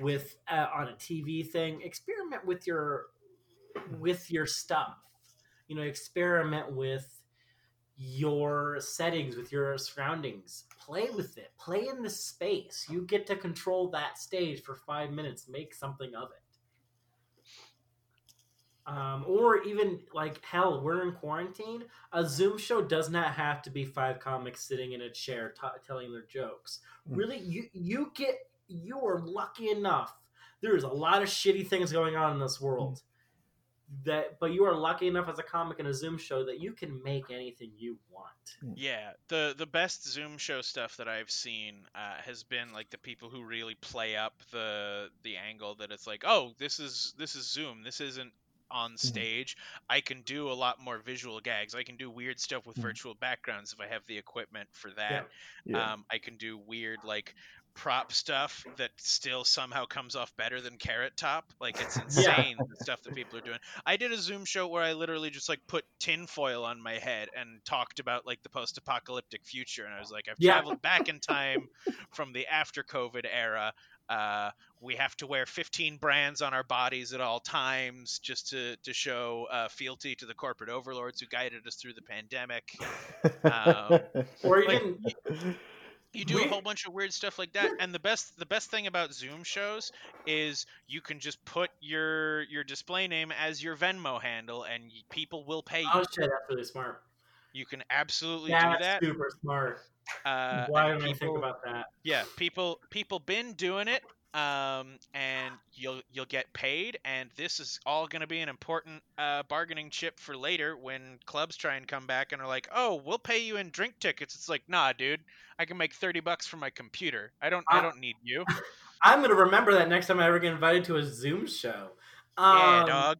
with uh, on a TV thing. Experiment with your with your stuff. You know, experiment with your settings, with your surroundings. Play with it. Play in the space. You get to control that stage for five minutes. Make something of it um, or even like hell we're in quarantine. A zoom show does not have to be five comics sitting in a chair t- telling their jokes. Mm. really you you get you are lucky enough. There's a lot of shitty things going on in this world that but you are lucky enough as a comic in a zoom show that you can make anything you want. Yeah, the the best Zoom show stuff that I've seen uh, has been like the people who really play up the the angle that it's like, oh, this is this is Zoom, this isn't on stage. I can do a lot more visual gags. I can do weird stuff with Mhm. virtual backgrounds if I have the equipment for that. Yeah. yeah Um, I can do weird like prop stuff that still somehow comes off better than Carrot Top. Like it's insane the stuff that people are doing. I did a Zoom show where I literally just like put tinfoil on my head and talked about like the post-apocalyptic future, and I was like, I've Yeah. traveled back in time from the after COVID era. Uh, we have to wear 15 brands on our bodies at all times just to to show uh, fealty to the corporate overlords who guided us through the pandemic. um, or Like, you do a whole bunch of weird stuff like that and the best the best thing about zoom shows is you can just put your your display name as your venmo handle and people will pay you oh shit that's really smart you can absolutely that's do that. super smart. Uh, why didn't i think about that? Yeah people people been doing it um, and you'll you'll get paid and this is all going to be an important uh, bargaining chip for later when clubs try and come back and are like oh we'll pay you in drink tickets. It's like nah dude. I can make 30 bucks from my computer. I don't i I- don't need you. I'm gonna remember that next time I ever get invited to a Zoom show. yeah Um, dog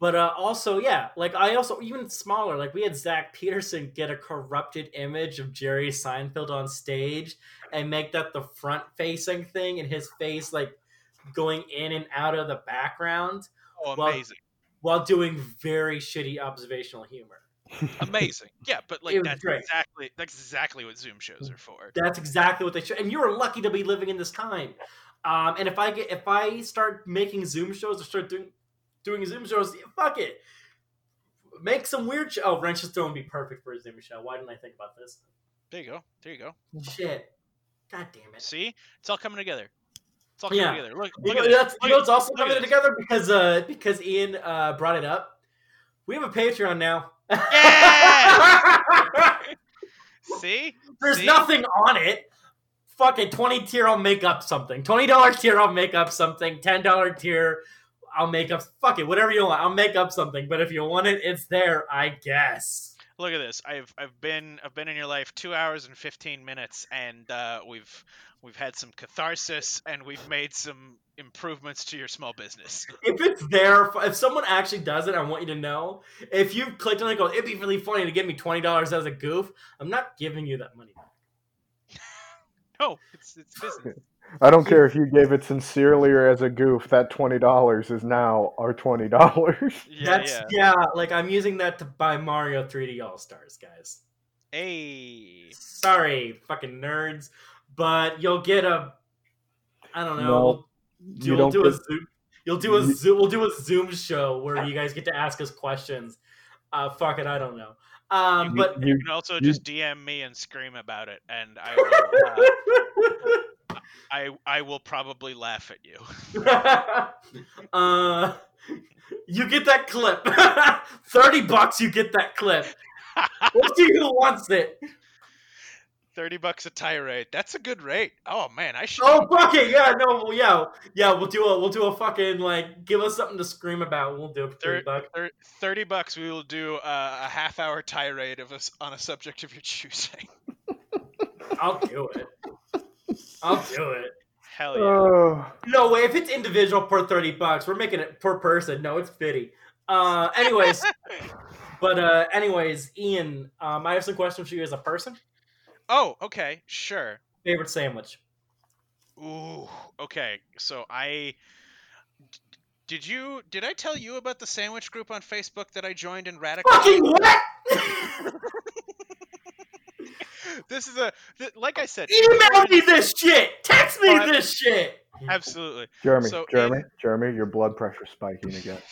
But uh, also, yeah, like I also even smaller. Like we had Zach Peterson get a corrupted image of Jerry Seinfeld on stage and make that the front-facing thing, and his face like going in and out of the background oh well, amazing while doing very shitty observational humor. amazing yeah but like that's great. exactly that's exactly what zoom shows are for That's exactly what they should. And you are lucky to be living in this time. Um, and if I get if I start making Zoom shows or start doing doing his Zoom shows, fuck it. Make some weird. Sh- oh, Wrench is throwing be perfect for a Zoom show. Why didn't I think about this? there you go there you go Shit. God damn it. see it's all coming together it's all coming Yeah. together look, You look know, at that's, you know it's also look coming together because uh because Ian uh brought it up. We have a Patreon now. Yeah! See? There's See? nothing on it. fuck it, twenty tier, I'll make up something. Twenty dollar tier, I'll make up something. Ten dollar tier, I'll make up. Fuck it, whatever you want, I'll make up something. But if you want it, it's there, I guess. Look at this. I've I've been I've been in your life two hours and fifteen minutes, and uh, we've we've had some catharsis, and we've made some improvements to your small business. If it's there, if someone actually does it, I want you to know. If you clicked on it, and go, it'd be really funny to give me twenty dollars as a goof. I'm not giving you that money. No, it's it's business. I don't care if you gave it sincerely or as a goof. That twenty dollars is now our twenty dollars. Yeah, That's yeah. yeah, like I'm using that to buy Mario 3D All Stars, guys. Hey, Sorry, fucking nerds, but you'll get a. I don't know. No, we'll, you we'll don't do a zoom. You'll do a You- zoom. We'll do a Zoom show where you guys get to ask us questions. Uh, fuck it, I don't know. Um, You- but you, you can also you- just DM me and scream about it, and I will, uh, I I will probably laugh at you. uh, you get that clip. Thirty bucks, you get that clip. We'll see who wants it. Thirty bucks a tirade. That's a good rate. Oh man, I should. Oh fuck it, yeah, no, well, yeah, yeah. We'll do a, we'll do a fucking like, give us something to scream about. We'll do it thirty Thir- bucks. Thirty bucks. We will do uh, a half hour tirade of us on a subject of your choosing. I'll do it. I'll do it. Hell yeah. oh, No way. If it's individual per thirty bucks, we're making it per person. No, it's fifty. Uh, anyways, but uh, anyways, Ian, um, I have some questions for you as a person. oh, okay, sure. Favorite sandwich? Ooh, okay. So I did you did I tell you about the sandwich group on Facebook that I joined in Radical? Fucking what? this is a th- like I said. Email me this shit. Text me this shit. Absolutely. Jeremy, So Jeremy, in- Jeremy, your blood pressure spiking again.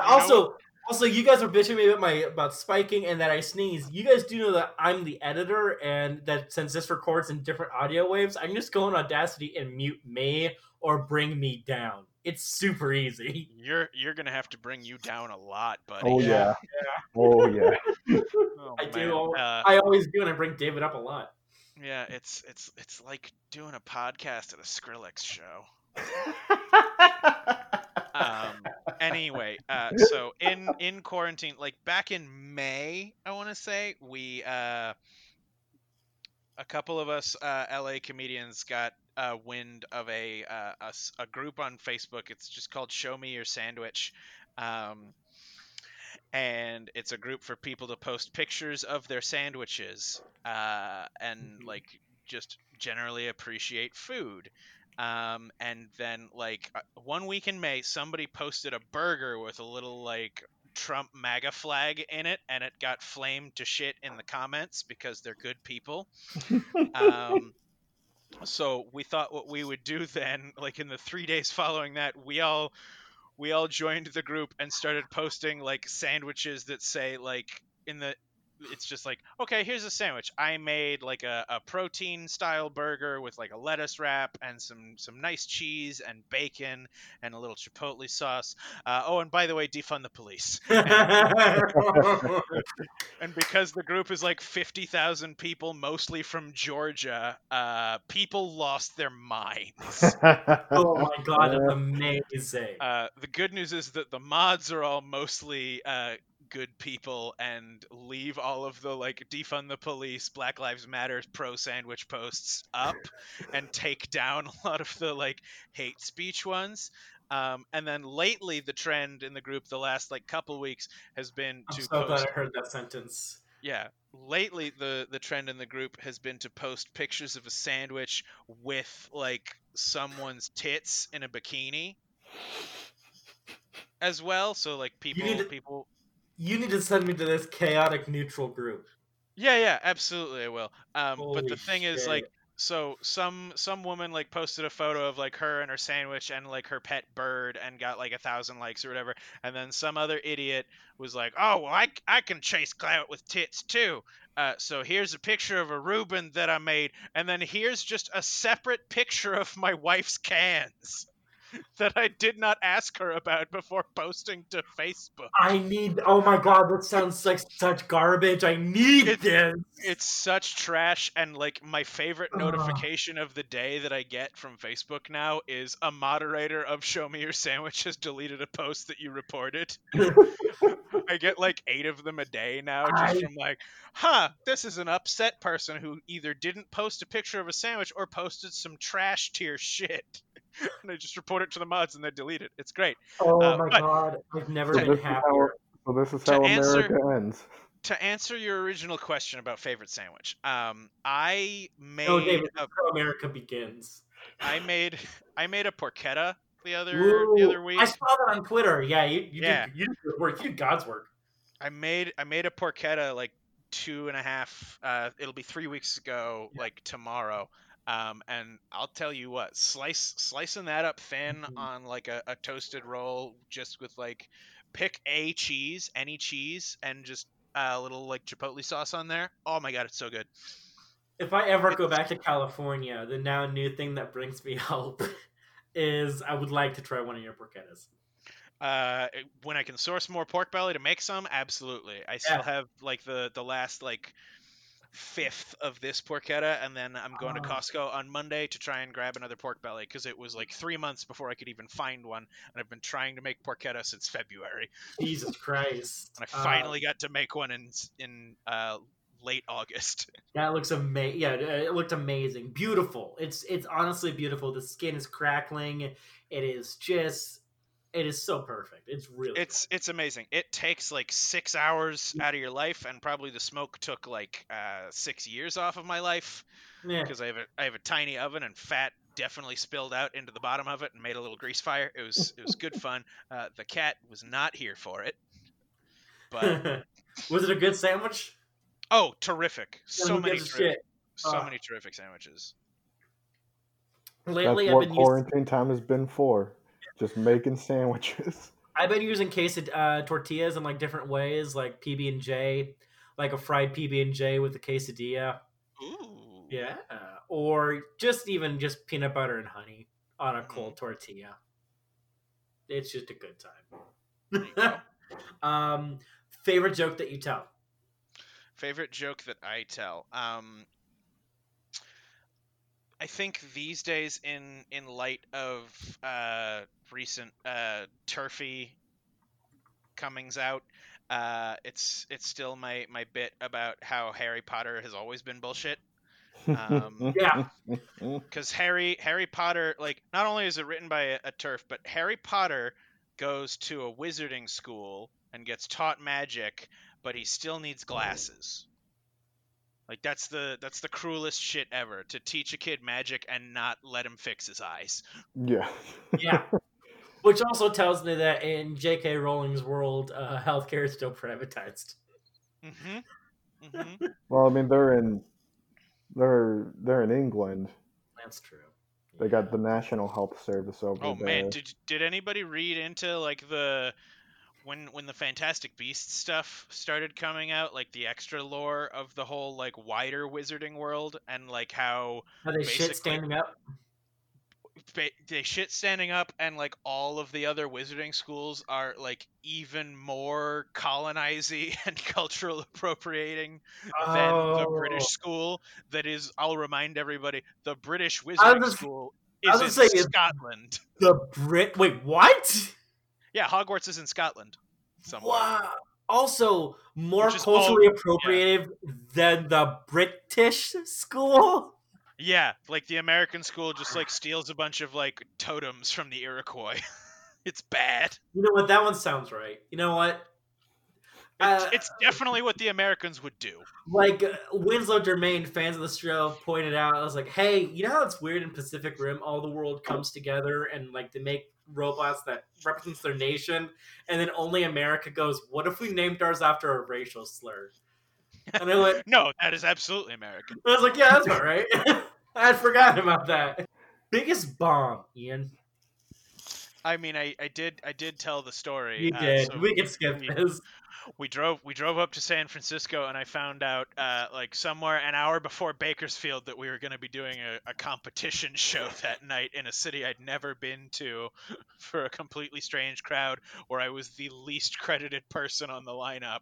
know Also, also, you guys are bitching me about my about spiking and that I sneeze. You guys do know that I'm the editor, and that since this records in different audio waves, I can just go on Audacity and mute me or bring me down. It's super easy. You're you're gonna have to bring you down a lot, buddy. Oh yeah. Yeah. Oh yeah. Oh, I man. do. Uh, I always do, and I bring David up a lot. yeah, it's it's it's like doing a podcast at a Skrillex show. um anyway uh so in in quarantine like back in may i want to say we uh a couple of us uh la comedians got uh wind of a uh a, a group on facebook. It's just called show me your sandwich. Um and it's a group for people to post pictures of their sandwiches uh and like just generally appreciate food. Um, and then like uh, one week in May, somebody posted a burger with a little like Trump MAGA flag in it, and it got flamed to shit in the comments because they're good people. um, so we thought what we would do then, like in the three days following that, we all we all joined the group and started posting like sandwiches that say like in the it's just like okay here's a sandwich. I made like a, a protein style burger with like a lettuce wrap and some some nice cheese and bacon and a little chipotle sauce. Uh, oh and by the way defund the police. And because the group is like 50,000 people mostly from georgia uh, people lost their minds. Oh my god, that's amazing. uh, the good news is that the mods are all mostly uh, good people and leave all of the like defund the police, Black Lives Matter pro sandwich posts up and take down a lot of the like hate speech ones. Um, and then lately, the trend in the group, the last like couple weeks, has been I'm to so post. glad I heard that sentence. Yeah, lately the the trend in the group has been to post pictures of a sandwich with like someone's tits in a bikini as well. So like people to- people You need to send me to this chaotic neutral group. Yeah, yeah, absolutely I will. Um but the thing is like so some some woman like posted a photo of like her and her sandwich and like her pet bird and got like a thousand likes or whatever and then some other idiot was like oh well i, I can chase clout with tits too uh, so here's a picture of a reuben that i made and then here's just a separate picture of my wife's cans that I did not ask her about before posting to Facebook. I need. Oh my god, that sounds like such garbage. I need It's- this. It's such trash, and like my favorite Ugh. notification of the day that I get from Facebook now is a moderator of Show Me Your Sandwich has deleted a post that you reported. I get like eight of them a day now, just I- from like, huh, this is an upset person who either didn't post a picture of a sandwich or posted some trash tier shit. and I just report it to the mods and they delete it. It's great. Oh Uh, my god, I've never So been this, how, happier. so this is To how answer- America ends. To answer your original question about favorite sandwich, um, I made No, David, a how America begins. I made I made a porchetta the other Ooh, the other week. I saw that on Twitter. Yeah, you, you Yeah. did you did good work. You did God's work. I made I made a porchetta like two and a half. Uh, it'll be three weeks ago, like tomorrow. Um, and I'll tell you what, slice slicing that up thin Mhm. on like a, a toasted roll, just with like pick a cheese, any cheese, and just a little like chipotle sauce on there. Oh my god, it's so good. If I ever go back to California, the now new thing that brings me hope is I would like to try one of your porchettas. Uh, when I can source more pork belly to make some, absolutely. I still Yeah. have like the the last like fifth of this porchetta, and then I'm going to Ah. Costco on Monday to try and grab another pork belly because it was like three months before I could even find one, and I've been trying to make porchetta since February, Jesus Christ! and I Uh, finally got to make one in in uh, late August. That looks amazing. Yeah, it looked amazing. Beautiful. It's it's honestly beautiful. The skin is crackling. It is just it is so perfect. It's really It's it's amazing. It takes like six hours out of your life, and probably the smoke took like uh, six years off of my life. good. yeah. because I have a I have a tiny oven and fat definitely spilled out into the bottom of it and made a little grease fire. It was it was good fun. Uh, the cat was not here for it, but was it a good sandwich? oh, terrific! Yeah, So many terrific, shit? so Ah. many terrific sandwiches. Lately, That's I've what been using quarantine time has been for. Just making sandwiches. I've been using quesad uh, tortillas in like different ways, like PB and J, like a fried PB and J with a quesadilla. Ooh, Yeah, or just even just peanut butter and honey on a cold tortilla. It's just a good time. go. um, favorite joke that you tell? Favorite joke that I tell. Um, I think these days, in in light of uh, recent uh, turfy comings out, uh, it's it's still my my bit about how Harry Potter has always been bullshit. Um, Yeah. because Harry Harry Potter like not only is it written by a, a TERF, but Harry Potter goes to a wizarding school and gets taught magic, but he still needs glasses. Like that's the that's the cruelest shit ever to teach a kid magic and not let him fix his eyes. yeah. Yeah. Which also tells me that in J.K. Rowling's world, uh, healthcare is still privatized. Mm-hmm. Mm-hmm. Well, I mean, they're in they're they're in England. That's true. They got the National Health Service over there. Oh there. man, did did anybody read into like the when when the Fantastic Beasts stuff started coming out, like the extra lore of the whole like wider wizarding world and like how Are they shit standing up? ba- they shit standing up and like all of the other wizarding schools are like even more colonizing and cultural appropriating than the British Oh. school that is I'll remind everybody the British wizarding gonna school is in say, Scotland. The Brit. Wait, what? Yeah, Hogwarts is in Scotland. Somewhere. Wow. Also, more is all- culturally appropriative than the British school. Yeah, like the American school just like steals a bunch of like totems from the Iroquois. it's bad. You know what? That one sounds right. You know what? It's, Uh, it's definitely what the Americans would do. like uh, Winslow Germain, fans of the show, pointed out. I was like, "Hey, you know how it's weird in Pacific Rim? All the world comes together and like they make robots that represents their nation, and then only America goes, "What if we named ours after a racial slur?" And I went, No, that is absolutely American. I was like, "Yeah, that's all right." I had forgotten about that. Biggest bomb, Ian. I mean, I, I did I did tell the story. You uh, did. so we can skip we- this. We drove we drove up to San Francisco and I found out uh, like somewhere an hour before Bakersfield that we were going to be doing a, a competition show that night in a city I'd never been to for a completely strange crowd where I was the least credited person on the lineup.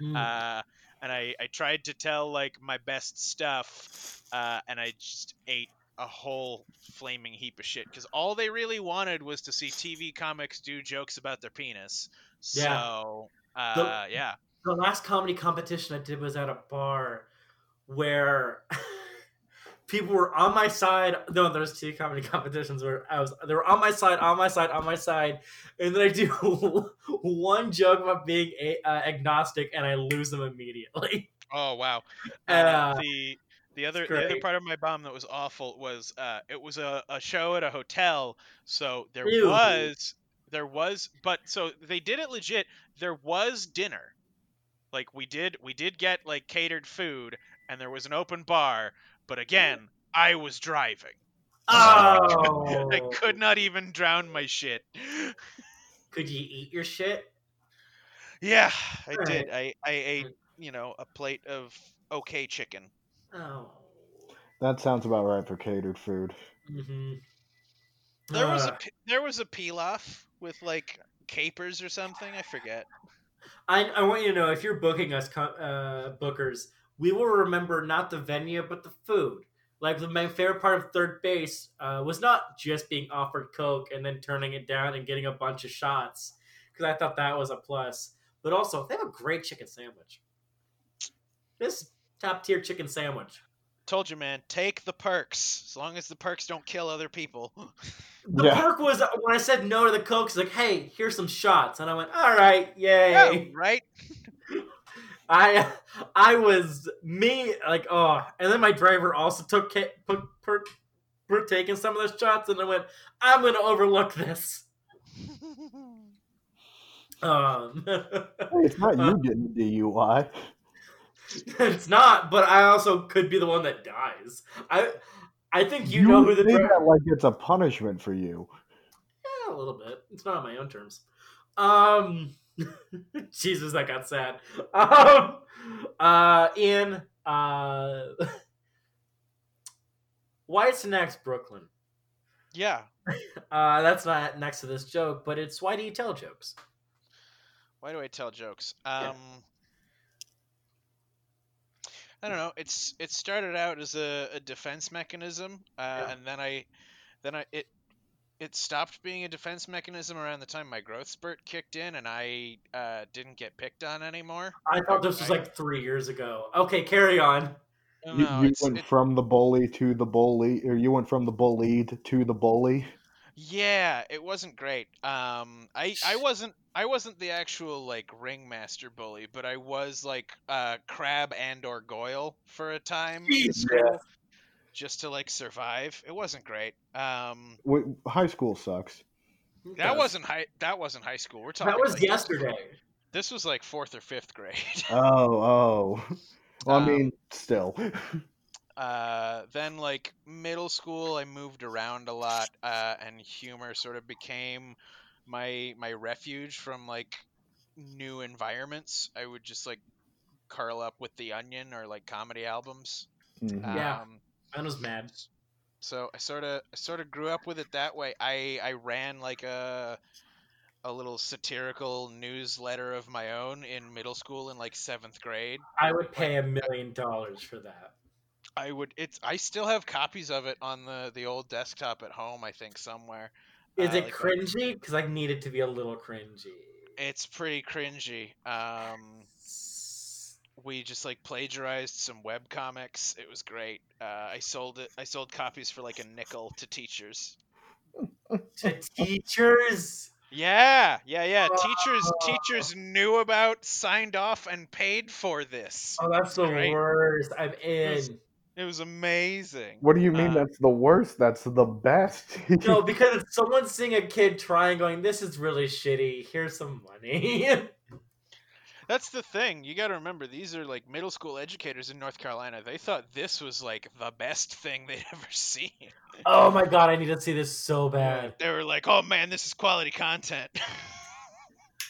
Mm. Uh, and I, I tried to tell like my best stuff uh, and I just ate a whole flaming heap of shit because all they really wanted was to see TV comics do jokes about their penis. Yeah. So uh, yeah. the last comedy competition I did was at a bar where people were on my side. No, there's two comedy competitions where I was they were on my side, on my side, on my side, and then I do one joke about being a, uh, agnostic and I lose them immediately. Oh wow. Uh, Uh, the the other the other part of my bomb that was awful was uh, it was a, a show at a hotel, so there Ew. was there was but so they did it legit. There was dinner. Like we did we did get like catered food and there was an open bar, but again, I was driving. Oh, I could not even drown my shit. Could you eat your shit? Yeah, I Alright. did. I I ate, you know, a plate of okay chicken. Oh. That sounds about right for catered food. hmm There was a Uh. there was a pilaf with like capers or something. I forget. I, I want you to know if you're booking us, uh, bookers, we will remember not the venue but the food. Like the my favorite part of third base uh, was not just being offered Coke and then turning it down and getting a bunch of shots because I thought that was a plus, but also they have a great chicken sandwich. This top tier chicken sandwich. Told you, man. Take the perks, as long as the perks don't kill other people. The Yeah. perk was uh, when I said no to the Coke. It's like, hey, here's some shots, and I went, all right, yay. Yeah, right. I I was me like oh, and then my driver also took ca- put per, per taking some of those shots, and I went, I'm gonna overlook this. Um, Hey, it's not you getting a DUI. it's not, but I also could be the one that dies. I I think you, know who the say that like it's a punishment for you. Yeah, a little bit. It's not on my own terms. Um, Jesus, that got sad. Um, uh, Ian, uh, why White next Brooklyn. yeah. Uh, that's not next to this joke, but it's why do you tell jokes? Why do I tell jokes? Um, I don't know. It's it started out as a, a defense mechanism, uh, Yeah. and then I, then I it it stopped being a defense mechanism around the time my growth spurt kicked in, and I uh, didn't get picked on anymore. I thought this was like three years ago. Okay, carry on. No, You, no, you went it- from the bully to the bully, or you went from the bullied to the bully. Yeah, it wasn't great. Um, I I wasn't I wasn't the actual like ringmaster bully, but I was like uh Crabbe and or Goyle for a time in Jesus. school, just to like survive. It wasn't great. Um, Wait, high school sucks. that wasn't high. That wasn't high school. We're talking. That was like, yesterday. This was like fourth or fifth grade. Oh, oh. Well, I Um, mean, still. uh, then like middle school, I moved around a lot, uh, and humor sort of became my my refuge from like new environments. I would just like curl up with the Onion or like comedy albums. Mhm. Yeah. Um, I was mad. so I sort of I sort of grew up with it that way. I I ran like a a little satirical newsletter of my own in middle school in like seventh grade. I would pay a million dollars for that. I would it's I still have copies of it on the the old desktop at home. I think somewhere. Is Uh, it like, cringy? Because I need it to be a little cringy. It's pretty cringy. Um, we just like plagiarized some web comics. It was great. Uh, I sold it. I sold copies for like a nickel to teachers. to teachers. Yeah, yeah, yeah. Teachers, teachers knew about, signed off, and paid for this. Oh, that's the worst. I'm in. It was amazing. What do you mean Uh, that's the worst? That's the best. No, because it's someone seeing a kid trying, going, "This is really shitty. Here's some money." That's the thing. You got to remember, these are like middle school educators in North Carolina. They thought this was like the best thing they'd ever seen. oh my god, I need to see this so bad. They were like, "Oh man, this is quality content."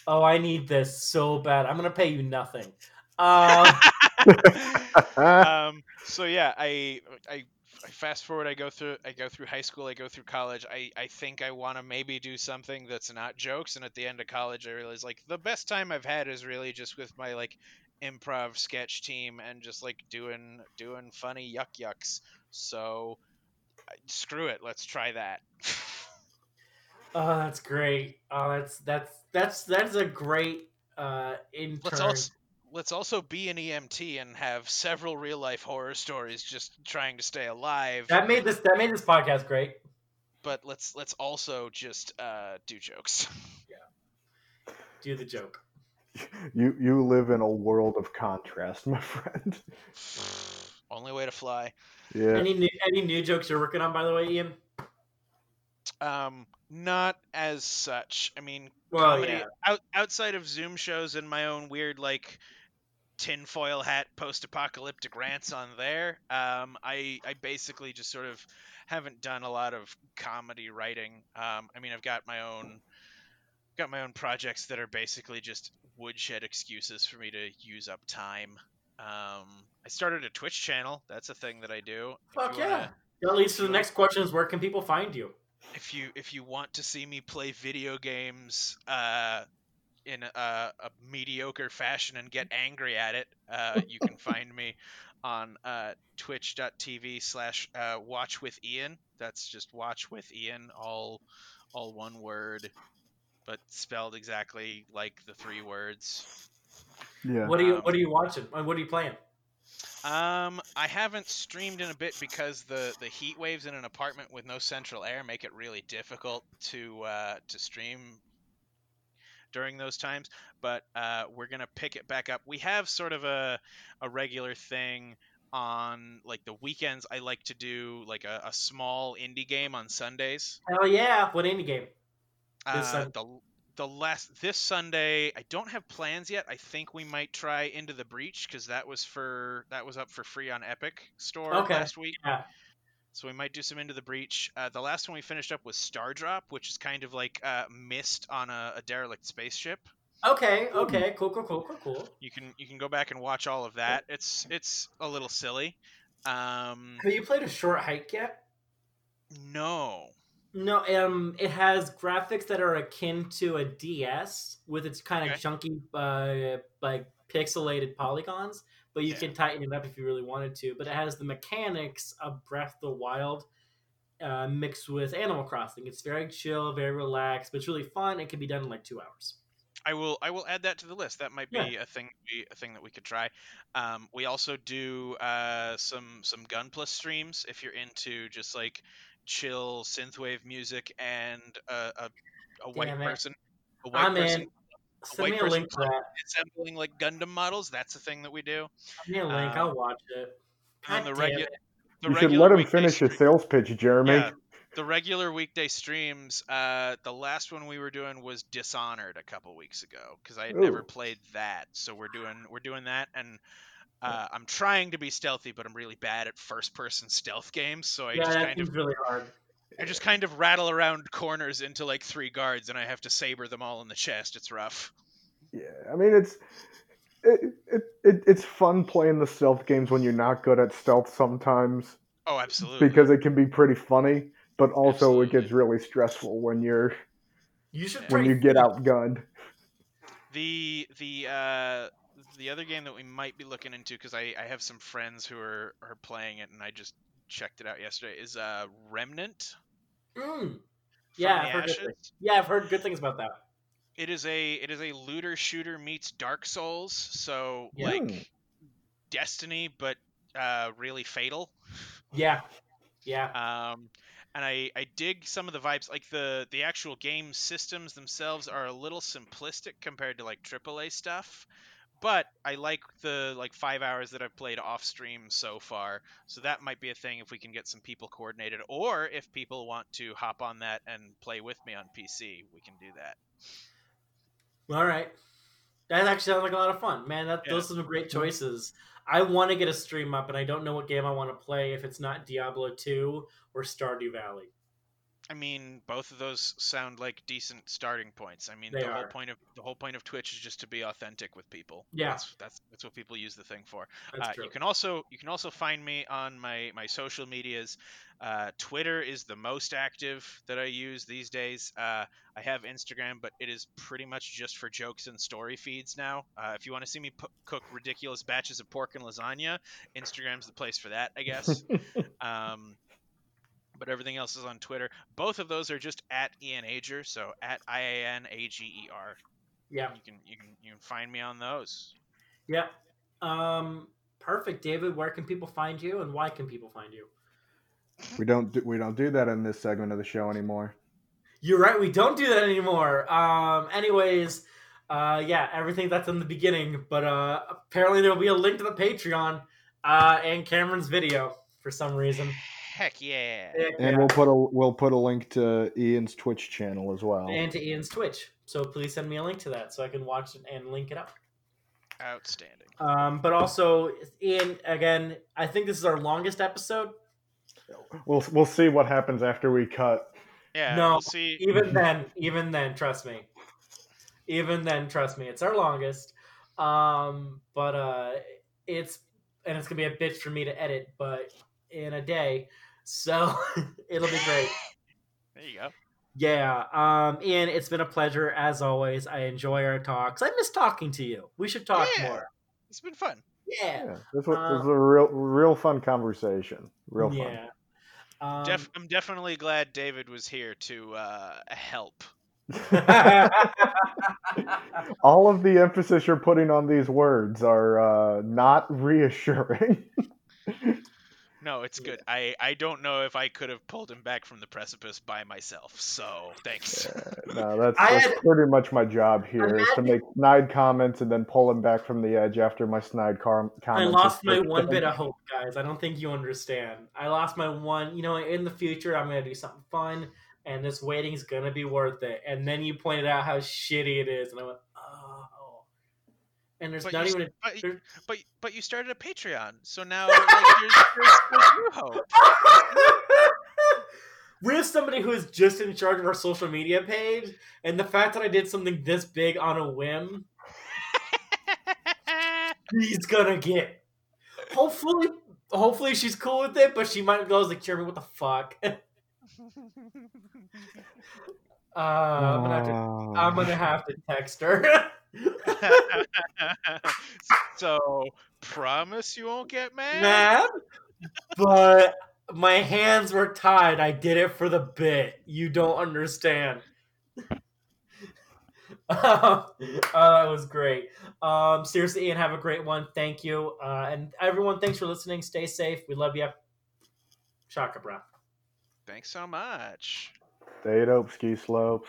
Oh, I need this so bad. I'm gonna pay you nothing. Um, um, so yeah, I, I I fast forward. I go through. I go through high school. I go through college. I I think I want to maybe do something that's not jokes. And at the end of college, I realized like the best time I've had is really just with my like improv sketch team and just like doing doing funny yuck yucks. So screw it. Let's try that. oh, that's great. Oh, that's that's that's that's a great uh intern. Let's also let's also be an EMT and have several real life horror stories just trying to stay alive. That made this that made this podcast great. But let's let's also just uh, do jokes. Yeah. Do the joke. You you live in a world of contrast, my friend. Only way to fly. Yeah. Any new any new jokes you're working on, by the way, Ian? Um, not as such. I mean, Well, comedy yeah. out, outside of Zoom shows and my own weird like tinfoil hat post-apocalyptic rants on there. Um, I I basically just sort of haven't done a lot of comedy writing. Um, I mean, I've got my own got my own projects that are basically just woodshed excuses for me to use up time. Um, I started a Twitch channel. That's a thing that I do. Fuck you wanna- yeah. That leads to the next question: Is where can people find you? If you if you want to see me play video games uh, in a, a mediocre fashion and get angry at it, uh, you can find me on uh, twitch.tv slash uh, watch with Ian. That's just watch with Ian, all all one word, but spelled exactly like the three words. Yeah. What are you Um, What are you watching? What are you playing? Um, I haven't streamed in a bit because the the heat waves in an apartment with no central air make it really difficult to uh, to stream during those times. But uh, we're gonna pick it back up. We have sort of a a regular thing on like the weekends. I like to do like a, a small indie game on Sundays. Hell yeah! What indie game? Uh, the the last this Sunday, I don't have plans yet. I think we might try Into the Breach because that was for that was up for free on Epic Store Okay, last week. yeah. So we might do some Into the Breach. Uh, the last one we finished up was Stardrop, which is kind of like uh, Myst on a, a derelict spaceship. Okay, okay, cool, cool, cool, cool, cool. You can you can go back and watch all of that. It's it's a little silly. Um, Have you played a short hike yet? no. No, um, it has graphics that are akin to a DS with its kind of Okay. chunky, uh, like pixelated polygons. But you Yeah. can tighten it up if you really wanted to. But it has the mechanics of Breath of the Wild uh, mixed with Animal Crossing. It's very chill, very relaxed, but it's really fun. It can be done in like two hours. I will I will add that to the list. That might be Yeah. a thing we- a thing that we could try. Um, we also do uh, some some Gunpla streams if you're into just like chill synthwave music and a, a, a white Damn it. person a white I'm person in. a Send white me a person link to that. assembling like Gundam models. That's the thing that we do. Send me a link. Um, I'll watch it. And God the damn regu- it. the you should let him weekday finish his sales pitch, Jeremy. Yeah, the regular weekday streams. Uh, the last one we were doing was Dishonored a couple weeks ago because I had never played that. So we're doing we're doing that, and uh, I'm trying to be stealthy, but I'm really bad at first person stealth games. So I Yeah, just that kind of really hard. I just kind of rattle around corners into like three guards, and I have to saber them all in the chest. It's rough. Yeah, I mean it's it, it, it it's fun playing the stealth games when you're not good at stealth sometimes Oh, absolutely. because it can be pretty funny, but also it gets really stressful when you're You should when you get Thief. outgunned. The the uh the other game that we might be looking into because I, I have some friends who are, are playing it and I just checked it out yesterday is uh Remnant. Mm. Yeah, I've heard good things. Yeah, I've heard good things about that. It is a it is a looter shooter meets Dark Souls, so Yeah. like Hmm. Destiny but uh really fatal. Yeah, yeah. Um, and I, I dig some of the vibes. Like the the actual game systems themselves are a little simplistic compared to like AAA stuff, but I like the like five hours that I've played off stream so far. So that might be a thing if we can get some people coordinated, or if people want to hop on that and play with me on PC, we can do that. All right. That actually sounds like a lot of fun, man. That Yeah. those are some great choices. I want to get a stream up, and I don't know what game I want to play. If it's not Diablo two or Stardew Valley. I mean, both of those sound like decent starting points. I mean, They the whole point of the whole point of Twitch is just to be authentic with people. Yeah. that's that's, that's what people use the thing for. Uh, you can also you can also find me on my my social medias. Uh, Twitter is the most active that I use these days. Uh, I have Instagram, but it is pretty much just for jokes and story feeds now. Uh, if you want to see me p- cook ridiculous batches of pork and lasagna, Instagram's the place for that, I guess. um, but everything else is on Twitter. Both of those are just at Ian Ager, so at I A N A G E R. yeah. You can you can you can find me on those. Yeah. Um, perfect, David. Where can people find you, and why can people find you? we don't do, we don't do that in this segment of the show anymore. You're right. We don't do that anymore. Um, anyways, uh, yeah, everything that's in the beginning, but uh, apparently there will be a link to the Patreon uh, and Cameron's video for some reason. Heck yeah! Yeah, And we'll put a we'll put a link to Ian's Twitch channel as well. and to Ian's Twitch. So please send me a link to that so I can watch it and link it up. Outstanding. Um, but also, Ian, again, I think this is our longest episode. We'll we'll see what happens after we cut. Yeah, No, we'll see. even then, even then, trust me. Even then, trust me, it's our longest. Um, but uh, it's and it's gonna be a bitch for me to edit, but in a day, so it'll be great. There you go. Yeah, um, Ian, it's been a pleasure as always. I enjoy our talks. I miss talking to you. We should talk Yeah. more. It's been fun. Yeah, Yeah, this was, this was Um, a real real fun conversation. Real fun. yeah. Um, Def- I'm definitely glad David was here to uh, help. All of the emphasis you're putting on these words are uh, not reassuring. No, it's good. I, I don't know if I could have pulled him back from the precipice by myself. So thanks. no, that's, that's had- pretty much my job here is to make snide comments and then pull him back from the edge after my snide car- I lost my one been- bit of hope, guys. I don't think you understand. I lost my one. You know, in the future, I'm gonna do something fun, and this waiting's gonna be worth it. And then you pointed out how shitty it is, and I went. And there's But not you, even. s- A, but, there- but but you started a Patreon, so now like, there's, there's, there's new hope. we have somebody who is just in charge of our social media page, and the fact that I did something this big on a whim, he's gonna get. Hopefully, hopefully she's cool with it, but she might go as like, Jeremy, what the fuck? uh, I'm gonna have to. I'm gonna have to text her. so promise you won't get mad. Mad, but my hands were tied. I did it for the bit. You don't understand. uh, that was great. Um, seriously, Ian, have a great one. Thank you, uh, and everyone. Thanks for listening. Stay safe. We love you. Shaka, bro. Thanks so much. Stay dope, ski slopes.